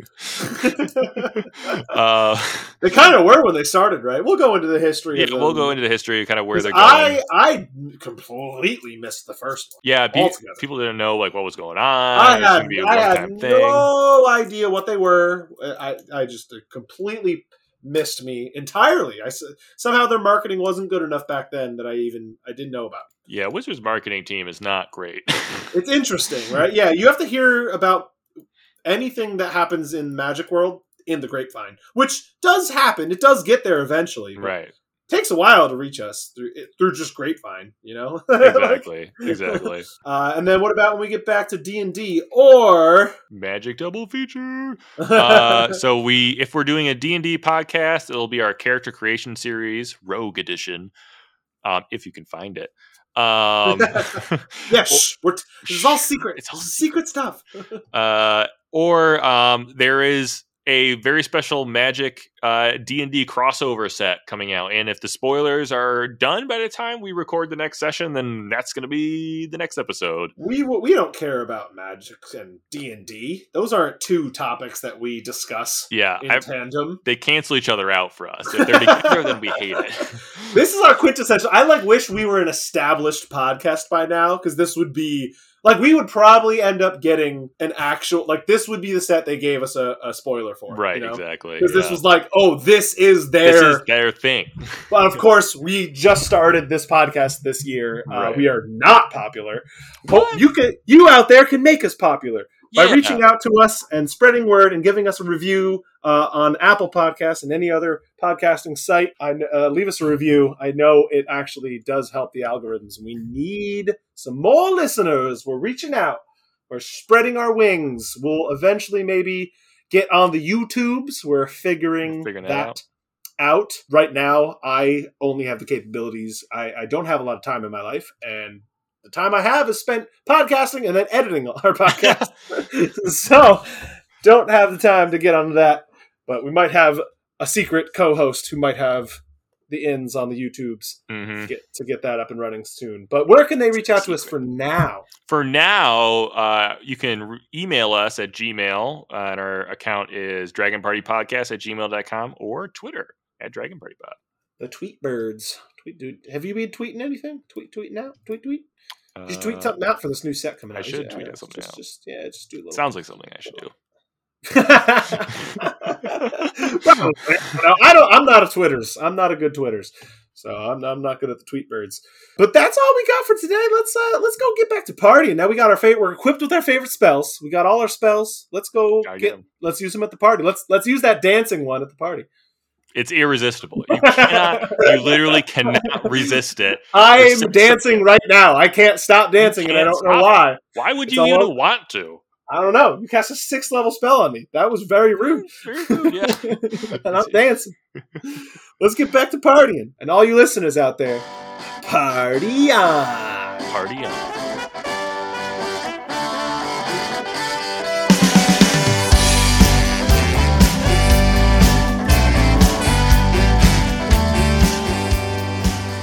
uh, they kind of were when they started, right? We'll go into the history. yeah, of we'll go into the history, kind of where they're going. I I completely missed the first one. yeah, pe- altogether. people didn't know like what was going on. I It was gonna had, be a I had one-time thing. no idea what they were. I, I just completely missed me entirely. I somehow their marketing wasn't good enough back then that I even I didn't know about. Yeah, Wizards marketing team is not great. It's interesting, right? Yeah, you have to hear about anything that happens in Magic World in the Grapevine, which does happen. It does get there eventually. right. Takes a while to reach us through through just Grapevine, you know. Like, Exactly. exactly. uh, and then what about when we get back to D and D or? Magic double feature. Uh, so we, if we're doing a D and D podcast, it'll be our character creation series, Rogue Edition, um, if you can find it. Um, Yeah, shh, we're t- this is all secret. It's all is secret stuff. uh, or um, there is a very special Magic uh, D and D crossover set coming out, and if the spoilers are done by the time we record the next session, then that's going to be the next episode. We we don't care about magic and D and D. Those aren't two topics that we discuss Yeah, in I, tandem. they cancel each other out for us. If they're together, then we hate it. This is our quintessential. I like wish we were an established podcast by now because this would be like we would probably end up getting an actual like this would be the set they gave us a, a spoiler for, right, You know? exactly. Because this was like, oh, this is their. this is their thing. But of course, we just started this podcast this year. Uh, Right. We are not popular. Hope What? you can, you out there can make us popular by reaching out to us and spreading word and giving us a review uh, on Apple Podcasts and any other podcasting site. I, uh, leave us a review. I know it actually does help the algorithms. We need some more listeners. We're reaching out. We're spreading our wings. We'll eventually maybe get on the YouTubes. We're figuring Figuring that that out. out. Right now, I only have the capabilities. I, I don't have a lot of time in my life, and the time I have is spent podcasting and then editing our podcast. so, don't have the time to get onto that. But we might have a secret co-host who might have the ins on the YouTubes hmm to get to get that up and running soon. But where can they reach out to us for now? For now, uh, you can re- email us at Gmail, uh, and our account is dragonpartypodcast at gmail.com or Twitter at dragonpartypod. The tweet birds. Tweet dude. Have you been tweeting anything? Tweet tweeting out? Tweet tweet. You should tweet Uh, something out for this new set coming I should tweet yeah, something just, out. Just yeah, just do a little. Sounds like something I should do. No, I don't. I'm not a Twitters. I'm not a good Twitters. So I'm, I'm not good at the tweet birds. But that's all we got for today. Let's uh let's go get back to partying. Now we got our favorite. We're equipped with our favorite spells. We got all our spells. Let's go Gotta get. get let's use them at the party. Let's let's use that dancing one at the party. It's irresistible. You cannot. you literally cannot resist it. I'm so dancing right now. I can't stop dancing, and I don't know why. Why would It's you even over. want to? I don't know. You cast a six level spell on me. That was very rude. Very rude, yeah. and I'm dancing. Let's get back to partying. And all you listeners out there, party on. Party on.